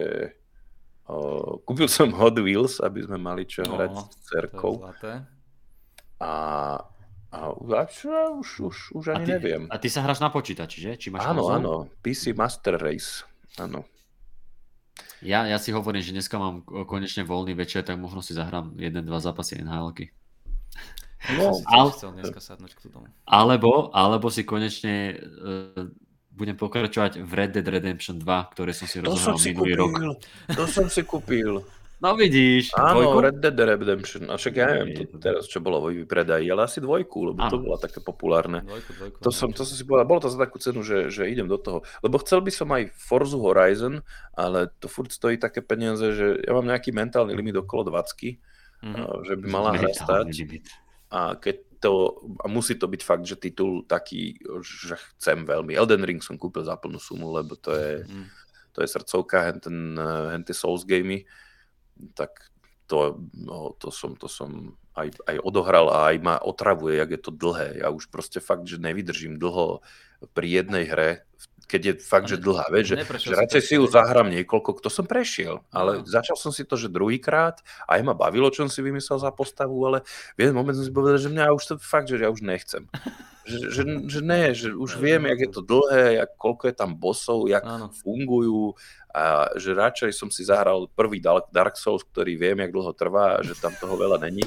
O, kúpil (laughs) som Hot Wheels, aby sme mali čo no, hrať s cerkou. A, a, čo, už, už, už ani a ty, neviem. A ty sa hráš na počítači, že? Či máš áno, konzol? áno. PC Master Race. Áno. Ja, ja si hovorím, že dneska mám konečne voľný večer, tak možno si zahrám jeden, dva zápasy NHL-ky. No, ale, alebo, alebo si konečne uh, budem pokračovať v Red Dead Redemption 2, ktoré som si rozohral minulý rok. To som si kúpil. No vidíš. Áno, dvojku? Red Dead Redemption. A však ja neviem to teraz, čo bolo vo vypredaji, ale asi dvojku, lebo ano. to bolo také populárne. Dvojku, dvojku, to, som, to som si povedal, bolo to za takú cenu, že, že idem do toho. Lebo chcel by som aj Forza Horizon, ale to furt stojí také peniaze, že ja mám nejaký mentálny limit okolo 20, mm-hmm. že by mala hra stať. A keď to, a musí to byť fakt, že titul taký, že chcem veľmi. Elden Ring som kúpil za plnú sumu, lebo to je, mm. to je srdcovka, hen, ten, hen tie Souls gamey, tak to, no, to som, to som aj, aj odohral a aj ma otravuje, jak je to dlhé. Ja už proste fakt, že nevydržím dlho pri jednej hre v keď je fakt, že dlhá vec, že, že radšej si ju zahrám niekoľko, kto som prešiel, ale no. začal som si to, že druhýkrát, aj ma bavilo, čo som si vymyslel za postavu, ale v jeden moment som si povedal, že mňa už to fakt, že ja už nechcem. (laughs) Že, že, že ne, že už viem, jak je to dlhé, jak, koľko je tam bosov, jak ano. fungujú a že radšej som si zahral prvý Dark Souls, ktorý viem, jak dlho trvá a že tam toho veľa není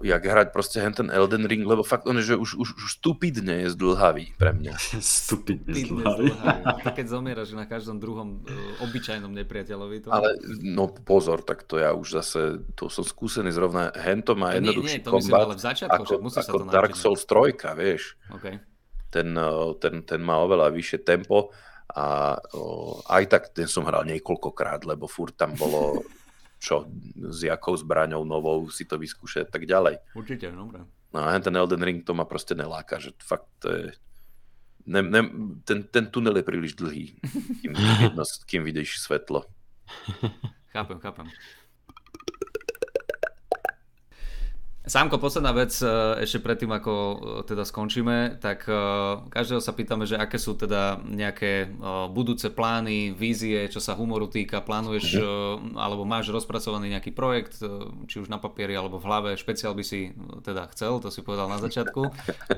jak hrať proste hen ten Elden Ring, lebo fakt on je, že už, už, už stupidne je zdlhavý pre mňa. (laughs) stupidne zdlhavý. (laughs) keď zomieraš na každom druhom uh, obyčajnom nepriateľovi. To... Ale no pozor, tak to ja už zase, to som skúsený zrovna, hento má jednoduchší nie, nie, to kombat, myslím, ale v začiatku, ako, ako sa to Dark Souls 3, vieš. Okay. Ten, eh, ten, ten má oveľa vyššie tempo a o, aj tak ten som hral niekoľkokrát, lebo furt tam bolo čo, s jakou zbraňou novou si to vyskúšať tak ďalej. Určite, dobre. No a ten Elden Ring to ma proste neláka, že fakt to je... Ne, ne, ten, ten tunel je príliš dlhý, (laughs) kým, kým vidíš svetlo. Chápem, chápem. Sámko, posledná vec e, ešte predtým, ako e, teda skončíme, tak e, každého sa pýtame, že aké sú teda nejaké budúce plány, vízie, čo sa humoru týka, plánuješ mhm. alebo máš rozpracovaný nejaký projekt, či už na papieri alebo v hlave, špeciál by si teda chcel, to si povedal na začiatku,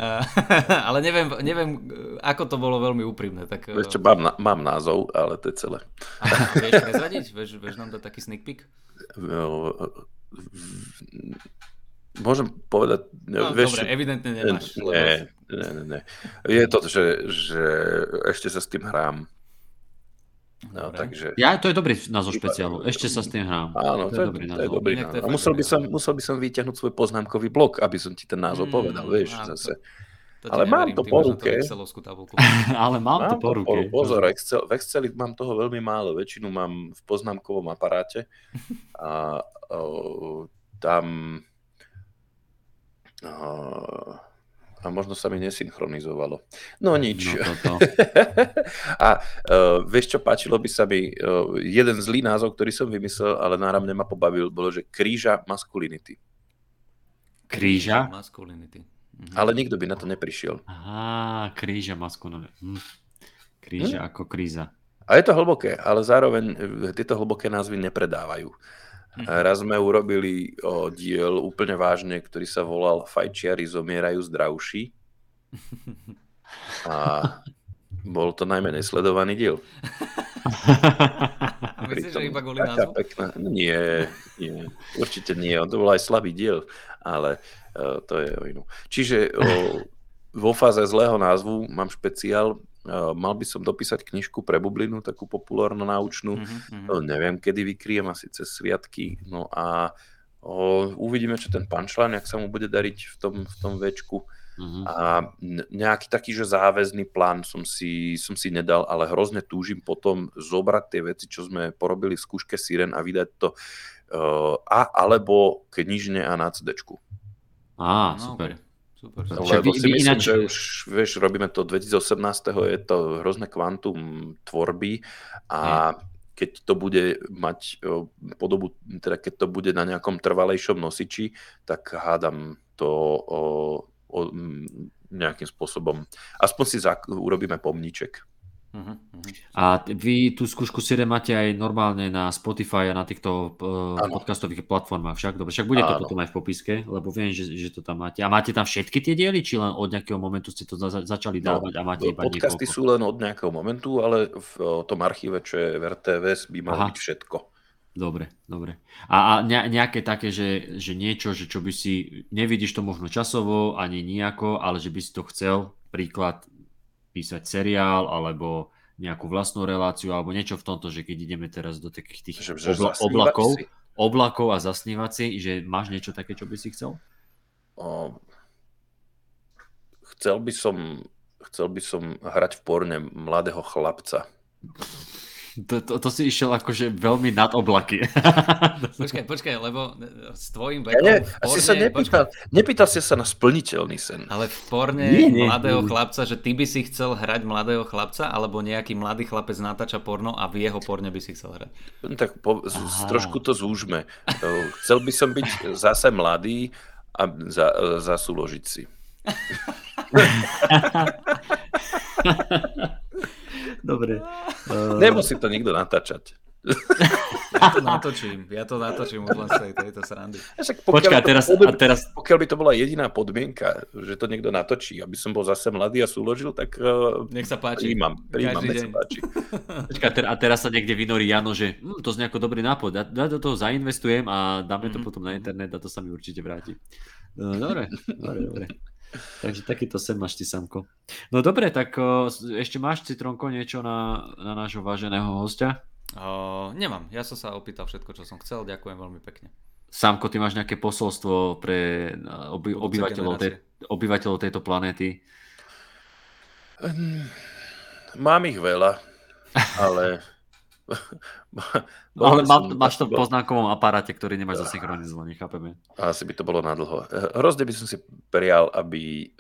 (laughs) (laughs) ale neviem, neviem, ako to bolo veľmi úprimné. Tak... Vieš čo, mám, mám názov, ale to je celé. Aha, vieš prezradiť? Vieš, vieš nám dať taký sneak peek? Môžem povedať... No, vieš, dobre, evidentne nemáš. Nie, nie, nie, nie. Je to, že, že ešte sa s tým hrám. No, takže... Ja, to je dobrý názov špeciálu. Ešte sa s tým hrám. Áno, to, to je dobrý názov. To je dobrý názov. A musel by, som, musel by som vyťahnuť svoj poznámkový blok, aby som ti ten názov mm, povedal, vieš, zase. To, to (laughs) ale mám to po ruke. ale mám, mám to po ruke. Pozor, Excel, v Exceli mám toho veľmi málo. Väčšinu mám v poznámkovom aparáte. (laughs) A o, tam... A možno sa mi nesynchronizovalo. No nič. No, (laughs) a uh, vieš čo, páčilo by sa mi, uh, jeden zlý názov, ktorý som vymyslel, ale náramne ma pobavil, bolo, že kríža masculinity. Kríža? Masculinity. Mhm. Ale nikto by na to neprišiel. Aha, kríža masculinity. Hm. Kríža hm? ako kríza. A je to hlboké, ale zároveň e, tieto hlboké názvy nepredávajú. Mhm. Raz sme urobili o, diel úplne vážne, ktorý sa volal Fajčiari zomierajú zdravší. A bol to najmä nesledovaný diel. (laughs) Myslíš, že iba kvôli názvu? Pekná. Nie, nie, určite nie. On to bol aj slabý diel, ale uh, to je o inú. Čiže uh, vo fáze zlého názvu mám špeciál mal by som dopísať knižku pre bublinu, takú populárnu naučnú. Mm-hmm. No, neviem, kedy vykriem, asi cez sviatky. No a o, uvidíme, čo ten punchline, ak sa mu bude dariť v tom, v tom večku. Mm-hmm. A nejaký taký, že záväzný plán som si, som si nedal, ale hrozne túžim potom zobrať tie veci, čo sme porobili v skúške Siren a vydať to uh, a alebo knižne a na CD. Á, no, super. Okay. Super. Lebo si myslím, že už vieš, robíme to 2018. je to hrozné kvantum tvorby a keď to bude mať podobu, teda keď to bude na nejakom trvalejšom nosiči, tak hádam to o, o, nejakým spôsobom. Aspoň si zak- urobíme pomníček. Uh-huh, uh-huh. A vy tú skúšku si máte aj normálne na Spotify a na týchto uh, podcastových platformách však? Dobre, však bude to ano. potom aj v popiske, lebo viem, že, že to tam máte. A máte tam všetky tie diely, či len od nejakého momentu ste to za, začali no, dávať no, a máte iba Podcasty niekoľko? sú len od nejakého momentu, ale v tom archíve, čo je v RTVS, by malo byť všetko. Dobre, dobre. A, a nejaké také, že, že niečo, že čo by si, nevidíš to možno časovo, ani nejako, ale že by si to chcel, príklad, písať seriál alebo nejakú vlastnú reláciu alebo niečo v tomto, že keď ideme teraz do takých tých že, že obla- oblakov, si. oblakov a zasnívať si, že máš niečo také, čo by si chcel? O, chcel by som chcel by som hrať v porne mladého chlapca. To, to, to si išiel akože veľmi nad oblaky. (laughs) počkaj, počkaj, lebo s tvojim vekom... Ja, nie, porne, asi sa nepýtal, nepýtal si sa na splniteľný sen. Ale v porne nie, nie, mladého nie. chlapca, že ty by si chcel hrať mladého chlapca, alebo nejaký mladý chlapec natáča porno a v jeho porne by si chcel hrať? No, tak po, z, trošku to zúžme. Chcel by som byť zase mladý a za, zasúložiť si. (laughs) (laughs) Dobre. Uh... (laughs) Nemusí to nikto natáčať. Ja to natočím, ja to natočím už len z tej, tejto srandy. Však Počkaj, a teraz, a teraz... Pokiaľ by to bola jediná podmienka, že to niekto natočí, aby som bol zase mladý a súložil, tak uh, nech sa páči. Príjmam, príjmam nech sa páči. (laughs) Počkaj, a teraz sa niekde vynorí Jano, že hm, to znie ako dobrý nápad, ja, ja do toho zainvestujem a dáme to mm-hmm. potom na internet a to sa mi určite vráti. No, dobre, dobre, dobre. Takže takýto sen máš ty, Samko. No dobre, tak o, ešte máš, Citronko, niečo na, na nášho váženého hostia? O, nemám, ja som sa opýtal všetko, čo som chcel, ďakujem veľmi pekne. Samko, ty máš nejaké posolstvo pre oby, obyvateľov, tej, obyvateľov tejto planéty? Mám ich veľa, ale (laughs) ale má, máš to v poznákovom aparáte, ktorý nemáš zasynchronizovaný, chápeme. Asi by to bolo na dlho. Hrozne by som si prijal, aby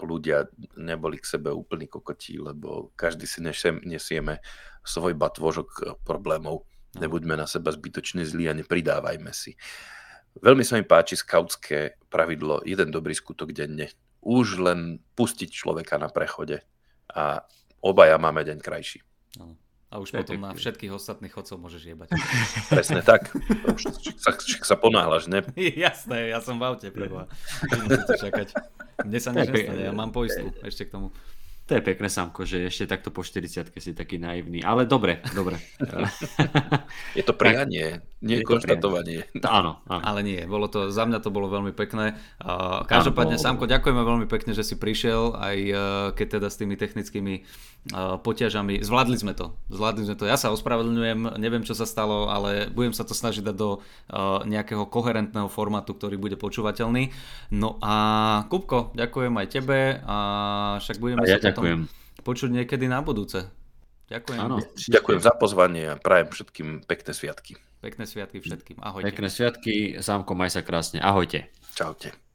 ľudia neboli k sebe úplní kokotí, lebo každý si nesieme svoj batvožok problémov. No. Nebuďme na seba zbytočne zlí a nepridávajme si. Veľmi sa mi páči skautské pravidlo jeden dobrý skutok denne. Už len pustiť človeka na prechode a obaja máme deň krajší. No. A už potom na všetkých ostatných chodcov môžeš jebať. (laughs) Presne tak. Však sa, sa ponáhľaš, ne? (laughs) Jasné, ja som v aute, preboha. čakať. Mne sa nič nestane, ja mám poistku ešte k tomu. To je pekné, Samko, že ešte takto po 40 si taký naivný. Ale dobre, dobre. (laughs) Je to prianie, nie je konštatovanie. Áno, áno. Ale nie, bolo to, za mňa to bolo veľmi pekné. Každopádne, Samko, ďakujeme veľmi pekne, že si prišiel, aj e, keď teda s tými technickými e, poťažami. Zvládli sme to. Zvládli sme to. Ja sa ospravedlňujem, neviem, čo sa stalo, ale budem sa to snažiť dať do e, nejakého koherentného formátu, ktorý bude počúvateľný. No a Kupko, ďakujem aj tebe a však budeme a ja sa ďakujem. počuť niekedy na budúce. Ďakujem. Áno. Ďakujem za pozvanie a prajem všetkým pekné sviatky. Pekné sviatky všetkým. Ahojte. Pekné sviatky, Sámko, maj sa krásne. Ahojte. Čaute.